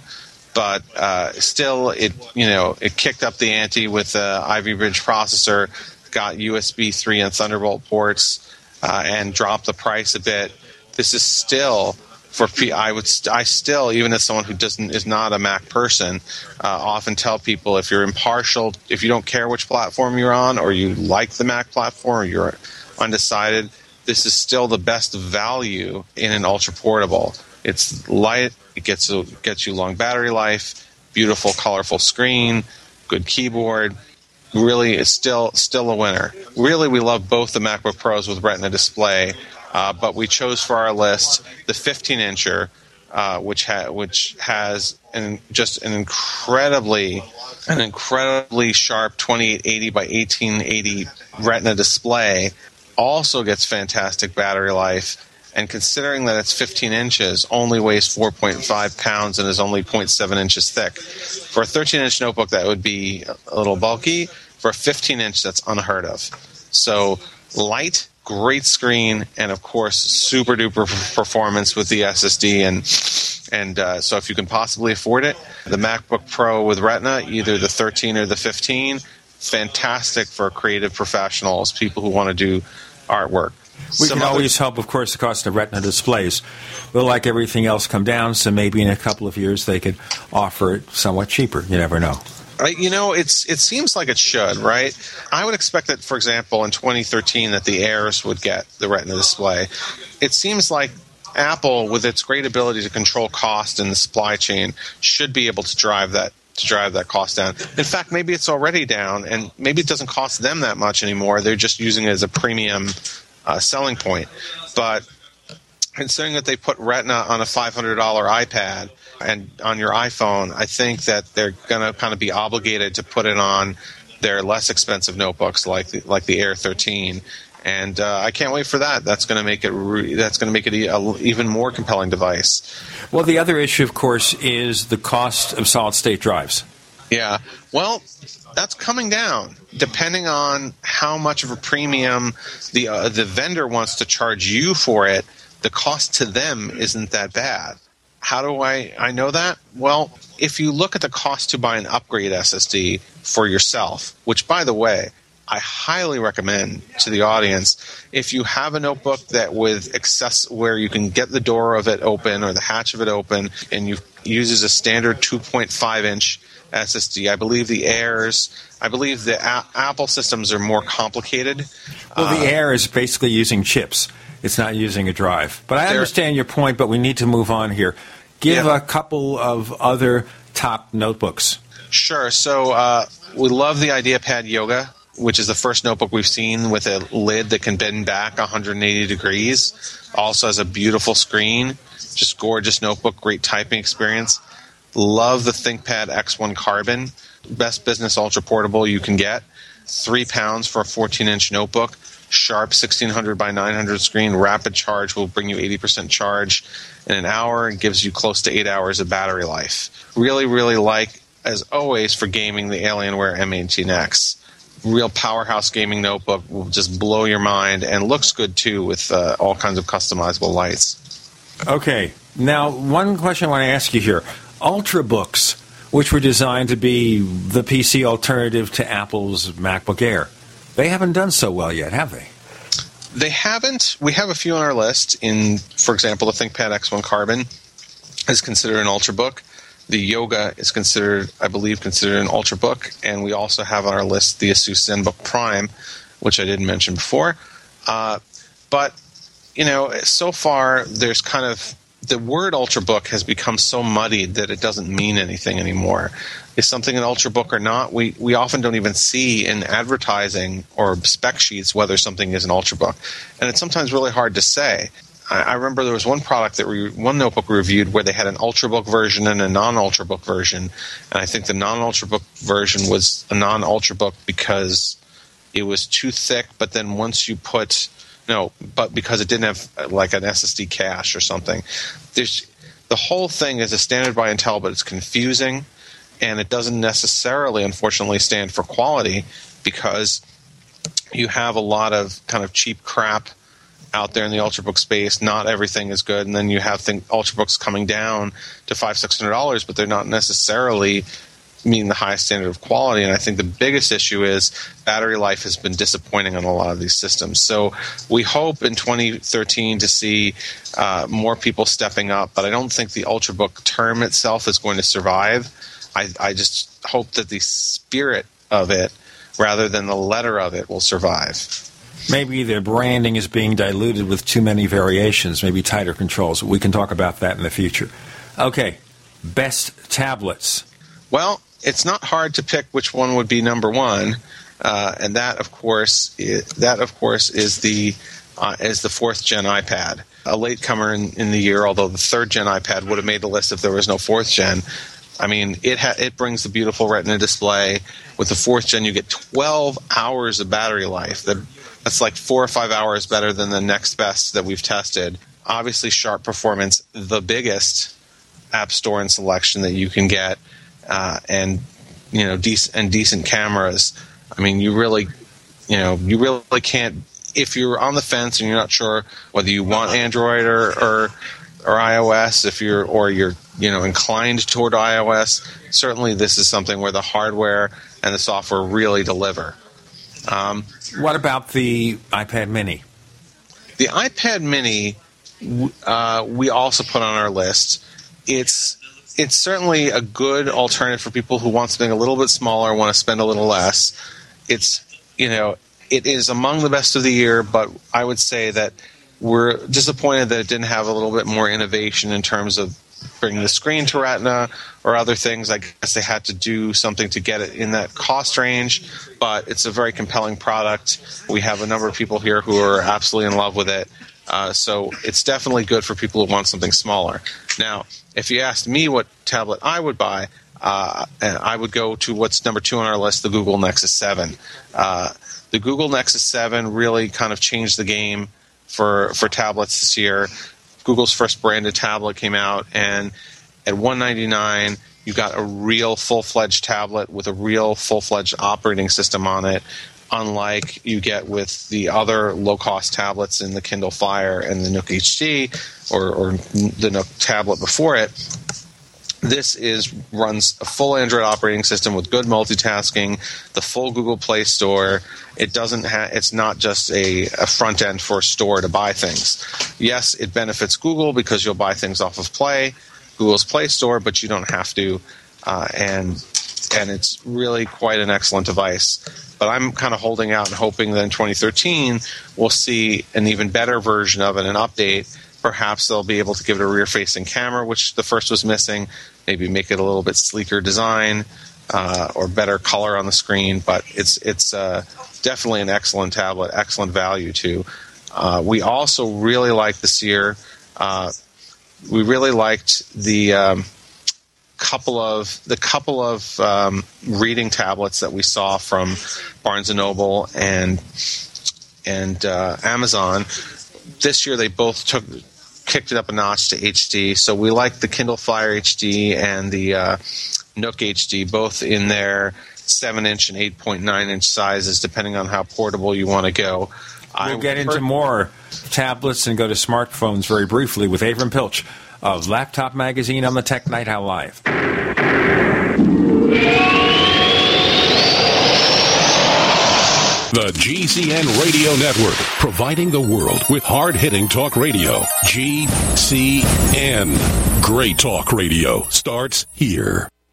but uh, still, it you know it kicked up the ante with the Ivy Bridge processor, got USB 3 and Thunderbolt ports, uh, and dropped the price a bit. This is still for I would I still even as someone who doesn't is not a Mac person, uh, often tell people if you're impartial, if you don't care which platform you're on, or you like the Mac platform, or you're undecided, this is still the best value in an ultra portable. It's light, it gets gets you long battery life, beautiful colorful screen, good keyboard. Really, it's still still a winner. Really, we love both the MacBook Pros with Retina display, uh, but we chose for our list the 15 incher, uh, which ha- which has an, just an incredibly an incredibly sharp 2880 by 1880 Retina display. Also gets fantastic battery life, and considering that it's 15 inches, only weighs 4.5 pounds and is only 0.7 inches thick. For a 13 inch notebook, that would be a little bulky. For a 15 inch, that's unheard of. So light, great screen, and of course, super duper performance with the SSD. And and uh, so, if you can possibly afford it, the MacBook Pro with Retina, either the 13 or the 15, fantastic for creative professionals, people who want to do artwork. We Some can other- always help, of course, the cost of Retina displays. Will, like everything else, come down, so maybe in a couple of years they could offer it somewhat cheaper. You never know. I, you know, it's it seems like it should, right? I would expect that, for example, in 2013, that the Airs would get the Retina display. It seems like Apple, with its great ability to control cost in the supply chain, should be able to drive that to drive that cost down. In fact, maybe it's already down, and maybe it doesn't cost them that much anymore. They're just using it as a premium uh, selling point. But considering that they put Retina on a $500 iPad and on your iPhone, I think that they're going to kind of be obligated to put it on their less expensive notebooks like the, like the Air 13. And uh, I can't wait for that. That's going to make it. Re- that's going to make it a, even more compelling device. Well, the other issue, of course, is the cost of solid state drives. Yeah. Well, that's coming down depending on how much of a premium the uh, the vendor wants to charge you for it. The cost to them isn't that bad. How do I I know that? Well, if you look at the cost to buy an upgrade SSD for yourself, which by the way, I highly recommend to the audience if you have a notebook that with access where you can get the door of it open or the hatch of it open and you uses a standard 2.5 inch SSD. I believe the Airs, I believe the a- Apple systems are more complicated. Well, the Uh, Air is basically using chips. It's not using a drive. But I understand your point, but we need to move on here. Give Yeah. a couple of other top notebooks. Sure. So uh, we love the IdeaPad Yoga, which is the first notebook we've seen with a lid that can bend back 180 degrees. Also has a beautiful screen. Just gorgeous notebook, great typing experience. Love the ThinkPad X1 Carbon, best business ultra portable you can get. Three pounds for a 14 inch notebook. Sharp 1600 by 900 screen. Rapid charge will bring you 80% charge in an hour and gives you close to eight hours of battery life. Really, really like, as always, for gaming, the Alienware M18X. Real powerhouse gaming notebook will just blow your mind and looks good too with uh, all kinds of customizable lights. Okay. Now, one question I want to ask you here Ultrabooks, which were designed to be the PC alternative to Apple's MacBook Air, they haven't done so well yet, have they? They haven't. We have a few on our list. In, for example, the ThinkPad X1 Carbon is considered an ultrabook. The Yoga is considered, I believe, considered an ultrabook, and we also have on our list the Asus ZenBook Prime, which I didn't mention before. Uh, but you know, so far there's kind of the word ultrabook has become so muddied that it doesn't mean anything anymore. Is something an ultrabook or not? We we often don't even see in advertising or spec sheets whether something is an ultrabook, and it's sometimes really hard to say. I, I remember there was one product that we, one notebook we reviewed where they had an ultrabook version and a non-ultrabook version, and I think the non-ultrabook version was a non-ultrabook because it was too thick. But then once you put no, but because it didn't have like an SSD cache or something, there's the whole thing is a standard by Intel, but it's confusing, and it doesn't necessarily, unfortunately, stand for quality because you have a lot of kind of cheap crap out there in the ultrabook space. Not everything is good, and then you have think ultrabooks coming down to five six hundred dollars, but they're not necessarily meeting the highest standard of quality. And I think the biggest issue is battery life has been disappointing on a lot of these systems. So we hope in 2013 to see uh, more people stepping up, but I don't think the ultrabook term itself is going to survive. I, I just hope that the spirit of it, rather than the letter of it, will survive. Maybe their branding is being diluted with too many variations, maybe tighter controls. We can talk about that in the future. Okay, best tablets. Well, it's not hard to pick which one would be number one, uh, and that, of course, is, that of course is the uh, is the fourth gen iPad, a latecomer in, in the year. Although the third gen iPad would have made the list if there was no fourth gen. I mean, it ha- it brings the beautiful Retina display. With the fourth gen, you get 12 hours of battery life. That that's like four or five hours better than the next best that we've tested. Obviously, sharp performance, the biggest app store and selection that you can get uh, and you know decent and decent cameras. I mean, you really, you know, you really can't. If you're on the fence and you're not sure whether you want Android or or, or iOS, if you're or you're you know inclined toward iOS, certainly this is something where the hardware and the software really deliver. Um, what about the iPad Mini? The iPad Mini, uh, we also put on our list. It's it's certainly a good alternative for people who want something a little bit smaller, want to spend a little less. It's you know it is among the best of the year, but I would say that we're disappointed that it didn't have a little bit more innovation in terms of bringing the screen to Retina or other things. I guess they had to do something to get it in that cost range, but it's a very compelling product. We have a number of people here who are absolutely in love with it. Uh, so it's definitely good for people who want something smaller. Now, if you asked me what tablet I would buy, uh, I would go to what's number two on our list, the Google Nexus 7. Uh, the Google Nexus 7 really kind of changed the game for, for tablets this year. Google's first branded tablet came out, and at 199 you got a real full-fledged tablet with a real full-fledged operating system on it unlike you get with the other low-cost tablets in the kindle fire and the nook hd or, or the nook tablet before it this is runs a full Android operating system with good multitasking, the full Google Play Store. It doesn't ha- it's not just a, a front end for a store to buy things. Yes, it benefits Google because you'll buy things off of Play, Google's Play Store, but you don't have to. Uh, and and it's really quite an excellent device. But I'm kind of holding out and hoping that in 2013 we'll see an even better version of it, an update perhaps they'll be able to give it a rear facing camera, which the first was missing, maybe make it a little bit sleeker design. Uh, or better color on the screen, but it's it's uh, definitely an excellent tablet, excellent value too. Uh, we also really liked the Seer. Uh, we really liked the um, couple of the couple of um, reading tablets that we saw from Barnes and Noble and and uh, Amazon. This year, they both took kicked it up a notch to HD. So we like the Kindle Fire HD and the uh, Nook HD, both in their seven inch and eight point nine inch sizes, depending on how portable you want to go. We'll get into more tablets and go to smartphones very briefly with Avram Piltch of Laptop Magazine on the Tech Night Owl Live. The GCN Radio Network, providing the world with hard hitting talk radio. GCN. Great talk radio starts here.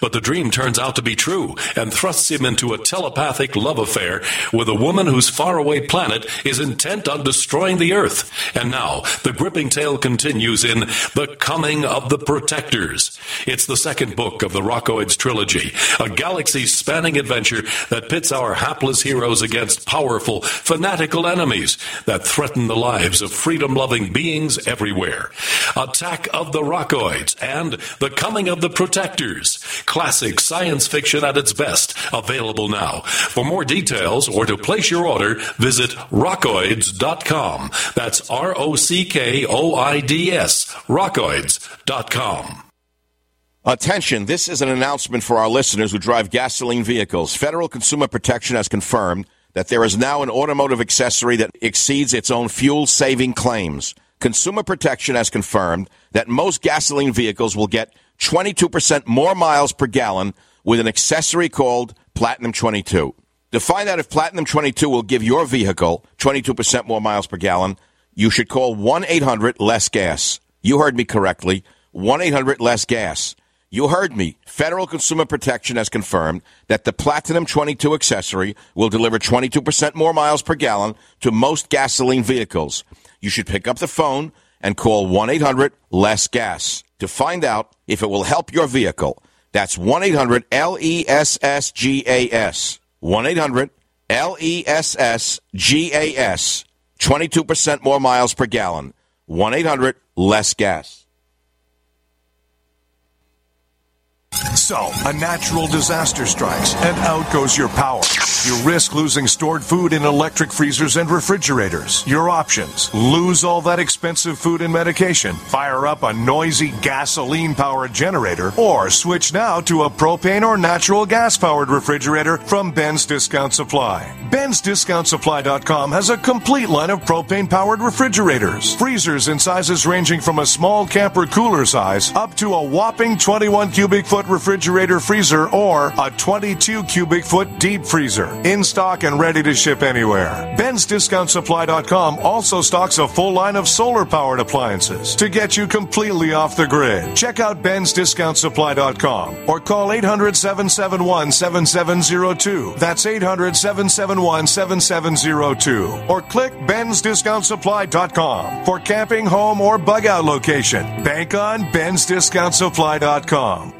But the dream turns out to be true and thrusts him into a telepathic love affair with a woman whose faraway planet is intent on destroying the Earth. And now, the gripping tale continues in The Coming of the Protectors. It's the second book of the Rockoids trilogy, a galaxy spanning adventure that pits our hapless heroes against powerful, fanatical enemies that threaten the lives of freedom loving beings everywhere. Attack of the Rockoids and The Coming of the Protectors. Classic science fiction at its best. Available now. For more details or to place your order, visit rockoids.com. That's R O C K O I D S. Rockoids.com. Attention, this is an announcement for our listeners who drive gasoline vehicles. Federal Consumer Protection has confirmed that there is now an automotive accessory that exceeds its own fuel saving claims. Consumer Protection has confirmed that most gasoline vehicles will get 22% more miles per gallon with an accessory called Platinum 22. To find out if Platinum 22 will give your vehicle 22% more miles per gallon, you should call 1 800 Less Gas. You heard me correctly 1 800 Less Gas. You heard me. Federal Consumer Protection has confirmed that the Platinum 22 accessory will deliver 22% more miles per gallon to most gasoline vehicles. You should pick up the phone and call 1 800 Less Gas to find out if it will help your vehicle. That's 1 800 L E S S G A S. 1 800 L E S S G A S. 22% more miles per gallon. 1 800 Less Gas. So, a natural disaster strikes, and out goes your power. You risk losing stored food in electric freezers and refrigerators. Your options lose all that expensive food and medication, fire up a noisy gasoline powered generator, or switch now to a propane or natural gas powered refrigerator from Ben's Discount Supply. Ben's DiscountSupply.com has a complete line of propane powered refrigerators, freezers in sizes ranging from a small camper cooler size up to a whopping 21 cubic foot refrigerator freezer or a 22 cubic foot deep freezer. In stock and ready to ship anywhere. Ben's DiscountSupply.com also stocks a full line of solar powered appliances to get you completely off the grid. Check out Ben's DiscountSupply.com or call 800 771 7702. That's 800 771 7702. Or click Ben'sDiscountSupply.com for camping, home, or bug out location. Bank on Ben'sDiscountSupply.com.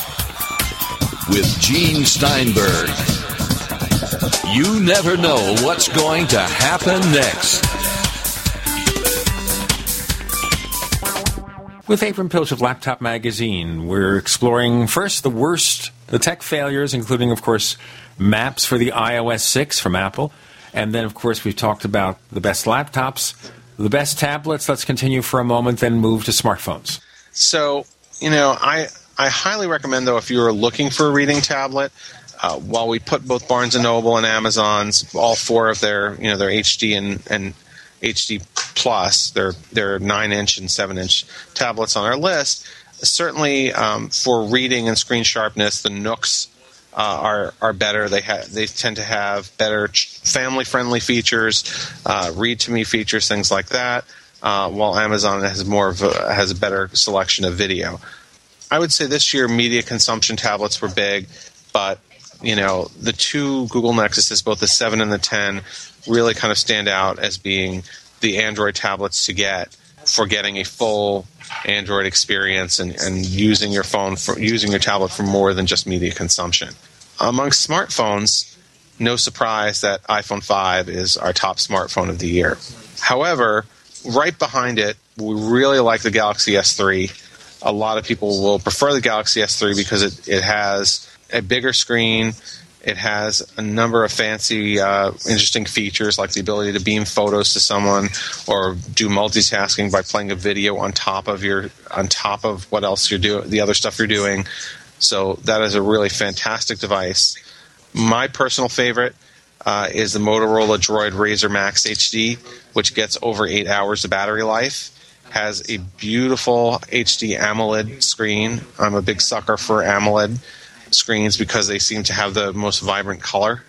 with Gene Steinberg. You never know what's going to happen next. With Avram Piltch of Laptop Magazine, we're exploring first the worst, the tech failures, including, of course, maps for the iOS 6 from Apple. And then, of course, we've talked about the best laptops, the best tablets. Let's continue for a moment, then move to smartphones. So, you know, I, I highly recommend, though, if you're looking for a reading tablet, uh, while we put both Barnes and Noble and Amazon's, all four of their, you know, their HD and, and HD Plus, their their nine inch and seven inch tablets on our list. Certainly, um, for reading and screen sharpness, the Nooks uh, are are better. They ha- they tend to have better family friendly features, uh, read to me features, things like that. Uh, while Amazon has more of a, has a better selection of video. I would say this year media consumption tablets were big, but you know the two Google Nexuses, both the seven and the ten, really kind of stand out as being the Android tablets to get for getting a full Android experience and, and using your phone for using your tablet for more than just media consumption. Amongst smartphones, no surprise that iPhone 5 is our top smartphone of the year. However, right behind it, we really like the Galaxy S3. A lot of people will prefer the Galaxy S3 because it, it has a bigger screen, it has a number of fancy, uh, interesting features like the ability to beam photos to someone or do multitasking by playing a video on top of your on top of what else you're doing, the other stuff you're doing. So that is a really fantastic device. My personal favorite uh, is the Motorola Droid Razr Max HD, which gets over eight hours of battery life. Has a beautiful HD AMOLED screen. I'm a big sucker for AMOLED screens because they seem to have the most vibrant color.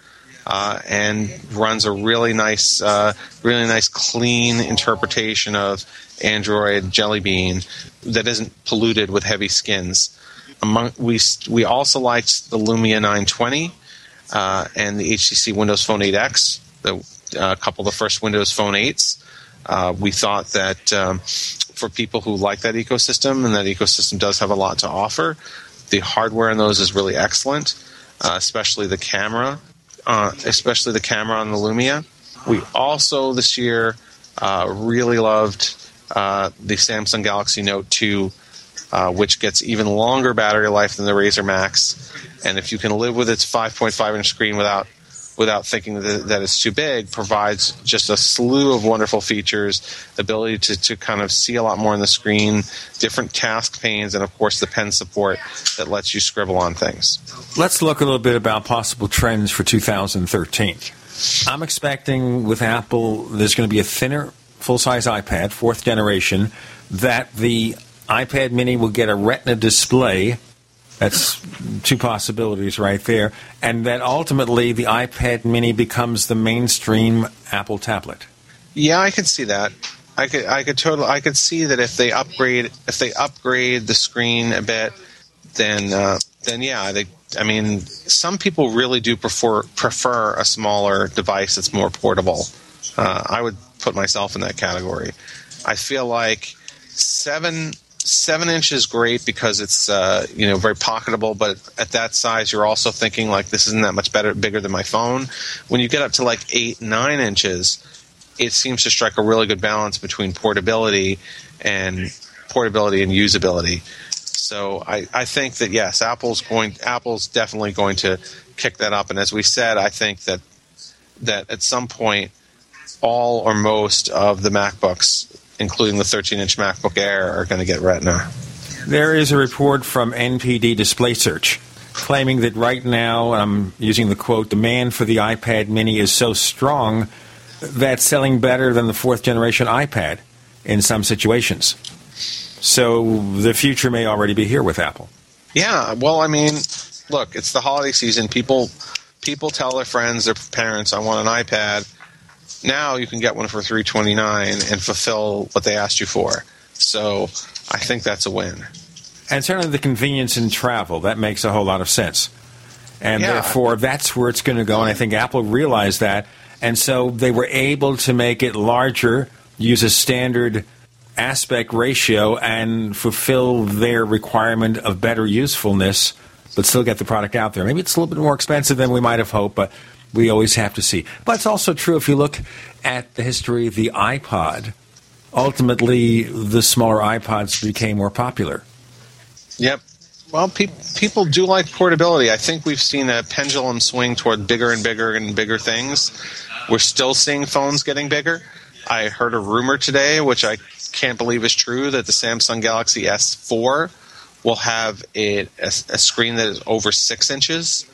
Uh, and runs a really nice, uh, really nice, clean interpretation of Android Jelly Bean that isn't polluted with heavy skins. Among, we we also liked the Lumia 920 uh, and the HTC Windows Phone 8X, the, uh, a couple of the first Windows Phone 8s. Uh, we thought that um, for people who like that ecosystem, and that ecosystem does have a lot to offer, the hardware in those is really excellent, uh, especially the camera, uh, especially the camera on the Lumia. We also this year uh, really loved uh, the Samsung Galaxy Note 2, uh, which gets even longer battery life than the Razr Max. And if you can live with its 5.5 inch screen without without thinking that, it's too big provides just a slew of wonderful features ability to, to kind of see a lot more on the screen different task panes and of course the pen support that lets you scribble on things. Let's look a little bit about possible trends for 2013 i'm expecting with apple there's going to be a thinner full-size ipad fourth generation that the ipad mini will get a retina display that's two possibilities right there. And that ultimately the iPad mini becomes the mainstream Apple tablet. Yeah, I could see that. I could I could totally I could see that if they upgrade if they upgrade the screen a bit, then uh, then yeah, they I mean some people really do prefer prefer a smaller device that's more portable. Uh, I would put myself in that category. I feel like seven seven inch is great because it's uh, you know very pocketable, but at that size, you're also thinking like this isn't that much better bigger than my phone. When you get up to like eight nine inches, it seems to strike a really good balance between portability and portability and usability. So I, I think that yes, Apple's going Apple's definitely going to kick that up. And as we said, I think that that at some point all or most of the MacBooks, including the 13-inch MacBook Air, are going to get Retina. There is a report from NPD Display Search claiming that right now, I'm using the quote, demand for the iPad mini is so strong that selling better than the fourth generation iPad in some situations. So the future may already be here with Apple. Yeah, well, I mean, look, it's the holiday season. People people tell their friends, their parents, I want an iPad. Now you can get one for 329 and fulfill what they asked you for. So I think that's a win. And certainly the convenience in travel, that makes a whole lot of sense. And Yeah. therefore, that's where it's going to go. And I think Apple realized that. And so they were able to make it larger, use a standard aspect ratio, and fulfill their requirement of better usefulness, but still get the product out there. Maybe it's a little bit more expensive than we might have hoped, but we always have to see. But it's also true if you look at the history of the iPod, ultimately the smaller iPods became more popular. Yep. Well, pe- people do like portability. I think we've seen a pendulum swing toward bigger and bigger and bigger things. We're still seeing phones getting bigger. I heard a rumor today, which I can't believe is true, that the Samsung Galaxy S4 will have a, a, a screen that is over six inches.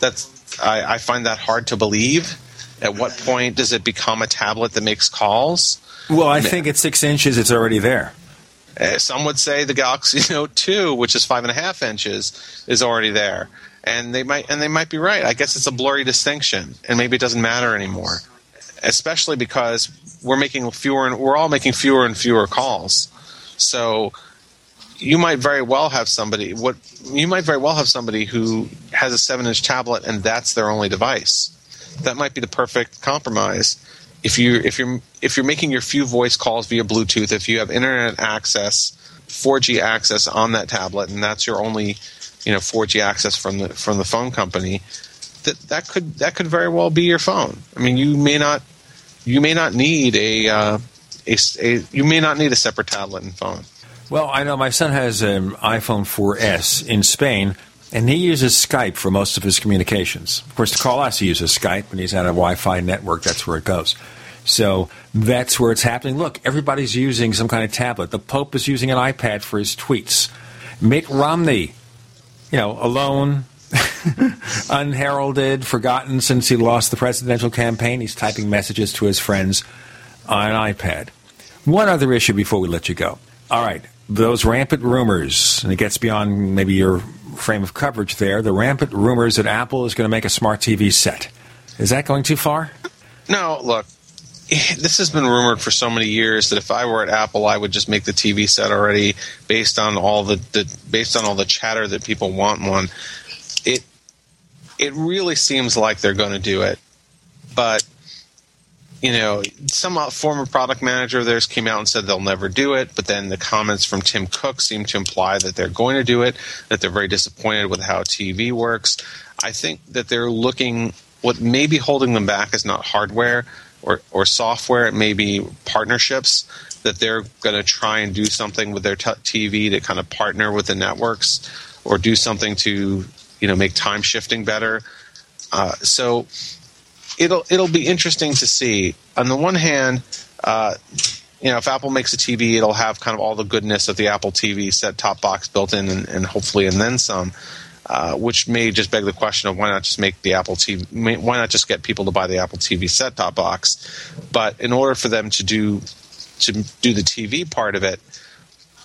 That's I, I find that hard to believe. At what point does it become a tablet that makes calls? Well, I think at six inches, it's already there. Uh, some would say the Galaxy *laughs* Note 2, which is five and a half inches, is already there, and they might and they might be right. I guess it's a blurry distinction, and maybe it doesn't matter anymore, especially because we're making fewer and we're all making fewer and fewer calls. So you might very well have somebody what you might very well have somebody who has a seven inch tablet and that's their only device. That might be the perfect compromise. If you if you're if you're making your few voice calls via Bluetooth, if you have internet access, 4G access on that tablet, and that's your only you know 4G access from the from the phone company, that that could that could very well be your phone. I mean, you may not you may not need a, uh, a, a- you may not need a separate tablet and phone. Well, I know my son has an iPhone 4S in Spain, and he uses Skype for most of his communications. Of course, to call us, he uses Skype, and he's on a Wi Fi network. That's where it goes. So that's where it's happening. Look, everybody's using some kind of tablet. The Pope is using an iPad for his tweets. Mitt Romney, you know, alone, *laughs* unheralded, forgotten since he lost the presidential campaign, he's typing messages to his friends on an iPad. One other issue before we let you go. All right, those rampant rumors, and it gets beyond maybe your frame of coverage there, the rampant rumors that Apple is going to make a smart TV set. Is that going too far? No, look, this has been rumored for so many years that if I were at Apple, I would just make the TV set already based on all the, the based on all the chatter that people want one. It it really seems like they're going to do it, but you know, some uh, former product manager of theirs came out and said they'll never do it, but then the comments from Tim Cook seem to imply that they're going to do it, that they're very disappointed with how TV works. I think that they're looking, what may be holding them back is not hardware or, or software, it may be partnerships, that they're going to try and do something with their t- TV to kind of partner with the networks or do something to, you know, make time shifting better. Uh, so it'll it'll be interesting to see. On the one hand, uh, you know, if Apple makes a TV, it'll have kind of all the goodness of the Apple TV set top box built in, and, and hopefully, and then some. Uh, which may just beg the question of why not just make the Apple TV? Why not just get people to buy the Apple TV set top box? But in order for them to do to do the TV part of it,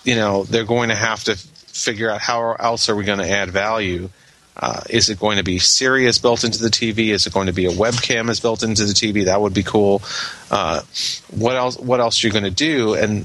you know, they're going to have to figure out how else are we going to add value. Uh, is it going to be Siri's built into the TV? Is it going to be a webcam is built into the TV? That would be cool. Uh, what else? What else are you going to do? And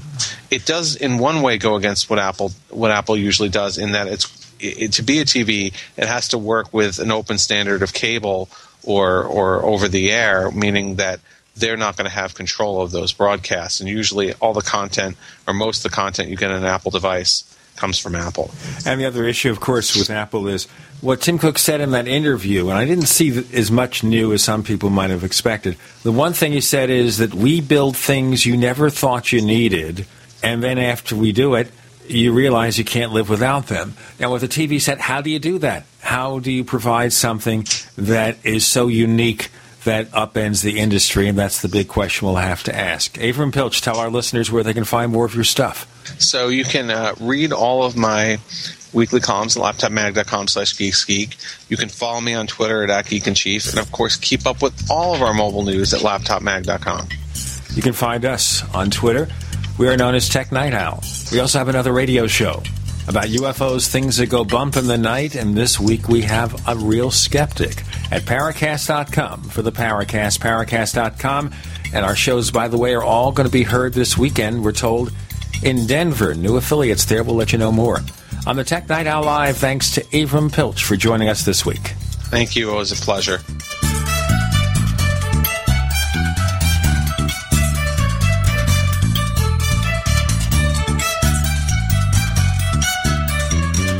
it does, in one way, go against what Apple what Apple usually does in that it's it, to be a TV, it has to work with an open standard of cable or or over the air, meaning that they're not going to have control of those broadcasts. And usually, all the content or most of the content you get on an Apple device comes from Apple. And the other issue, of course, with Apple is what Tim Cook said in that interview, and I didn't see as much new as some people might have expected. The one thing he said is that we build things you never thought you needed, and then after we do it, you realize you can't live without them. Now, with a TV set, how do you do that? How do you provide something that is so unique that upends the industry? And that's the big question we'll have to ask. Avram Piltch, tell our listeners where they can find more of your stuff. So you can uh, read all of my weekly columns at laptopmag.com slash geeksgeek. You can follow me on Twitter at @geekinchief, and of course, keep up with all of our mobile news at laptopmag.com. You can find us on Twitter. We are known as Tech Night Owl. We also have another radio show about UFOs, things that go bump in the night, and this week we have a real skeptic at Paracast.com for the Paracast, Paracast.com. And our shows, by the way, are all going to be heard this weekend, we're told, in Denver. New affiliates there. We'll let you know more. On the Tech Night Owl Live, thanks to Avram Piltch for joining us this week. Thank you. It was a pleasure.